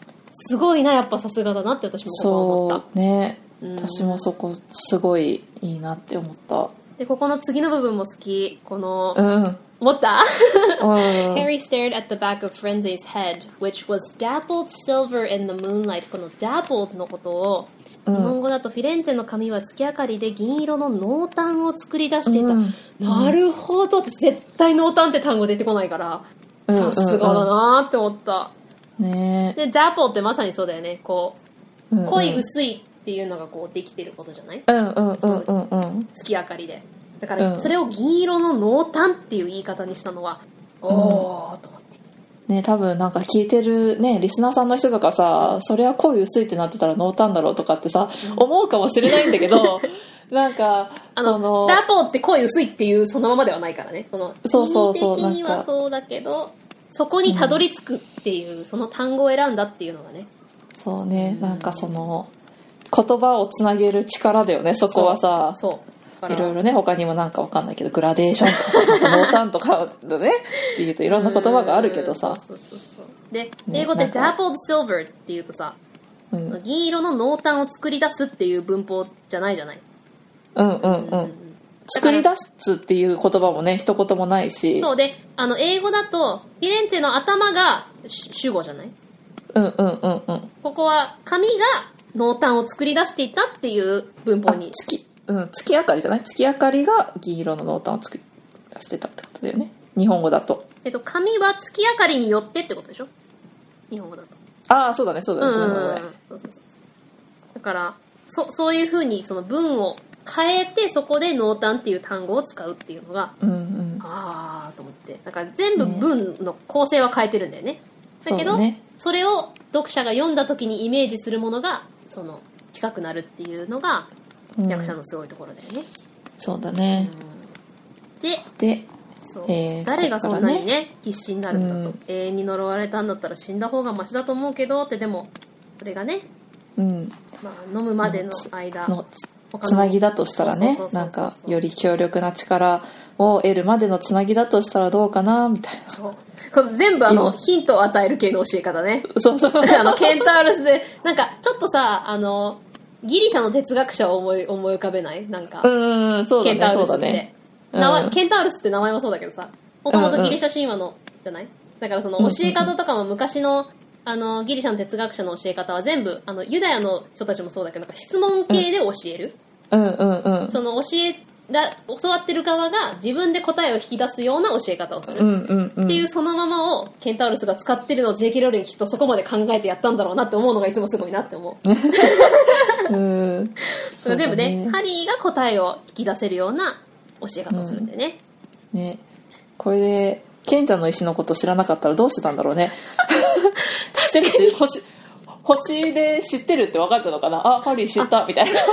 B: すごいなやっぱさすがだなって私も思った。
C: そうね。
B: うん
C: 私もそこすごいいいなって思った。
B: でここの次の部分も好き。この、
C: うん。
B: 思った？
C: うん。
B: Harry stared at the back of Frenzy's head, which was dappled silver in the moonlight. この dappled のことを、日本語だとフィレンツェの髪は月明かりで銀色の濃淡を作り出していた。
C: うん。
B: なるほど。って絶対濃淡って単語出てこないから、さすがだなって思った。
C: ね。
B: で、dapple ってまさにそうだよね。こう、濃い薄いっていうのがこうできてることじゃない？
C: うんうんうんうんうん
B: 月明かりで。だか
C: うん
B: らそれを銀色の濃淡っていう言い方にしたのは、おーと思って。
C: ね多分なんか聞いてるねリスナーさんの人とかさそれは濃い薄いってなってたら濃淡だろうとかってさ思うかもしれないんだけど なんか
B: あの、
C: その
B: ダポって濃い薄いっていうそのままではないからね。その、
C: そうそうそう
B: 的にはそうだけど、そこにたどり着くっていう、その単語を選んだっていうのがね。
C: そうねなんかその言葉をつなげる力だよねそこはさ。
B: そう。
C: いろいろね他にもなんかわかんないけどグラデーションとかさ濃淡とかのね っていうといろんな言葉があるけどさ。
B: うんそうそうそうそう。で、英語で dappled silver っていうとさ、
C: うん。
B: 銀色の濃淡を作り出すっていう文法じゃないじゃない？
C: うんうんうん。作り出すっていう言葉もね一言もないし。
B: そうで、あの、英語だと、フィレンツェの頭が主主語じゃない？
C: うんうんうんうん。
B: ここは紙が濃淡を作り出していたっていう文法
C: あ
B: に
C: 月。うん月明かりじゃない？月明かりが銀色の濃淡を作り出してたってことだよね。日本語だと。
B: えっと、紙は月明かりによってってことでしょ？日本語だと。
C: ああそうだねそうだね、
B: うんうんそうそうそうだから、そ、そういうふうにその文を変えて、そこで濃淡っていう単語を使うっていうのが、
C: うんうん。
B: あーと思って。だから全部文の構成は変えてるんだよね。だけど、
C: そ
B: れを読者が読んだ時にイメージするものが、その、近くなるっていうのが、
C: うん。
B: 役者のすごいところだよね。
C: そうだね、
B: で、
C: で
B: そう、
C: えー
B: 誰がそんなに
C: こ
B: ね。必死になるんだと、
C: うん。
B: 永遠に呪われたんだったら死んだ方がマシだと思うけどってでもそれがね、
C: うん。
B: まあ、飲むまでの間。
C: のつなぎだとしたらねなんかより強力な力を得るまでのつなぎだとしたらどうかなみたいな。
B: そう。これ全部あの
C: 今。
B: ヒントを与える系の教え方ね。
C: そうそう。
B: あのケンタウルスでなんかちょっとさあのギリシャの哲学者を思い思い浮かべない？なんか、
C: うんうんそうだ
B: ケンタ
C: ねそう
B: ウルスって、
C: だね。
B: 名前
C: うん。
B: ケンタウルスって名前もそうだけどさもともとギリシャ神話の、じゃない？だからその教え方とかも昔のあのギリシャの哲学者の教え方は全部あのユダヤの人たちもそうだけどなんか質問系で教える、
C: うん。うんうん
B: その教えら教わってる側が自分で答えを引き出すような教え方をする、
C: うんうんうん。
B: っていうそのままをケンタウルスが使ってるのを J.K. ローリングきっとそこまで考えてやったんだろうなって思うのがいつもすごいなって思う。
C: うん。
B: それ全部ね
C: ね
B: ハリーが答えを引き出せるような教え方をするんだよね。
C: ね。これで賢者の石のこと知らなかったらどうしてたんだろうね知ってるって星星で知ってるって分かったのかな？あハリー知ったみたいな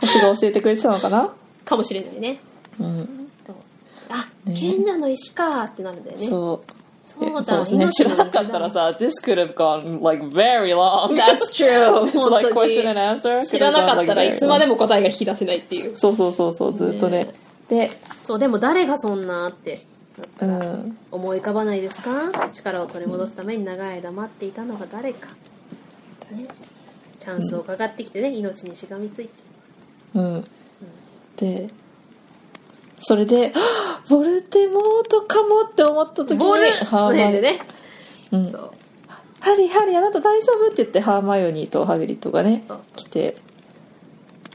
C: 星が教えてくれてたのかな？
B: かもしれないね。
C: うん
B: あ、
C: ね
B: 賢者の石かーってなるんだよね。
C: そう
B: そうだ、
C: そうね、知らなかったらさ、This could have gone like very long.
B: That's true.
C: It's like question and answer.
B: 知らなかったらいつまで
C: も。
B: も答えが引き出せないっていう。
C: そうそうそうそう、ずっとね。で、
B: そう、でも誰がそんなって
C: うん。
B: 思い浮かばないですか？力を取り戻すために長い間待っていたのが誰か。ね。チャンスをかかってきてね、命にしがみついて。
C: うん。で、それで、は ぁボルテモートかもって思った時に、
B: ボールの
C: ハーマイ
B: 辺でね。
C: うん
B: そう。
C: ハリー、ハリー、あなた大丈夫？って言って、ハーマイオニーとハグリッドがね
B: そう、
C: 来て、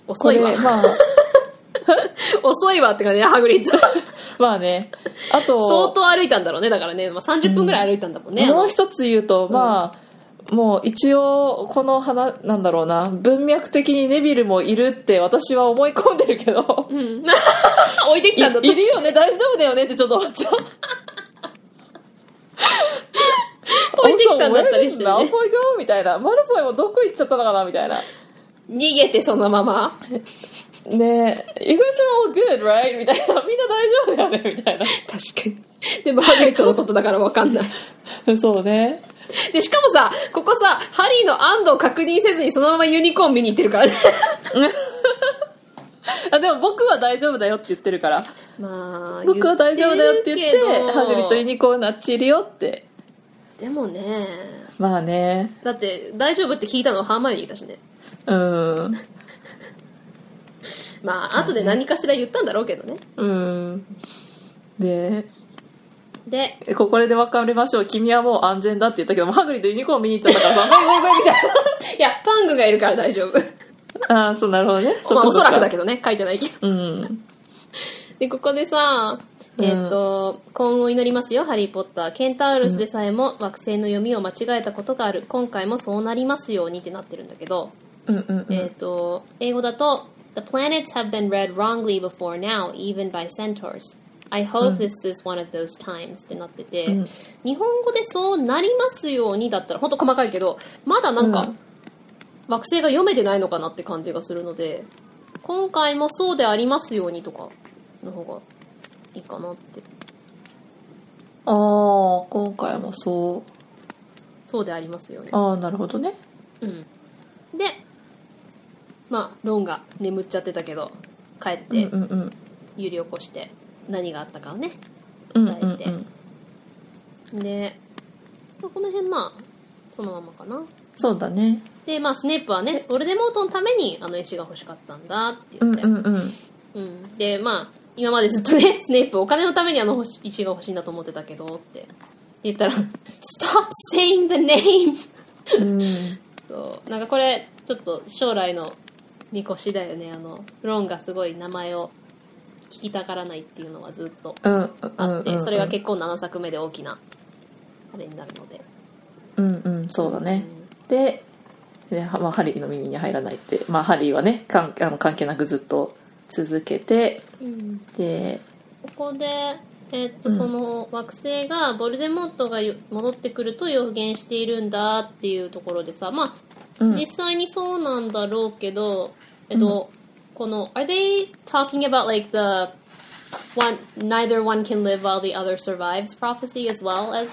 B: 遅いわ
C: これまあ
B: 遅いわって感じねハグリッド。
C: まあね。あと
B: 相当歩いたんだろうねだからね、まあ、30分ぐらい歩いたんだもんね、
C: もう一つ言うと、まあ、もう一応、この花、なんだろうな、文脈的にネビルもいるって私は思い込んでるけど、
B: うん。置いてき
C: い
B: たんだ
C: いるよね、大丈夫だよねってちょっと思っちゃう。
B: 置いてきたんだったりしてね。
C: マルフォイ?みたいな。マルフォイもどこ行っちゃったのかなみたいな。
B: 逃げてそのまま
C: ねえ、You guys are all good, right? みたいな。みんな大丈夫だよねみたいな。
B: 確かにでもハグリッドのことだから分かんない
C: そうね。
B: でしかもさここさハリーの安堵を確認せずにそのままユニコーン見に行ってるからね
C: あでも僕は大丈夫だよって言ってるから。
B: まあ
C: 僕は大丈夫だよって言って、
B: るけど
C: ハグリとユニコーンあっちいるよって。
B: でもね
C: まあね。
B: だって大丈夫って聞いたのはハーマイオニーだしね
C: うん。
B: まあ後で何かしら言ったんだろうけどね
C: うん。で、
B: で
C: ここで分かりましょう。君はもう安全だって言ったけども、ハグリとユニコーン見に行っちゃったからさ、ごめんごめんみたい
B: いやパングがいるから大丈夫
C: な。ああ、そう、なるほどね。
B: まあおそらくだ
C: け
B: けどね書いてないけど
C: ど。うん。
B: でここでさえっ、と、幸運を祈りますよ、ハリー・ポッター。ケンタウルスでさえも惑星の読みを間違えたことがある。今回もそうなりますようにってなってるんだけど、
C: うんうんうん。
B: えっ、と、英語だと、The planets have been read wrongly before now, even by centaurs. I hope this is one of those times ってなってて、
C: うん
B: 日本語でそうなりますようにだったら、ほんと細かいけど、まだなんか、
C: うん
B: 惑星が読めてないのかなって感じがするので、今回もそうでありますようにとかの方がいいかなって。
C: ああ、今回もそう。
B: そうでありますよね。
C: ああ、なるほどね。
B: うん。で、まあ、ロンが眠っちゃってたけど、帰っ
C: うん
B: て
C: うんうん。
B: 揺り起こして何があったかをね。
C: うんうん
B: 伝えてで、まあこの辺まあ、そのままかな。
C: そうだね。
B: で、まあ、スネープはね、ヴォルデモートのためにあの石が欲しかったんだって
C: うん
B: 言って。
C: うんうん。
B: うんで、まあ、今までずっとね、スネープお金のためにあの星石が欲しいんだと思ってたけどって言ったら、Stop saying the name!
C: うん。
B: そうなんかこれちょっと将来の見越しだよね。あのロンがすごい名前を聞きたがらないっていうのはずっと
C: うんうん
B: あって、
C: うんうん
B: それが結構7作目で大きなあれになるので。
C: うんうん、そうだね。で、ではまあ、ハリーの耳に入らないって、まあ、ハリーはね、かんあの関係なくずっと続けて、
B: うん。
C: で、
B: ここでえっと
C: うん。
B: その惑星がボルデモットがよ戻ってくると予言しているんだっていうところでさまあ
C: うん
B: 実際にそうなんだろうけど、えっと、この、Are they talking about like the one, neither one can live while the other survives prophecy as well as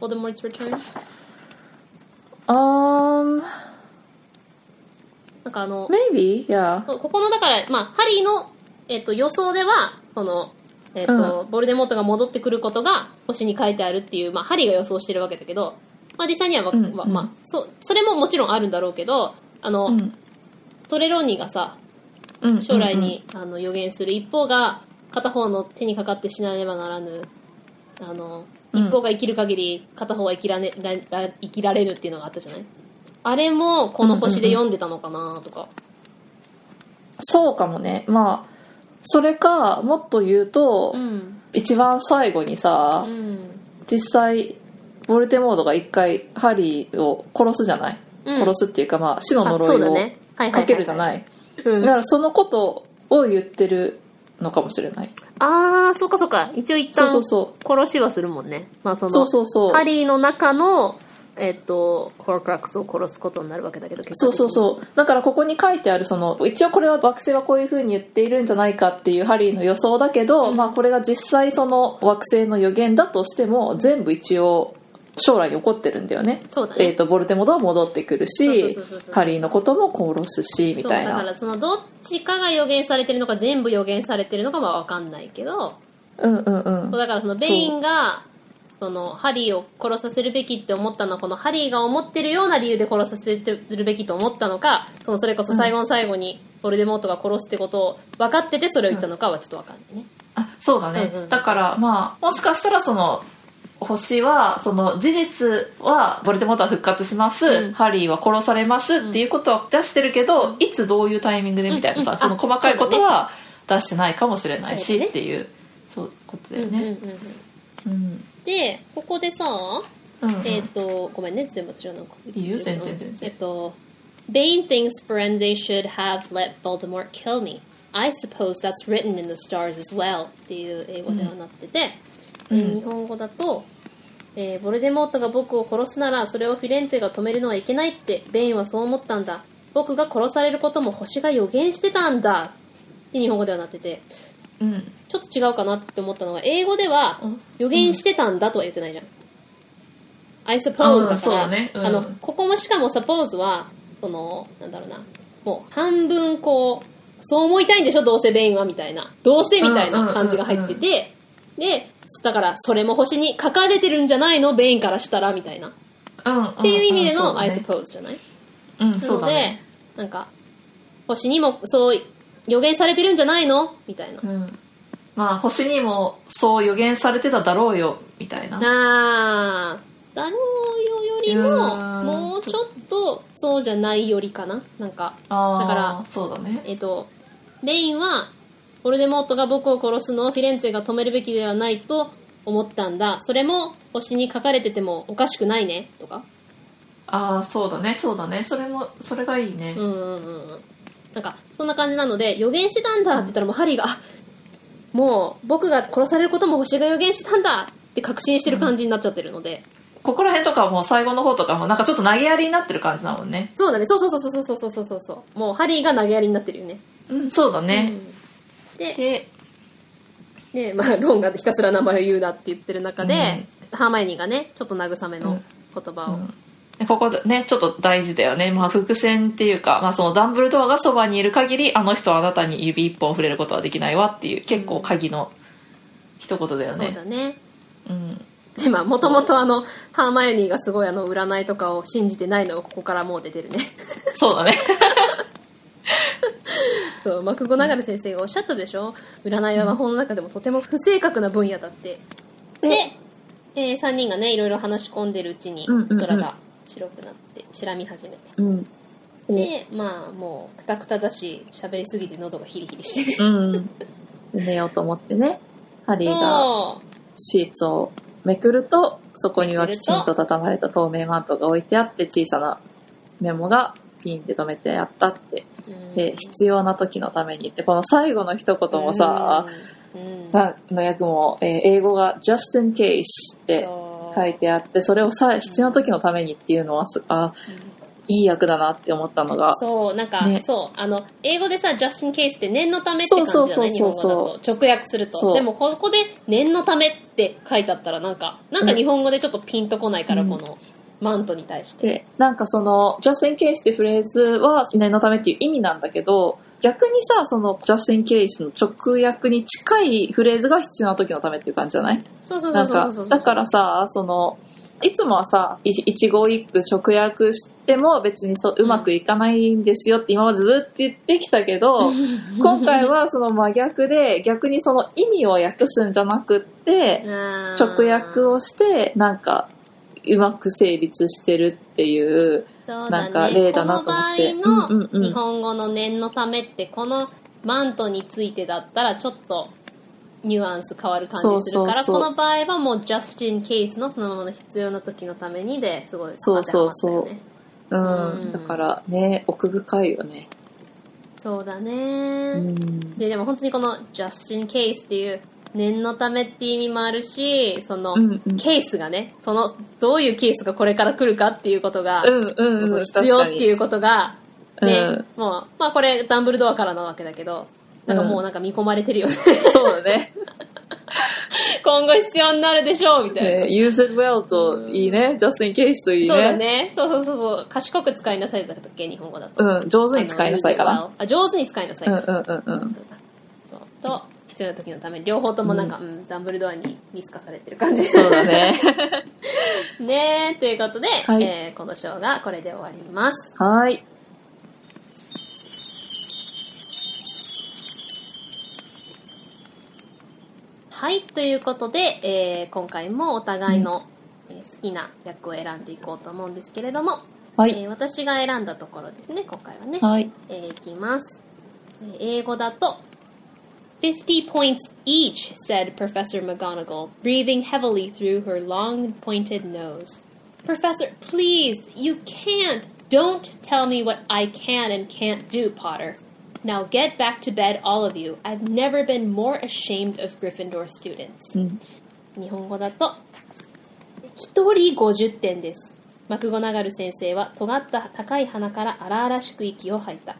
B: Voldemort's return?
C: あー
B: なんかあの、
C: maybe? Yeah.
B: ここのだから、まあ、ハリーの、えっと、予想では、その、えっと、ボルデモートが戻ってくることが星に書いてあるっていう、まあ、ハリーが予想してるわけだけど、まあ、実際にはわ、
C: うんうん。
B: まあ、そう、それももちろんあるんだろうけど、あの、
C: うん。
B: トレロンニがさ、
C: うん
B: 将来に、あの予言する一方が片方の手にかかって死なねばならぬあの
C: うん。
B: 一方が生きる限り片方は生きら,、ね、ら生きられるっていうのがあったじゃない？あれもこの星で読んでたのかなとか。
C: そうかもね。まあ、それか、もっと言うと、
B: うん。
C: 一番最後にさ、
B: うん。
C: 実際、ボルテモードが一回ハリーを殺すじゃない、
B: うん。
C: 殺すっていうか、まあ、死の
B: あ
C: 呪いを
B: そうだね。はいはいはい。はい
C: かけるじゃない？
B: うん。
C: だからそのことを言ってるのかもしれない。
B: ああそうかそうか。一応一旦
C: そうそうそう。
B: 殺しはするもんね。まあその
C: そうそうそう。
B: ハリーの中のえっとホークラックスを殺すことになるわけだけど
C: そうそうそう。だからここに書いてあるその、一応これは惑星はこういう風に言っているんじゃないかっていうハリーの予想だけど、まあこれが実際その惑星の予言だとしても、全部一応将来に起こってるんだよね。
B: そうだね。
C: えっ、と、ボルテモードは戻ってくるし
B: そうそうそうそう、
C: ハリーのことも殺すし、みたいな。
B: そうだからそのどっちかが予言されてるのか全部予言されてるのかは分かんないけど。
C: うんうんうん。
B: そう。だからそのベインがそのハリーを殺させるべきって思ったのはこのハリーが思ってるような理由で殺させるべきと思ったのかそのそれこそ最後の最後にボルデモートが殺すってことを分かっててそれを言ったのかはちょっと分かんないね、
C: あそうだね、
B: うんうん。
C: だからまあもしかしたらその星はその事実はボルデモートは復活します、
B: うん。
C: ハリーは殺されますっていうことは出してるけど、いつどういうタイミングでみたいなさ、
B: うんうん
C: その細かいことは出してないかもしれないし、
B: そうだね。
C: っていうそうことだよ
B: うんうんうん
C: ね。
B: うん。
C: うん。
B: でここでさ
C: うんうん。
B: えっ、とごめんね全部私はなんか
C: いいよ全然全然
B: えっと Bane thinks Firenze should have let Voldemort kill me. I suppose that's written in the stars as well っていう英語ではなってて、
C: うん。
B: えー日本語だと、えーボルデモートが僕を殺すならそれをフィレンツェが止めるのはいけないってベインはそう思ったんだ。僕が殺されることも星が予言してたんだ。って日本語ではなってて。
C: うん。
B: ちょっと違うかなって思ったのは英語では
C: うん。
B: 予言してたんだとは言ってないじゃん、I suppose だ
C: うんそう
B: から、
C: だね。うん。
B: あのここもしかも suppose はそのなんだろうな。もう半分こうそう思いたいんでしょどうせベインはみたいな。どうせみたいな感じが入ってて、でだからそれも星に書かれてるんじゃないの？ベインからしたらみたいな。っ
C: うん
B: ていう意味での、
C: うんそうだ
B: I
C: ね
B: suppose じゃない？
C: うん
B: なので、
C: そうだね。
B: なんか星にもそう予言されてるんじゃないの？みたいな。
C: うん。まあ星にもそう予言されてただろうよみたいな。
B: あーだろうよより
C: う
B: ももうちょっとそうじゃないよりかな。なんかだから
C: そうだね。
B: えっ、とメインはボルデモートが僕を殺すの？をフィレンツェが止めるべきではないと思ったんだ。それも星に書かれててもおかしくないね。とか。
C: ああそうだね。そうだね。それもそれがいいね、
B: うんうんうんうん。なんかそんな感じなので予言してたんだって言ったらもうハリーがあもう僕が殺されることも星が予言してたんだって確信してる感じになっちゃってるので、
C: ここら辺とかはもう最後の方とかもなんかちょっと投げやりになってる感じだもんね。
B: そうだね。そうそうそうそうそうそうそうそうそう。もうハリーが投げやりになってるよね。
C: うんそうだね、
B: うんで
C: で
B: で、まあ、ロンがひたすら名前を言うなって言ってる中で、ハーマイオニーがねちょっと慰めの言葉を、
C: でここでねちょっと大事だよね、まあ、伏線っていうか、まあ、そのダンブルドアがそばにいる限りあの人はあなたに指一本触れることはできないわっていう結構鍵の一言だよ
B: そう
C: ね
B: だね。
C: うん。
B: でまあもともとあのハーマイオニーがすごいあの占いとかを信じてないのがここからもう出てるね。
C: そうだね
B: そうマクゴナガル先生がおっしゃったでしょ？占いは魔法の中でもとても不正確な分野だって。で、え3人がねいろいろ話し込んでるうちに
C: うんうんうん。
B: 空が白くなって白み始めて、
C: うん。
B: でまあもうくたくただし喋りすぎて喉がヒリヒリして
C: うんで寝ようと思ってねハリーが
B: そ
C: シーツをめくるとそこにはきちんと畳まれた透明マントが置いてあって小さなメモがピンって止めてあったって。
B: ううん。
C: で必要な時のためにってこの最後の一言もさ、
B: う
C: の訳も、えー英語が just in case って書いてあってそれをさ必要な時のためにっていうのはすあいい訳だなって思ったのが
B: そうなんか、
C: ね。
B: そう。あの英語でさ just in case って念のためって感じだね日本語だと。直訳すると。でもここで念のためって書いてあったらなんかなんか日本語でちょっとピンとこないから、
C: うん。
B: このマントに対して、
C: でなんかその just in case ってフレーズは念のためっていう意味なんだけど逆にさその just in case の直訳に近いフレーズが必要な時のためっていう感じじゃない？
B: そうそうそうそうそう
C: だからさそのいつもはさい一語一句直訳しても別にそううまくいかないんですよって今までずっと言ってきたけど、今回はその真逆で逆にその意味を訳すんじゃなくって直訳をしてなんかうまく成立してるっていう
B: そう
C: なんか例だなと思って。
B: この場合の日本語の念のためってこのマントについてだったらちょっとニュアンス変わる感じするからこの場合はもう just in case のそのままの必要な時のためにですごい
C: そうそうそう。うん、
B: うん。
C: だからね奥深いよね。
B: そうだね、
C: うん。
B: ででも本当にこの just in case っていう念のためっていう意味もあるしその、
C: うんうん。
B: ケースがねそのどういうケースがこれから来るかっていうことが、
C: うんうんうん
B: 必要っていううことが、ね、
C: うん。
B: もう、まあこれダンブルドアからなわけだけど、なんかもうなんか見込まれてるよね。
C: そうだね。
B: 今後必要になるでしょう、みたいな。
C: ね use it well といいね。just in case といいね。
B: そうだね。そうそうそうそう。賢く使いなさいだったっけ、日本語だと。
C: うん。上手に使いなさいかな
B: あ上手に使いなさい。か。
C: うんうんうんうん。
B: そうだそう。と、必要な時のために、両方ともなんか、うん、ダンブルドアに見透かされてる感じ。
C: そうだね
B: ねということで、
C: はい
B: えーこのショーがこれで終わります。
C: はい
B: はい、ということで、えー今回もお互いの、えー好きな役を選んでいこうと思うんですけれども、
C: はい。
B: えー私が選んだところですね、今回はね。
C: はい。
B: えーいきます。えー英語だと、50 points each, said Professor McGonagall, breathing heavily through her long pointed nose. Professor, please, you can't. Don't tell me what I can and can't do, Potter. Now get back to bed, all of you. I've never been more ashamed of Gryffindor students.
C: うん。
B: 日本語だと、一人50点です。マクゴナガル先生は尖った高い鼻から荒々しく息を吐いた。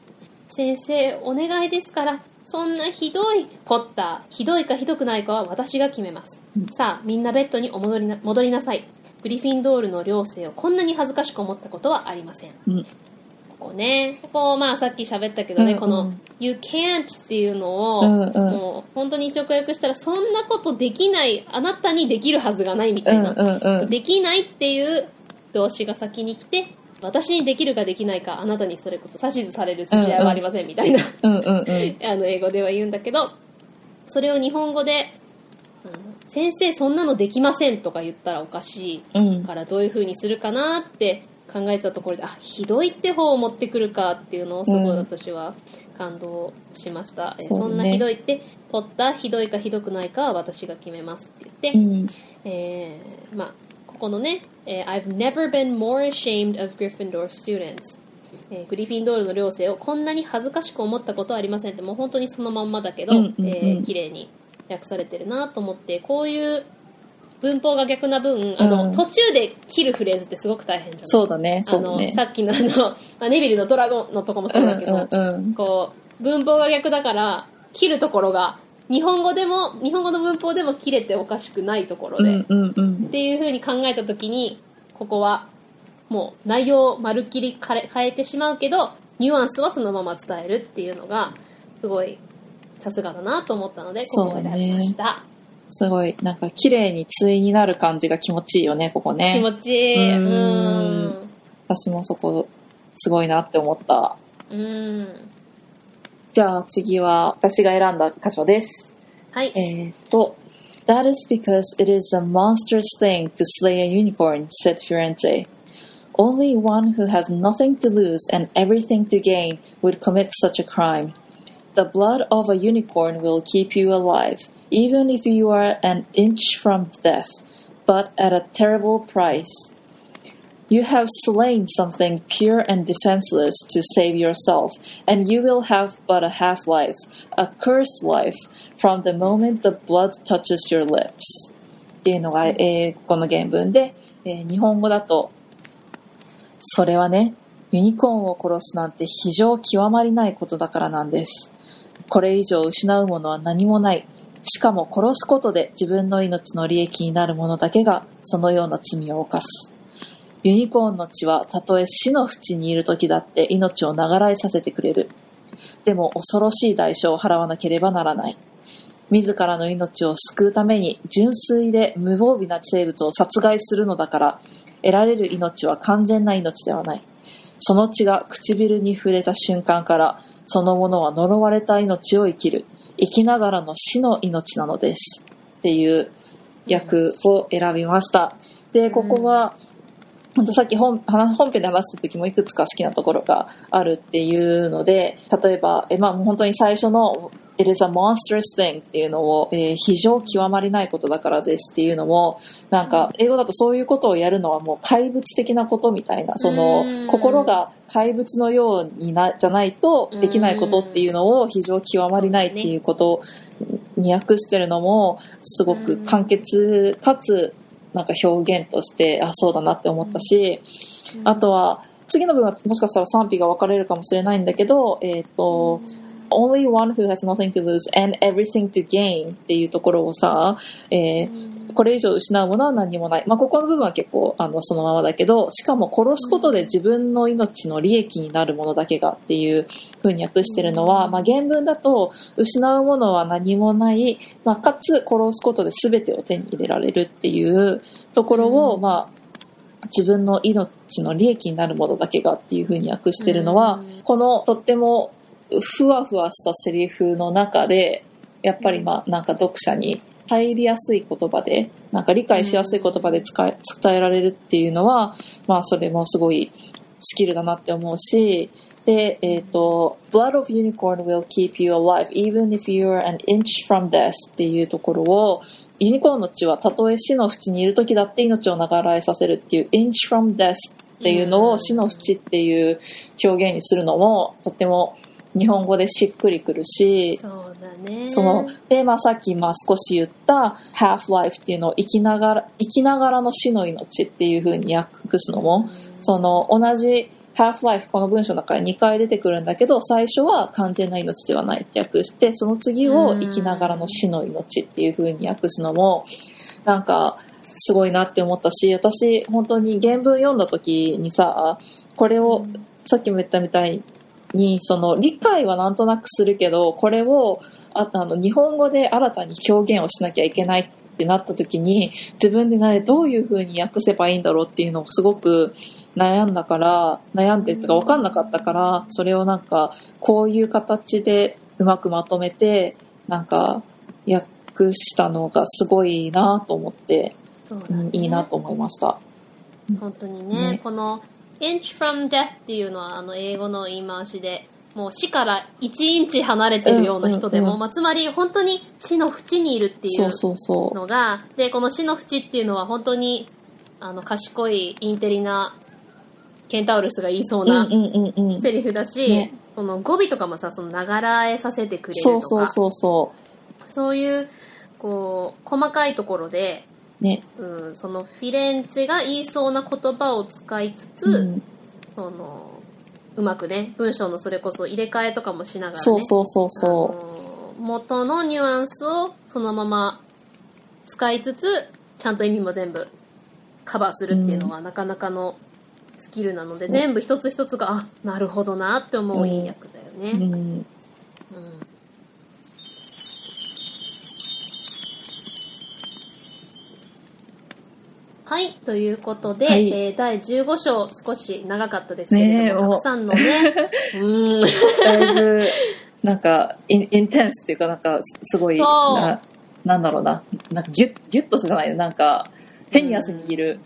B: 先生、お願いですから、 そんなひどい、ポッター、ひどいかひどくないかは私が決めます。さあ、みんなベッドにお戻りな戻りなさい。グリフィンドールの寮生をこんなに恥ずかしく思ったことはありません。
C: うん。
B: ここね、ここ、まあさっき喋ったけどね、
C: うんうん
B: この、You can't っていうのを、
C: うんうん
B: もう本当に直訳したら、そんなことできない、あなたにできるはずがないみた
C: うん
B: いな。
C: うんうん。
B: できないっていう動詞が先に来て、私にできるかできないか、あなたにそれこそ指図される筋合いはありませんみたいな。あの英語では言うんだけど、それを日本語で、先生そんなのできませんとか言ったらおかしい
C: うん。
B: からどういう風にするかなって考えてたところで、あ、ひどいって方を持ってくるかっていうのをすごい
C: うん
B: 私は感動しました。
C: うね
B: そんなひどいって、ポッターひどいかひどくないかは私が決めますって言って、
C: うん。
B: えーまあ、ここのね、えー I've never been more ashamed of Gryffindor students、えーグリフィンドールの寮生をこんなに恥ずかしく思ったことはありませんってもう本当にそのまんまだけど、
C: うんうんうん
B: えー綺麗に訳されてるなと思ってこういう文法が逆な分あの、
C: うん
B: 途中で切るフレーズってすごく大変じゃない？
C: そうだね。そ
B: あの
C: うだね。
B: さっきのあの、まあ、ネビルのドラゴンのとこもそうだけど、
C: うんうんうん。
B: こう文法が逆だから切るところが日本語でも日本語の文法でも切れておかしくないところで、
C: うんうんうん。
B: っ。ていう風に考えた時にここはもう内容をまるっきり変えてしまうけどニュアンスはそのまま伝えるっていうのがすごいさすがだなと思ったのでここを選びました、
C: すごい、なんか綺麗に対になる感じが気持ちいいよね、ここね。
B: 気持ちいい。
C: うん。
B: うん。
C: 私もそこ、すごいなって思った。
B: うん
C: じゃあ次は、私が選んだ箇所です。
B: はい、
C: えーっと、That is because it is a monstrous thing to slay a unicorn, said Firenze. Only one who has nothing to lose and everything to gain would commit such a crime. The blood of a unicorn will keep you alive, even if you are an inch from death, but at a terrible price. You have slain something pure and defenseless to save yourself, and you will have but a half life, a cursed life, from the moment the blood touches your lips. っていうのが英語の原文で、えー日本語だと、それはね、ユニコーンを殺すなんて非常極まりないことだからなんです。これ以上失うものは何もない。しかも殺すことで自分の命の利益になる者だけがそのような罪を犯す。ユニコーンの血はたとえ死の淵にいる時だって命を流らえさせてくれる。でも恐ろしい代償を払わなければならない。自らの命を救うために純粋で無防備な生物を殺害するのだから、得られる命は完全な命ではない。その血が唇に触れた瞬間から、そのものは呪われた命を生きる。生きながらの死の命なのです。っていう訳を選びました。で、ここは、本当さっき本話本編で話した時もいくつか好きなところがあるっていうので、例えば、えまあ本当に最初の It is a monstrous thing っていうのを、えー非常極まりないことだからですっていうのも、なんか英語だとそういうことをやるのはもう怪物的なことみたいな、その
B: うん。
C: 心が怪物のようにな、じゃないとできないことっていうのを非常極まりないっていうことに訳してるのも、すごく簡潔かつなんか表現として、あ、そうだなって思ったし、あとは、次の文はもしかしたら賛否が分かれるかもしれないんだけど、えっ、と、only one who has nothing to lose and everything to gain っていうところをさ、えーこれ以上失うものは何もない。まあ、ここの部分は結構、あの、そのままだけど、しかも殺すことで自分の命の利益になるものだけがっていう風に訳してるのは、まあ、原文だと、失うものは何もない、まあ、かつ殺すことで全てを手に入れられるっていうところを、まあ、自分の命の利益になるものだけがっていう風に訳してるのは、このとってもふわふわしたセリフの中で、やっぱりまあなんか読者に入りやすい言葉でなんか理解しやすい言葉で伝えられるっていうのは、まあそれもすごいスキルだなって思うしで、えっ、と、Blood of Unicorn will keep you alive even if you're an inch from death っていうところをユニコーンの血はたとえ死の淵にいる時だって命を流らえさせるっていう inch from death っていうのを死の淵っていう表現にするのもとっても日本語でしっくりくるし、
B: そうだね。
C: その、で、まあさっきまあ少し言った half-life っていうのを生きながら、生きながらの死の命っていう風に訳すのも、その同じ half-life この文章の中に2回出てくるんだけど、最初は完全な命ではないって訳して、その次を生きながらの死の命っていう風に訳すのも、なんか、すごいなって思ったし、私、本当に原文読んだ時にさ、これを、さっきも言ったみたいに、その、理解はなんとなくするけど、これを、ああの、日本語で新たに表現をしなきゃいけないってなった時に、自分でね、どういう風に訳せばいいんだろうっていうのをすごく悩んだから、悩んでとか分かんなかったから、それをなんか、こういう形でうまくまとめて、なんか、訳したのがすごいなと思って、
B: ね
C: うん、いいなと思いました。
B: 本当にね
C: ね
B: この inch from death っていうのはあの英語の言い回しでもう死から1インチ離れてるような人でも、
C: うんうんうん
B: まあ、つまり本当に死の淵にいるってい
C: そう。
B: のがでこの死の淵っていうのは本当にあの賢いインテリなケンタウルスが言いそう
C: うん
B: な
C: うんうんうん。
B: セリフだし、
C: ね
B: この語尾とかもさそのながらえさせてくれるとか
C: そうそうそうそ
B: そういうこう細かいところで、
C: う。ね。
B: うん、そのフィレンツェが言いそうな言葉を使いつつ、
C: うん、
B: そのうまくね文章のそれこそ入れ替えとかもしながらね
C: そうそうそう
B: あ
C: そ
B: の元のニュアンスをそのまま使いつつちゃんと意味も全部カバーするっていうのはなかなかのスキルなので、全部一つ一つがあなるほどなって思ういい役だよ
C: う。う
B: ね。
C: ん。
B: うんはい、ということで、
C: はい。
B: えー第15章少し長かったですけれども、たくさんのね、うん、
C: だいぶ、なんか、インインテンスっていうか、なんか、すごい、ななんだろうな。なんか、ギュッ、ギュッとじゃないなんか、手に汗握る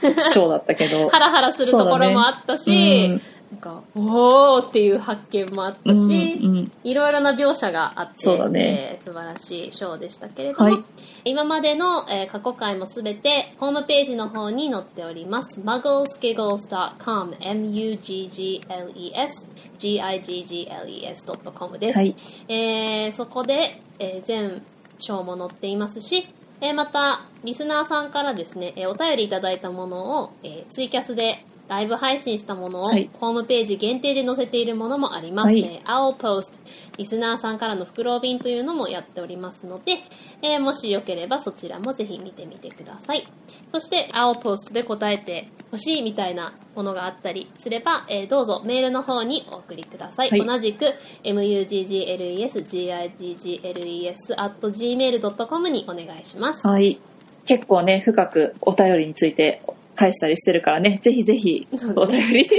C: ショーだったけど。
B: ハラハラするところもあったし、
C: うん
B: なんか、おーっていう発見もあったし、
C: うんうん
B: いろいろな描写があって、
C: そうだね
B: えー素晴らしいショーでしたけれども、
C: はい
B: 今までの、えー過去回もすべてホームページの方に載っております。mugglesgiggles.com m-u-g-g-l-e-s g-i-g-g-l-e-s.com です。
C: はい。
B: えーそこで、えー全章も載っていますし、えーまた、リスナーさんからですね、えーお便りいただいたものを、えーツイキャスでライブ配信したものを、
C: はい
B: ホームページ限定で載せているものもあります。
C: はい
B: えー、青ポスト、リスナーさんからの袋便というのもやっておりますので、えーもしよければそちらもぜひ見てみてください。そして、青ポストで答えてほしいみたいなものがあったりすれば、えーどうぞメールの方にお送りください。
C: はい
B: 同じく、muggles.giggles.gmail.com にお願いします。
C: はい。結構ね、深くお便りについて返したりしてるからね、ぜひぜひお便り。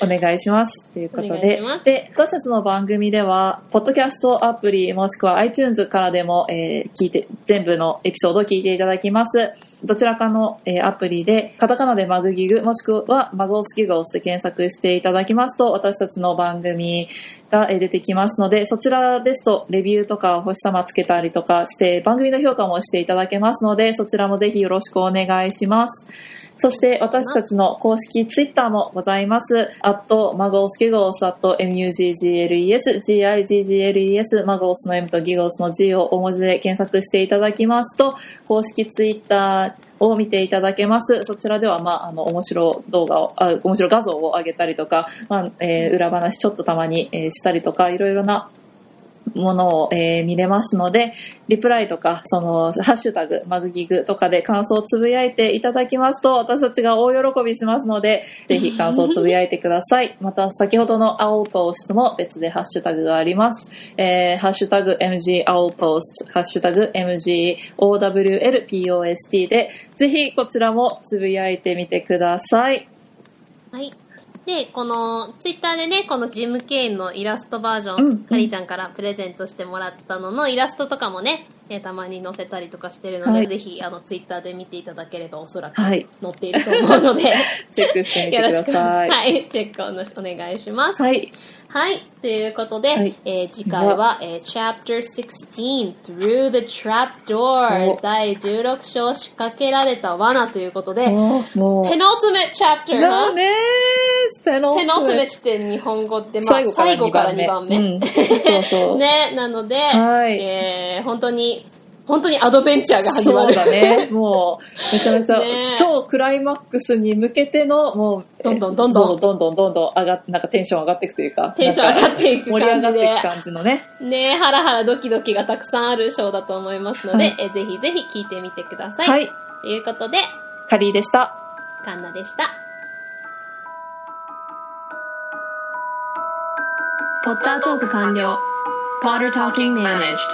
C: お願いします。ということで。で、私たちの番組では、ポッドキャストアプリもしくは iTunes からでも、えー聞いて、全部のエピソードを聞いていただきます。どちらかの、えーアプリで、カタカナでマグギグ、もしくはマグオスギグをして検索していただきますと、私たちの番組がえー出てきますので、そちらですと、レビューとか星様つけたりとかして、番組の評価もしていただけますので、そちらもぜひよろしくお願いします。そして私たちの公式ツイッターもございます。アットマゴースギゴースアット MUGGLES GIGGLES マゴースの M とギゴースの G を大文字で検索していただきますと公式ツイッターを見ていただけます。そちらではまああの面白動画をあ面白画像を上げたりとか、まあえー裏話ちょっとたまに、えーしたりとかいろいろなものを、えー見れますので、リプライとか、その、ハッシュタグ、マグギグとかで感想をつぶやいていただきますと、私たちが大喜びしますので、ぜひ感想をつぶやいてください。また、先ほどの青ポーストも別でハッシュタグがあります。えーハッシュタグ MG 青ポースト、ハッシュタグ MG OWLPOST で、ぜひこちらもつぶやいてみてください。
B: はい。で、この、ツイッターでね、このジム・ケインのイラストバージョン、
C: うんうん
B: カリーちゃんからプレゼントしてもらったののイラストとかもね、えーたまに載せたりとかしてるので、
C: はい
B: ぜひ、あの、ツイッターで見ていただければおそらく
C: はい
B: 載っていると思うので、
C: チェックしてみて
B: よろしく、
C: くださ。
B: はいい、チェックをお願いします。
C: はい。
B: はい。ということで、
C: はい。
B: えー次回は、えー Chapter 16 Through the Trapdoor
C: お。
B: 第16章仕掛けられた罠ということで、
C: もう、もう。
B: Penultimate Chapter な
C: なねー、ペノ
B: ペノスメって日本語って、まあ、
C: 最後から
B: 最後から2番目。
C: うん。そうそう。
B: ね、なので、
C: はい。
B: えー本当に、本当にアドベンチャーが始まる。
C: そうだね。もう、めちゃめちゃ
B: ね、
C: 超クライマックスに向けての、もう、
B: どんどんどんどん
C: どんどんどんどん上がっなんかテンション上がっていくというか。
B: テンション上がっていく
C: 盛り上がっていく感じのね。
B: ねハラハラドキドキがたくさんあるショーだと思いますので、
C: はい
B: えーぜひぜひ聞いてみてください。
C: はい。
B: ということで、
C: カリーでした。
B: カンナでした。
D: ポッタートーク完了。Potter Talking Managed